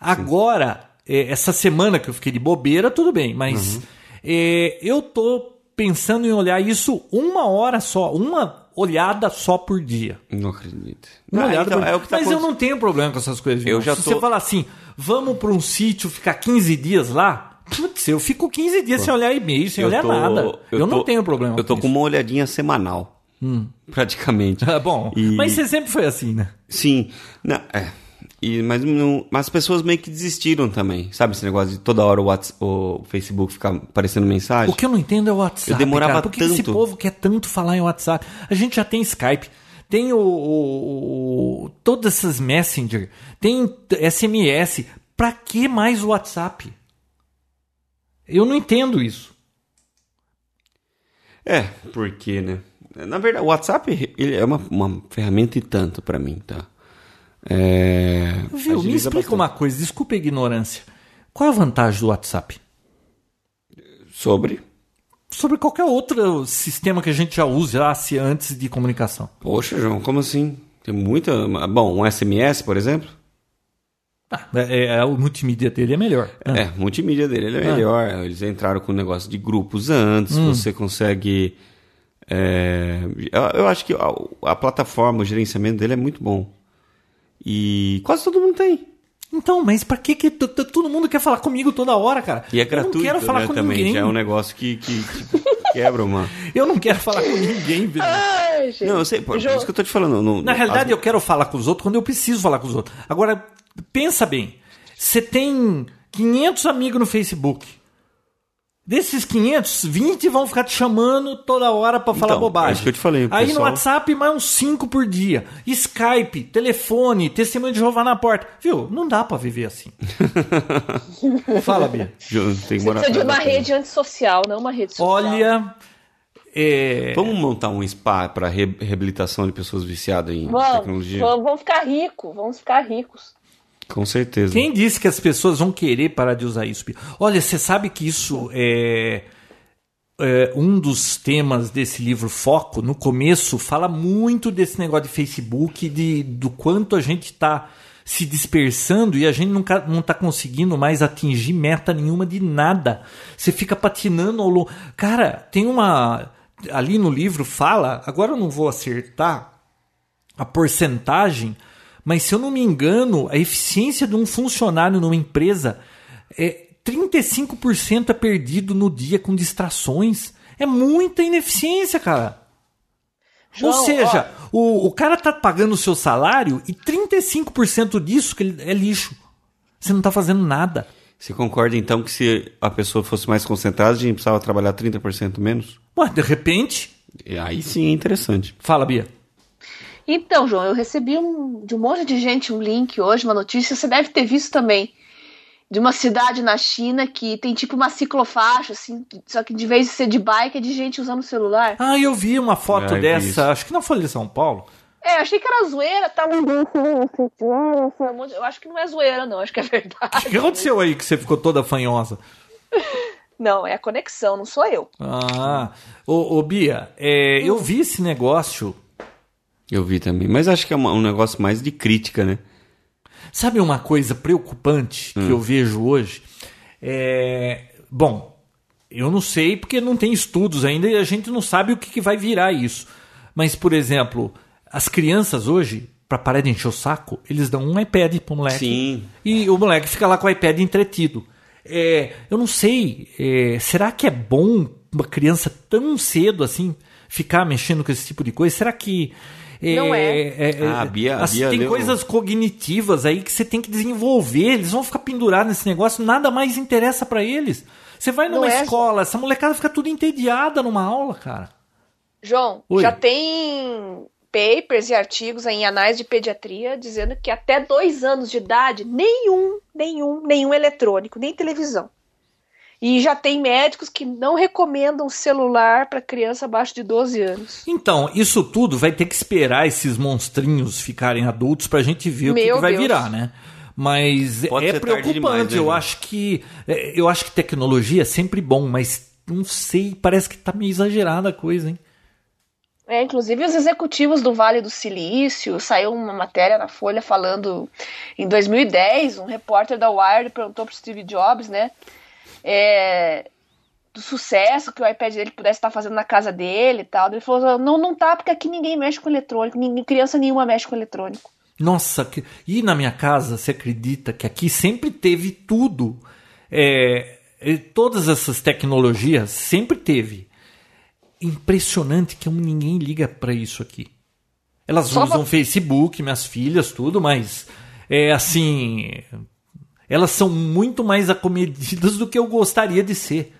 Speaker 3: Agora, é, essa semana que eu fiquei de bobeira, tudo bem, mas é, eu tô pensando em olhar isso uma hora só, uma olhada só por dia.
Speaker 2: Não acredito.
Speaker 3: Uma
Speaker 2: Ah,
Speaker 3: olhada
Speaker 2: então,
Speaker 3: por-
Speaker 2: é o que tá
Speaker 3: mas eu não tenho problema com essas coisas.
Speaker 2: Eu já
Speaker 3: Se
Speaker 2: tô-
Speaker 3: você falar assim, vamos para um sítio ficar 15 dias lá, putz, eu fico 15 dias sem olhar e-mail, sem
Speaker 2: Eu
Speaker 3: olhar
Speaker 2: tô-
Speaker 3: nada. Eu, não
Speaker 2: tô-
Speaker 3: tenho problema
Speaker 2: Eu tô
Speaker 3: com
Speaker 2: com uma olhadinha semanal. Praticamente.
Speaker 3: isso. Bom,
Speaker 2: E-
Speaker 3: mas você sempre foi assim, né?
Speaker 2: Sim. Não, é. E, mas, não, mas as pessoas meio que desistiram também. Sabe esse negócio de toda hora o, Whats- o Facebook ficar aparecendo mensagem?
Speaker 3: O que eu não entendo é o WhatsApp.
Speaker 2: Eu demorava
Speaker 3: cara. Por que esse
Speaker 2: tanto.
Speaker 3: povo quer tanto falar em WhatsApp? A gente já tem Skype, tem o, o- o- todas essas Messenger, tem SMS. Pra que mais o WhatsApp? Eu não entendo isso.
Speaker 2: É, porque, né? Na verdade, o WhatsApp ele é uma, uma ferramenta e tanto pra mim, tá? É...
Speaker 3: Viu? Me explica
Speaker 2: bastante.
Speaker 3: uma coisa, desculpa a ignorância. Qual é a vantagem do WhatsApp?
Speaker 2: Sobre?
Speaker 3: Sobre qualquer outro sistema que a gente já usasse antes de comunicação.
Speaker 2: Poxa, João, como assim? Tem muita... Bom, um SMS, por exemplo?
Speaker 3: Ah, é, é- o multimídia dele é melhor.
Speaker 2: É, a multimídia dele ele é melhor. Eles entraram com o negócio de grupos antes,
Speaker 3: Hum.
Speaker 2: você consegue. é, eu, eu acho que a, a plataforma, o gerenciamento dele é muito bom. E quase todo mundo tem.
Speaker 3: Então, mas pra que, que todo mundo quer falar comigo toda hora, cara?
Speaker 2: E é
Speaker 3: Eu
Speaker 2: gratuito
Speaker 3: não quero falar
Speaker 2: né,
Speaker 3: com
Speaker 2: também.
Speaker 3: ninguém.
Speaker 2: Já é um negócio que, que, que quebra uma.
Speaker 3: Eu não quero falar com ninguém, velho.
Speaker 1: Ai, gente.
Speaker 2: Não, eu sei, por, por
Speaker 1: Jo-
Speaker 2: isso que eu tô te falando. no-
Speaker 3: Na
Speaker 2: no-
Speaker 3: realidade,
Speaker 2: as-
Speaker 3: eu quero falar com os outros quando eu preciso falar com os outros. Agora, pensa bem. Você tem 500 amigos no Facebook. Desses 500, 20 vão ficar te chamando toda hora pra falar
Speaker 2: Então,
Speaker 3: bobagem.
Speaker 2: é isso que eu te falei,
Speaker 3: Aí no
Speaker 2: pessoal-
Speaker 3: WhatsApp, mais uns 5 por dia. Skype, telefone, testemunho de Jeová na porta. Viu? Não dá pra viver assim. Fala, Bia.
Speaker 2: Tem morar
Speaker 1: Precisa de uma rede antissocial, não uma rede social.
Speaker 3: Olha. é,
Speaker 2: Vamos montar um spa para reabilitação de pessoas viciadas em
Speaker 1: Vamos,
Speaker 2: tecnologia?
Speaker 1: vamos, vamos ficar ricos, vamos ficar ricos.
Speaker 2: Com certeza.
Speaker 3: Quem disse que as pessoas vão querer parar de usar isso? Olha, você sabe que isso é, é um dos temas desse livro Foco. No começo, fala muito desse negócio de Facebook, de, do quanto a gente está se dispersando e a gente nunca, não está conseguindo mais atingir meta nenhuma de nada. Você fica patinando ao longo. Cara, tem uma. Ali no livro fala, agora eu não vou acertar a porcentagem, mas se eu não me engano, a eficiência de um funcionário numa empresa é 35% é perdido no dia com distrações. É muita ineficiência, cara. Ou
Speaker 1: João,
Speaker 3: seja, o, o cara tá pagando o seu salário e 35% disso que é lixo. Você não tá fazendo nada.
Speaker 2: Você concorda então que se a pessoa fosse mais concentrada, a gente precisava trabalhar 30% menos?
Speaker 3: Ué, de repente.
Speaker 2: Aí sim é interessante.
Speaker 3: Fala, Bia.
Speaker 1: Então, João, eu recebi um- de um monte de gente um link hoje, uma notícia, você deve ter visto também, de uma cidade na China que tem tipo uma ciclofaixa, assim, só que de vez de ser de bike é de gente usando o celular.
Speaker 3: Ah, eu vi uma foto
Speaker 2: vi
Speaker 3: dessa,
Speaker 2: isso.
Speaker 3: acho que na Folha de São Paulo.
Speaker 1: É, eu achei que era zoeira, tá um Eu acho que não é zoeira, não, acho que é verdade.
Speaker 3: O que aconteceu aí que você ficou toda fanhosa?
Speaker 1: Não, é a conexão, não sou eu.
Speaker 3: Ah, ô, ô Bia, é, eu vi esse negócio.
Speaker 2: Eu vi também. Mas acho que é uma- um negócio mais de crítica, né?
Speaker 3: Sabe uma coisa preocupante que eu vejo hoje? É, bom, eu não sei porque não tem estudos ainda e a gente não sabe o que, que vai virar isso. Mas, por exemplo, as crianças hoje, para parar de encher o saco, eles dão um iPad pro moleque.
Speaker 2: Sim.
Speaker 3: E o moleque fica lá com o iPad entretido. É, eu não sei, é, será que é bom uma criança tão cedo assim ficar mexendo com esse tipo de coisa? Será que.
Speaker 1: Não é.
Speaker 2: Ah, a Bia- a
Speaker 3: assim,
Speaker 2: Bia
Speaker 3: tem
Speaker 2: leu-
Speaker 3: coisas cognitivas aí que você tem que desenvolver. Eles vão ficar pendurados nesse negócio, nada mais interessa pra eles. Você vai numa
Speaker 1: Não é,
Speaker 3: escola, essa molecada fica tudo entediada numa aula, cara.
Speaker 1: João,
Speaker 3: Oi.
Speaker 1: já tem papers e artigos aí em anais de pediatria dizendo que até dois anos de idade, nenhum, nenhum, nenhum eletrônico, nem televisão. E já tem médicos que não recomendam celular para criança abaixo de 12 anos.
Speaker 3: Então, isso tudo vai ter que esperar esses monstrinhos ficarem adultos pra gente ver o que,
Speaker 1: Meu
Speaker 3: que vai
Speaker 1: Deus.
Speaker 3: virar, né? Mas
Speaker 2: Pode
Speaker 3: é preocupante.
Speaker 2: demais, né,
Speaker 3: eu acho que é, eu acho que tecnologia é sempre bom, mas não sei, parece que tá meio exagerada a coisa, hein?
Speaker 1: É, inclusive os executivos do Vale do Silício, saiu uma matéria na Folha falando em 2010, um repórter da Wired perguntou para Steve Jobs, né, é, do sucesso que o iPad dele pudesse estar fazendo na casa dele e tal. Ele falou, não, não tá, porque aqui ninguém mexe com eletrônico, ninguém, criança nenhuma mexe com eletrônico.
Speaker 3: Nossa, que... e na minha casa, você acredita que aqui sempre teve tudo? É, todas essas tecnologias sempre teve. Impressionante que ninguém liga pra isso aqui. Elas
Speaker 1: Só
Speaker 3: usam
Speaker 1: vo-
Speaker 3: Facebook, minhas filhas, tudo, mas é assim. Elas são muito mais acomedidas do que eu gostaria de ser.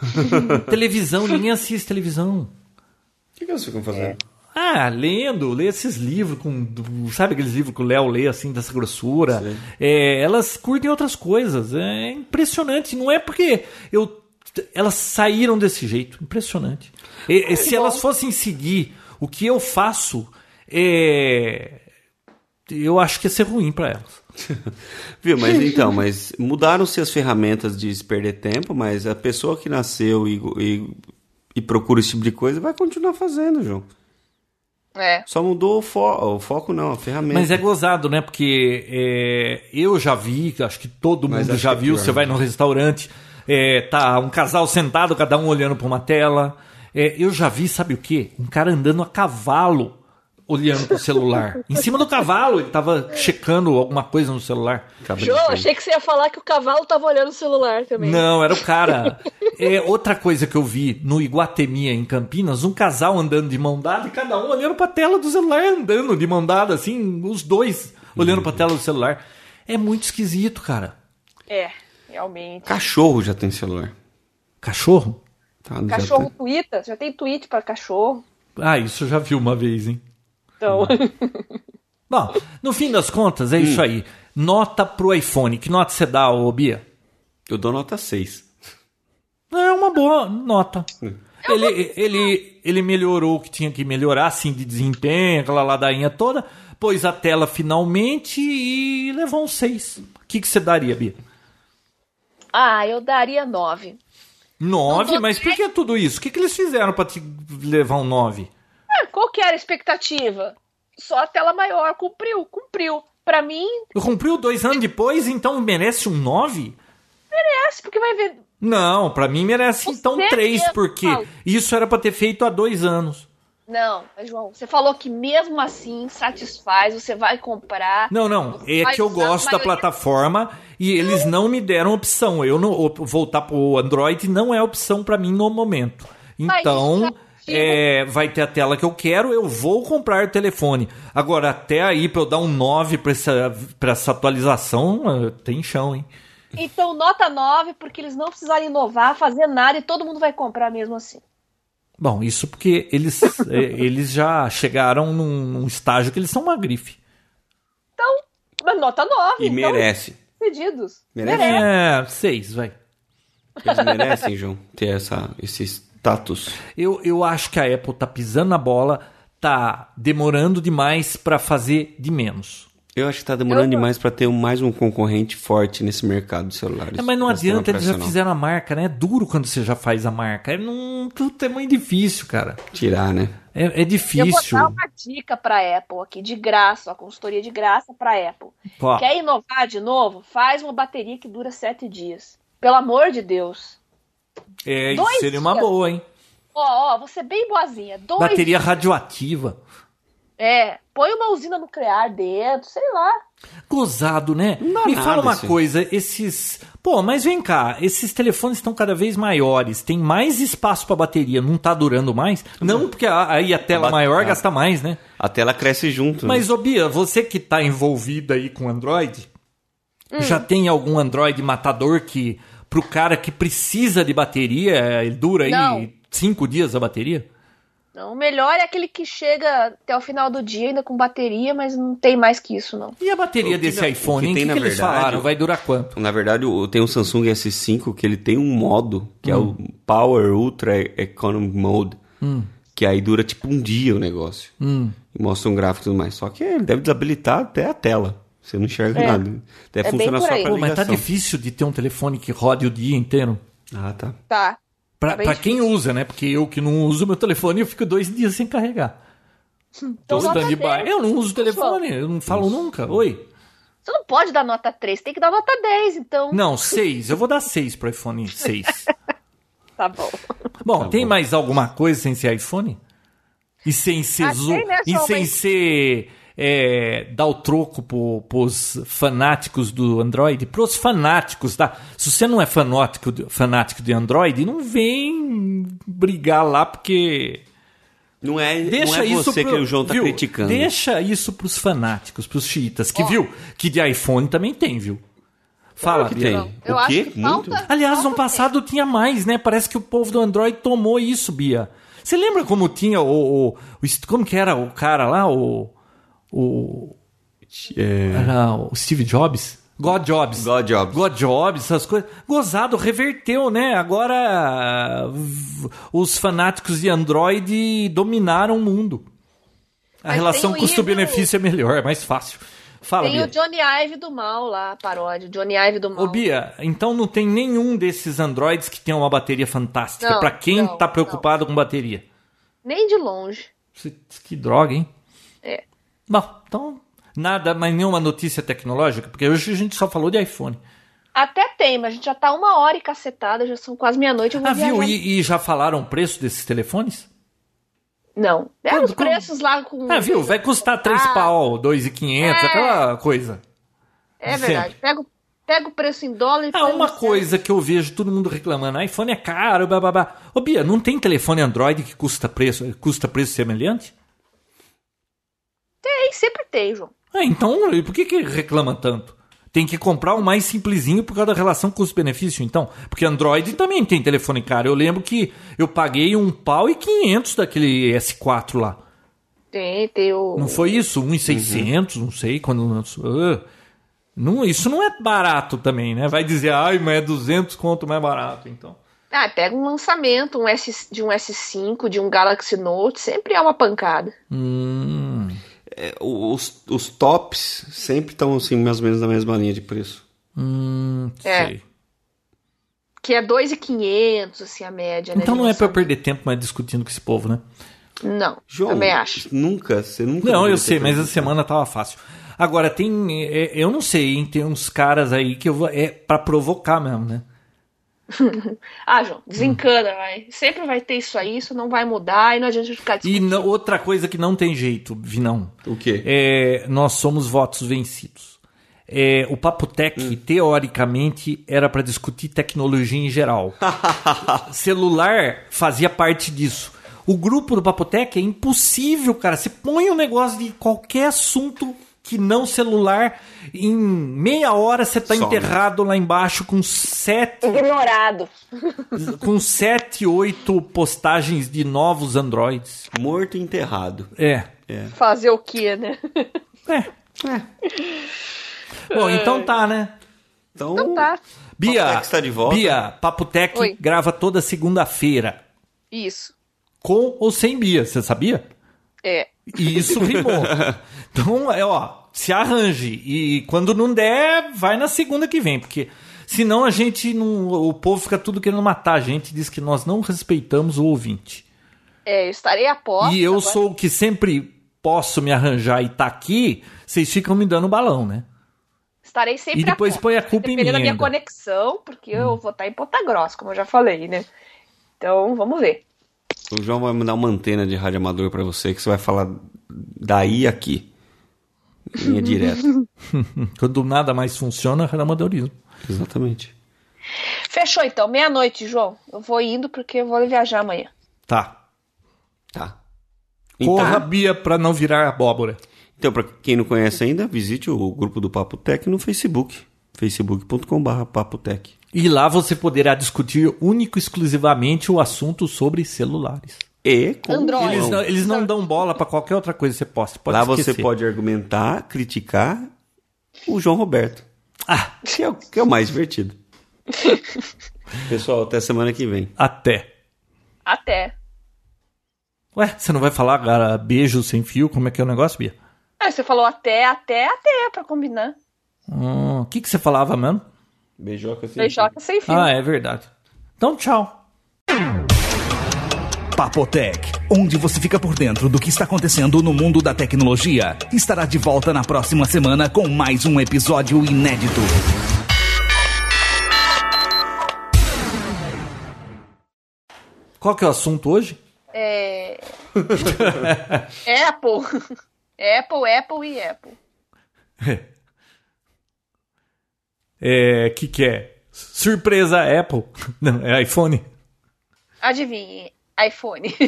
Speaker 3: televisão, ninguém assiste televisão.
Speaker 2: O que, que eles ficam fazendo?
Speaker 3: Ah, lendo, lê esses livros com. Sabe aqueles livros que o Léo lê assim, dessa grossura? É, elas curtem outras coisas. É impressionante. Não é porque eu. Elas saíram desse jeito. Impressionante. E- e se
Speaker 1: bom.
Speaker 3: elas fossem seguir o que eu faço, é, eu acho que ia ser ruim para elas.
Speaker 2: Viu, mas então, mas mudaram-se as ferramentas de se perder tempo, mas a pessoa que nasceu e, e, e procura esse tipo de coisa vai continuar fazendo, João.
Speaker 1: É.
Speaker 2: Só mudou o, fo o foco, não, a ferramenta.
Speaker 3: Mas é gozado, né? Porque é, eu já vi, acho que todo mundo já
Speaker 2: é
Speaker 3: viu.
Speaker 2: pior,
Speaker 3: Você vai
Speaker 2: né?
Speaker 3: num restaurante, é, tá um casal sentado, cada um olhando para uma tela. É, eu já vi, sabe o quê? Um cara andando a cavalo, olhando pro celular. em cima do cavalo, ele tava checando alguma coisa no celular.
Speaker 1: João, achei que você ia falar que o cavalo tava olhando o celular também.
Speaker 3: Não, era o cara. É, outra coisa que eu vi no Iguatemi, em Campinas, um casal andando de mão dada e cada um olhando pra tela do celular, andando de mão dada, assim, os dois olhando pra tela do celular. É muito esquisito, cara.
Speaker 1: É, realmente.
Speaker 2: Cachorro já tem celular.
Speaker 3: Cachorro?
Speaker 2: Tá, já
Speaker 1: Cachorro
Speaker 2: tá-
Speaker 1: twitta, já tem tweet pra cachorro.
Speaker 3: Ah, isso eu já vi uma vez, hein?
Speaker 1: Então,
Speaker 3: Bom, no fim das contas, é isso aí. Nota pro iPhone. Que nota você dá, ô Bia?
Speaker 2: Eu dou nota 6.
Speaker 3: É uma boa nota. Ele, ele, ele melhorou o que tinha que melhorar, assim, de desempenho, aquela ladainha toda, pôs a tela finalmente e levou um 6. O que, que você daria, Bia?
Speaker 1: ah, eu daria nove.
Speaker 3: 9?
Speaker 1: vou-
Speaker 3: Mas por que tudo isso? O que, que eles fizeram pra te levar um 9?
Speaker 1: Qual que era a expectativa? Só a tela maior, cumpriu, cumpriu. Pra mim,
Speaker 3: Cumpriu dois anos depois, então merece um 9?
Speaker 1: merece, porque vai ver.
Speaker 3: Não, pra mim merece
Speaker 1: Com
Speaker 3: então 3,
Speaker 1: certeza,
Speaker 3: porque isso era pra ter feito há dois anos.
Speaker 1: Não, mas João, você falou que mesmo assim satisfaz, você vai comprar.
Speaker 3: Não, não. É que eu gosto da plataforma e eles não me deram opção. Eu não voltar pro Android não é opção pra mim no momento. Então,
Speaker 1: isso
Speaker 3: é, vai ter a tela que eu quero, eu vou comprar o telefone. Agora, até aí, pra eu dar um 9 pra essa, pra essa atualização, tem chão, hein?
Speaker 1: Então, nota 9, porque eles não precisaram inovar, fazer nada e todo mundo vai comprar mesmo assim.
Speaker 3: Bom, isso porque eles, eh, eles já chegaram num, num estágio que eles são uma grife.
Speaker 1: Então, mas nota 9.
Speaker 2: E
Speaker 1: então,
Speaker 2: merece.
Speaker 1: Pedidos.
Speaker 2: Merece?
Speaker 3: É, seis, vai.
Speaker 2: Eles merecem, João, ter essa, esse status.
Speaker 3: Eu, eu acho que a Apple tá pisando na bola, tá demorando demais pra fazer de menos.
Speaker 2: Eu acho que tá demorando
Speaker 1: Eu-
Speaker 2: demais pra ter mais um concorrente forte nesse mercado de celulares.
Speaker 3: É, mas não
Speaker 2: sistema
Speaker 3: adianta, eles já fizeram a marca, né? É duro quando você já faz a marca. É, não, tudo é muito difícil, cara.
Speaker 2: Tirar, né?
Speaker 3: É, é
Speaker 1: Eu vou
Speaker 3: difícil.
Speaker 1: dar uma dica pra Apple aqui, de graça, uma consultoria de graça pra Apple.
Speaker 3: Ó,
Speaker 1: Quer inovar de novo? Faz uma bateria que dura 7 dias. Pelo amor de Deus.
Speaker 3: É, isso
Speaker 1: dois
Speaker 3: seria uma
Speaker 1: dias.
Speaker 3: boa, hein?
Speaker 1: Ó, ó, você é bem boazinha. Dois
Speaker 3: Bateria radioativa.
Speaker 1: É, põe uma usina nuclear dentro, sei lá.
Speaker 3: Gozado, né? Me
Speaker 2: nada,
Speaker 3: fala uma
Speaker 2: assim.
Speaker 3: coisa, esses. Pô, mas vem cá, esses telefones estão cada vez maiores, tem mais espaço pra bateria, não tá durando mais? Não, porque a- aí a tela
Speaker 2: ba-
Speaker 3: maior
Speaker 2: a-
Speaker 3: gasta mais, né?
Speaker 2: A tela cresce junto. né?
Speaker 3: Mas, ô Bia, você que tá envolvida aí com Android,
Speaker 1: Hum.
Speaker 3: já tem algum Android matador que, pro cara que precisa de bateria, ele dura aí
Speaker 1: Não.
Speaker 3: cinco dias a bateria?
Speaker 1: Não, o melhor é aquele que chega até o final do dia ainda com bateria, mas não tem mais que isso, não.
Speaker 3: E a bateria
Speaker 2: O que
Speaker 3: desse
Speaker 2: o
Speaker 3: iPhone,
Speaker 2: que tem,
Speaker 3: que,
Speaker 2: na
Speaker 3: que eles
Speaker 2: verdade,
Speaker 3: falaram? Vai durar quanto?
Speaker 2: Na verdade, tem um Samsung S5 que ele tem um modo, que é
Speaker 3: Hum.
Speaker 2: o Power Ultra Economy Mode, que aí dura tipo um dia o negócio.
Speaker 3: Hum.
Speaker 2: E mostra um gráfico e tudo mais. Só que ele deve desabilitar até a tela. Você não enxerga
Speaker 1: É.
Speaker 2: nada. Deve
Speaker 1: É bem
Speaker 2: funcionar só pra
Speaker 3: Pô, mas tá
Speaker 2: ligação.
Speaker 3: difícil de ter um telefone que rode o dia inteiro.
Speaker 2: Ah, tá.
Speaker 1: Tá.
Speaker 3: Pra,
Speaker 1: Tá
Speaker 3: pra quem usa, né? Porque eu que não uso meu telefone, eu fico dois dias sem carregar.
Speaker 1: Então,
Speaker 3: Tô
Speaker 1: nota
Speaker 3: stand-by.
Speaker 1: 10.
Speaker 3: Eu não uso o telefone, eu não falo nunca. Oi.
Speaker 1: Você não pode dar nota 3, tem que dar nota 10, então.
Speaker 3: Não, seis. Eu vou dar seis pro iPhone 6.
Speaker 1: Tá bom.
Speaker 3: Bom,
Speaker 2: Tá
Speaker 3: tem
Speaker 2: bom.
Speaker 3: mais alguma coisa sem ser iPhone? E sem ser
Speaker 1: Ah,
Speaker 3: zo...
Speaker 1: tem, né,
Speaker 3: E sem ser é, dar o troco pro, pros fanáticos do Android? Pros fanáticos, tá? Se você não é fanático de, fanático de Android, não vem brigar lá porque...
Speaker 2: Não é,
Speaker 3: Deixa
Speaker 2: não é
Speaker 3: isso
Speaker 2: você
Speaker 3: pro-
Speaker 2: que o João tá
Speaker 3: viu?
Speaker 2: criticando.
Speaker 3: Deixa isso pros fanáticos, pros chiitas, que
Speaker 1: Ó.
Speaker 3: viu? Que de iPhone também tem, viu? Fala,
Speaker 2: Claro que
Speaker 3: Bia.
Speaker 2: tem.
Speaker 1: Não, eu
Speaker 2: o
Speaker 1: acho
Speaker 2: quê?
Speaker 1: que
Speaker 2: Muito?
Speaker 1: falta-
Speaker 3: Aliás, no
Speaker 1: falta
Speaker 3: passado tinha mais, né? Parece que o povo do Android tomou isso, Bia. Você lembra como tinha o, o- o como que era o cara lá, o o
Speaker 2: É...
Speaker 3: era o Steve Jobs, God Jobs.
Speaker 2: God Jobs.
Speaker 3: God Jobs, essas coisas. Gozado, reverteu, né? Agora os fanáticos de Android dominaram o mundo. A
Speaker 1: Mas
Speaker 3: relação
Speaker 1: tem
Speaker 3: custo-benefício é melhor, é mais fácil. Fala,
Speaker 1: Tem
Speaker 3: Bia.
Speaker 1: o Johnny Ive do mal lá, a paródia. Johnny Ive do mal.
Speaker 3: Ô Bia, então não tem nenhum desses Androids que tenha uma bateria fantástica
Speaker 1: Não,
Speaker 3: pra quem
Speaker 1: não,
Speaker 3: tá preocupado com bateria.
Speaker 1: Nem de longe.
Speaker 3: Que droga, hein?
Speaker 1: É.
Speaker 3: Bom, então nada, mais nenhuma notícia tecnológica, porque hoje a gente só falou de iPhone.
Speaker 1: Até tem, mas a gente já tá uma hora e cacetada, já são quase meia-noite.
Speaker 3: Ah, viu? E, e já falaram o preço desses telefones?
Speaker 1: Não. É
Speaker 3: Quando-
Speaker 1: os preços lá com.
Speaker 3: Ah, viu? Vai custar 3
Speaker 1: Ah,
Speaker 3: pau, 2,500,
Speaker 1: É.
Speaker 3: aquela coisa.
Speaker 1: É verdade. Pega, o- pega o preço em dólar e
Speaker 3: Ah, uma coisa que eu vejo todo mundo reclamando, iPhone é caro, bababá. Ô Bia, não tem telefone Android que custa preço, custa preço semelhante?
Speaker 1: Tem, sempre tem, João.
Speaker 3: Ah, então e por que, que reclama tanto? Tem que comprar o mais simplesinho por causa da relação custo-benefício, então. Porque Android também tem telefone caro. Eu lembro que eu paguei um pau e 500 daquele S4 lá.
Speaker 1: Tem, tem o.
Speaker 3: Não foi isso? 1,600, não sei, quando lançou. Ah, não, isso não é barato também, né? Vai dizer, ai, mas é 200 conto mais barato, então.
Speaker 1: Ah, pega um lançamento um S, de um S5, de um Galaxy Note, sempre é uma pancada.
Speaker 3: Hum,
Speaker 2: É, os, os tops sempre estão assim, mais ou menos na mesma linha de preço.
Speaker 3: hum,
Speaker 1: É.
Speaker 3: sei.
Speaker 1: Que é 2,500, assim, a média, né?
Speaker 3: Então não é pra eu
Speaker 1: lançamento.
Speaker 3: perder tempo mais discutindo com esse povo, né?
Speaker 1: Não,
Speaker 2: João,
Speaker 1: também acho.
Speaker 2: nunca, você nunca.
Speaker 3: Não, eu sei, mas a
Speaker 2: perdido
Speaker 3: semana tava fácil. Agora, tem. é, Eu não sei, hein? Tem uns caras aí que eu vou. É pra provocar mesmo, né?
Speaker 1: Ah, João, desencana, vai. Sempre vai ter isso aí, isso não vai mudar e não adianta ficar
Speaker 3: E
Speaker 1: discutindo.
Speaker 3: não- outra coisa que não tem jeito, Vinão.
Speaker 2: O quê?
Speaker 3: É, nós somos votos vencidos. É, o Papotec, teoricamente, era para discutir tecnologia em geral. Celular fazia parte disso. O grupo do Papotec é impossível, cara. Você põe um negócio de qualquer assunto que não celular, em meia hora você tá
Speaker 2: Some.
Speaker 3: enterrado lá embaixo com sete,
Speaker 1: Ignorado.
Speaker 3: com sete, oito postagens de novos Androids.
Speaker 2: Morto e enterrado.
Speaker 3: É.
Speaker 1: Fazer o quê, né?
Speaker 3: É. Bom, então tá, né?
Speaker 2: Então,
Speaker 1: Então tá.
Speaker 3: Bia,
Speaker 2: Papotec está de volta.
Speaker 3: Bia, Papo Tech
Speaker 1: Oi.
Speaker 3: grava toda segunda-feira.
Speaker 1: Isso.
Speaker 3: Com ou sem Bia, você sabia?
Speaker 1: É.
Speaker 3: E isso rimou. então, é, ó, se arranje. E quando não der, vai na segunda que vem, porque senão a gente não. O povo fica tudo querendo matar a gente, diz que nós não respeitamos o ouvinte.
Speaker 1: É, eu estarei a posto.
Speaker 3: e eu
Speaker 1: agora-
Speaker 3: sou o que sempre posso me arranjar e tá aqui, vocês ficam me dando balão, né?
Speaker 1: Estarei sempre
Speaker 3: E depois
Speaker 1: a
Speaker 3: põe a culpa em
Speaker 1: Dependendo da
Speaker 3: mim
Speaker 1: minha
Speaker 3: ainda. Hum.
Speaker 1: conexão, porque eu vou estar em Ponta Grossa, como eu já falei, né? Então, vamos ver.
Speaker 2: O João vai mandar uma antena de rádio amador pra você que você vai falar daí aqui. Linha direta.
Speaker 3: Quando nada mais funciona, é amadorismo.
Speaker 2: Exatamente.
Speaker 1: Fechou então, meia-noite, João. Eu vou indo porque eu vou viajar amanhã.
Speaker 3: Tá.
Speaker 2: Tá.
Speaker 3: Corra,
Speaker 2: Então,
Speaker 3: Bia, pra não virar abóbora.
Speaker 2: então, pra quem não conhece ainda, visite o grupo do Papo Tech no Facebook. facebook.com.br papotec.
Speaker 3: E lá você poderá discutir único e exclusivamente o assunto sobre celulares.
Speaker 2: E com
Speaker 1: Android.
Speaker 3: Eles
Speaker 2: João.
Speaker 3: não, eeles não dão bola pra qualquer outra coisa que você possa. Pode
Speaker 2: Lá você
Speaker 3: esquecer.
Speaker 2: pode argumentar, criticar o João Roberto.
Speaker 3: Ah,
Speaker 2: Que é, o- que é o mais divertido. Pessoal, até semana que vem.
Speaker 3: até.
Speaker 1: Até.
Speaker 3: Ué, você não vai falar cara, beijo sem fio? Como é que é o negócio, Bia?
Speaker 1: Ah, você falou até, até, até, pra combinar.
Speaker 3: Hum, O que, que você falava mesmo?
Speaker 2: Beijoca sem
Speaker 1: Beijoca sem fio.
Speaker 3: Ah, é verdade. Então, tchau.
Speaker 4: Papotec, onde você fica por dentro do que está acontecendo no mundo da tecnologia, estará de volta na próxima semana com mais um episódio inédito.
Speaker 3: Qual que é o assunto hoje?
Speaker 1: É... Apple. Apple, Apple e Apple.
Speaker 3: É, que que é? Surpresa Apple. Não, é iPhone.
Speaker 1: Adivinhe, iPhone.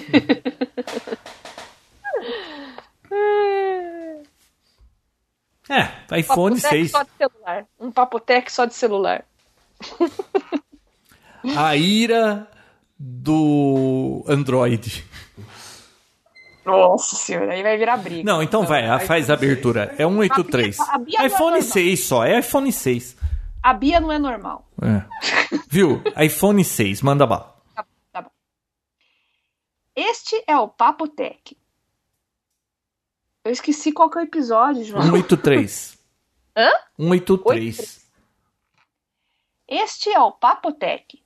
Speaker 3: É, iPhone
Speaker 1: Papotec
Speaker 3: 6.
Speaker 1: só de celular. Um papotec só de celular.
Speaker 3: A ira do Android.
Speaker 1: Nossa senhora, aí vai virar briga.
Speaker 3: Não, então vai, faz a abertura. É 183.
Speaker 1: A Bia- a Bia não é
Speaker 3: iPhone
Speaker 1: normal.
Speaker 3: 6 só, é iPhone 6.
Speaker 1: A Bia não é normal.
Speaker 3: É. Viu? iPhone 6, manda bala.
Speaker 1: Tá, tá bom. Este é o Papotec. Eu esqueci qual que é o episódio, João.
Speaker 3: 183.
Speaker 1: Hã?
Speaker 3: 183.
Speaker 1: Este é o Papotec.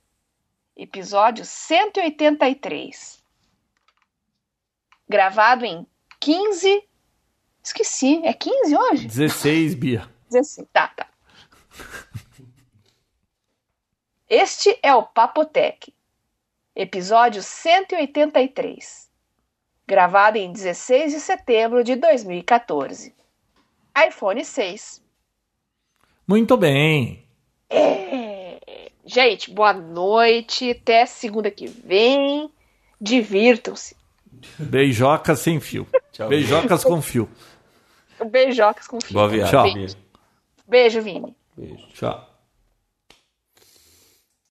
Speaker 1: Episódio 183. Gravado em 15. Esqueci, é 15 hoje?
Speaker 3: 16, Bia.
Speaker 1: 16. Tá, tá. Este é o Papotec. Episódio 183. Gravado em 16 de setembro de 2014. iPhone 6.
Speaker 3: Muito bem.
Speaker 1: É. Gente, boa noite. Até segunda que vem. Divirtam-se.
Speaker 3: Beijocas sem fio.
Speaker 2: Tchau.
Speaker 3: Beijocas com fio.
Speaker 1: Beijocas com fio.
Speaker 2: Boa viagem.
Speaker 3: Tchau.
Speaker 1: Beijo, Vini.
Speaker 2: Beijo.
Speaker 3: Tchau.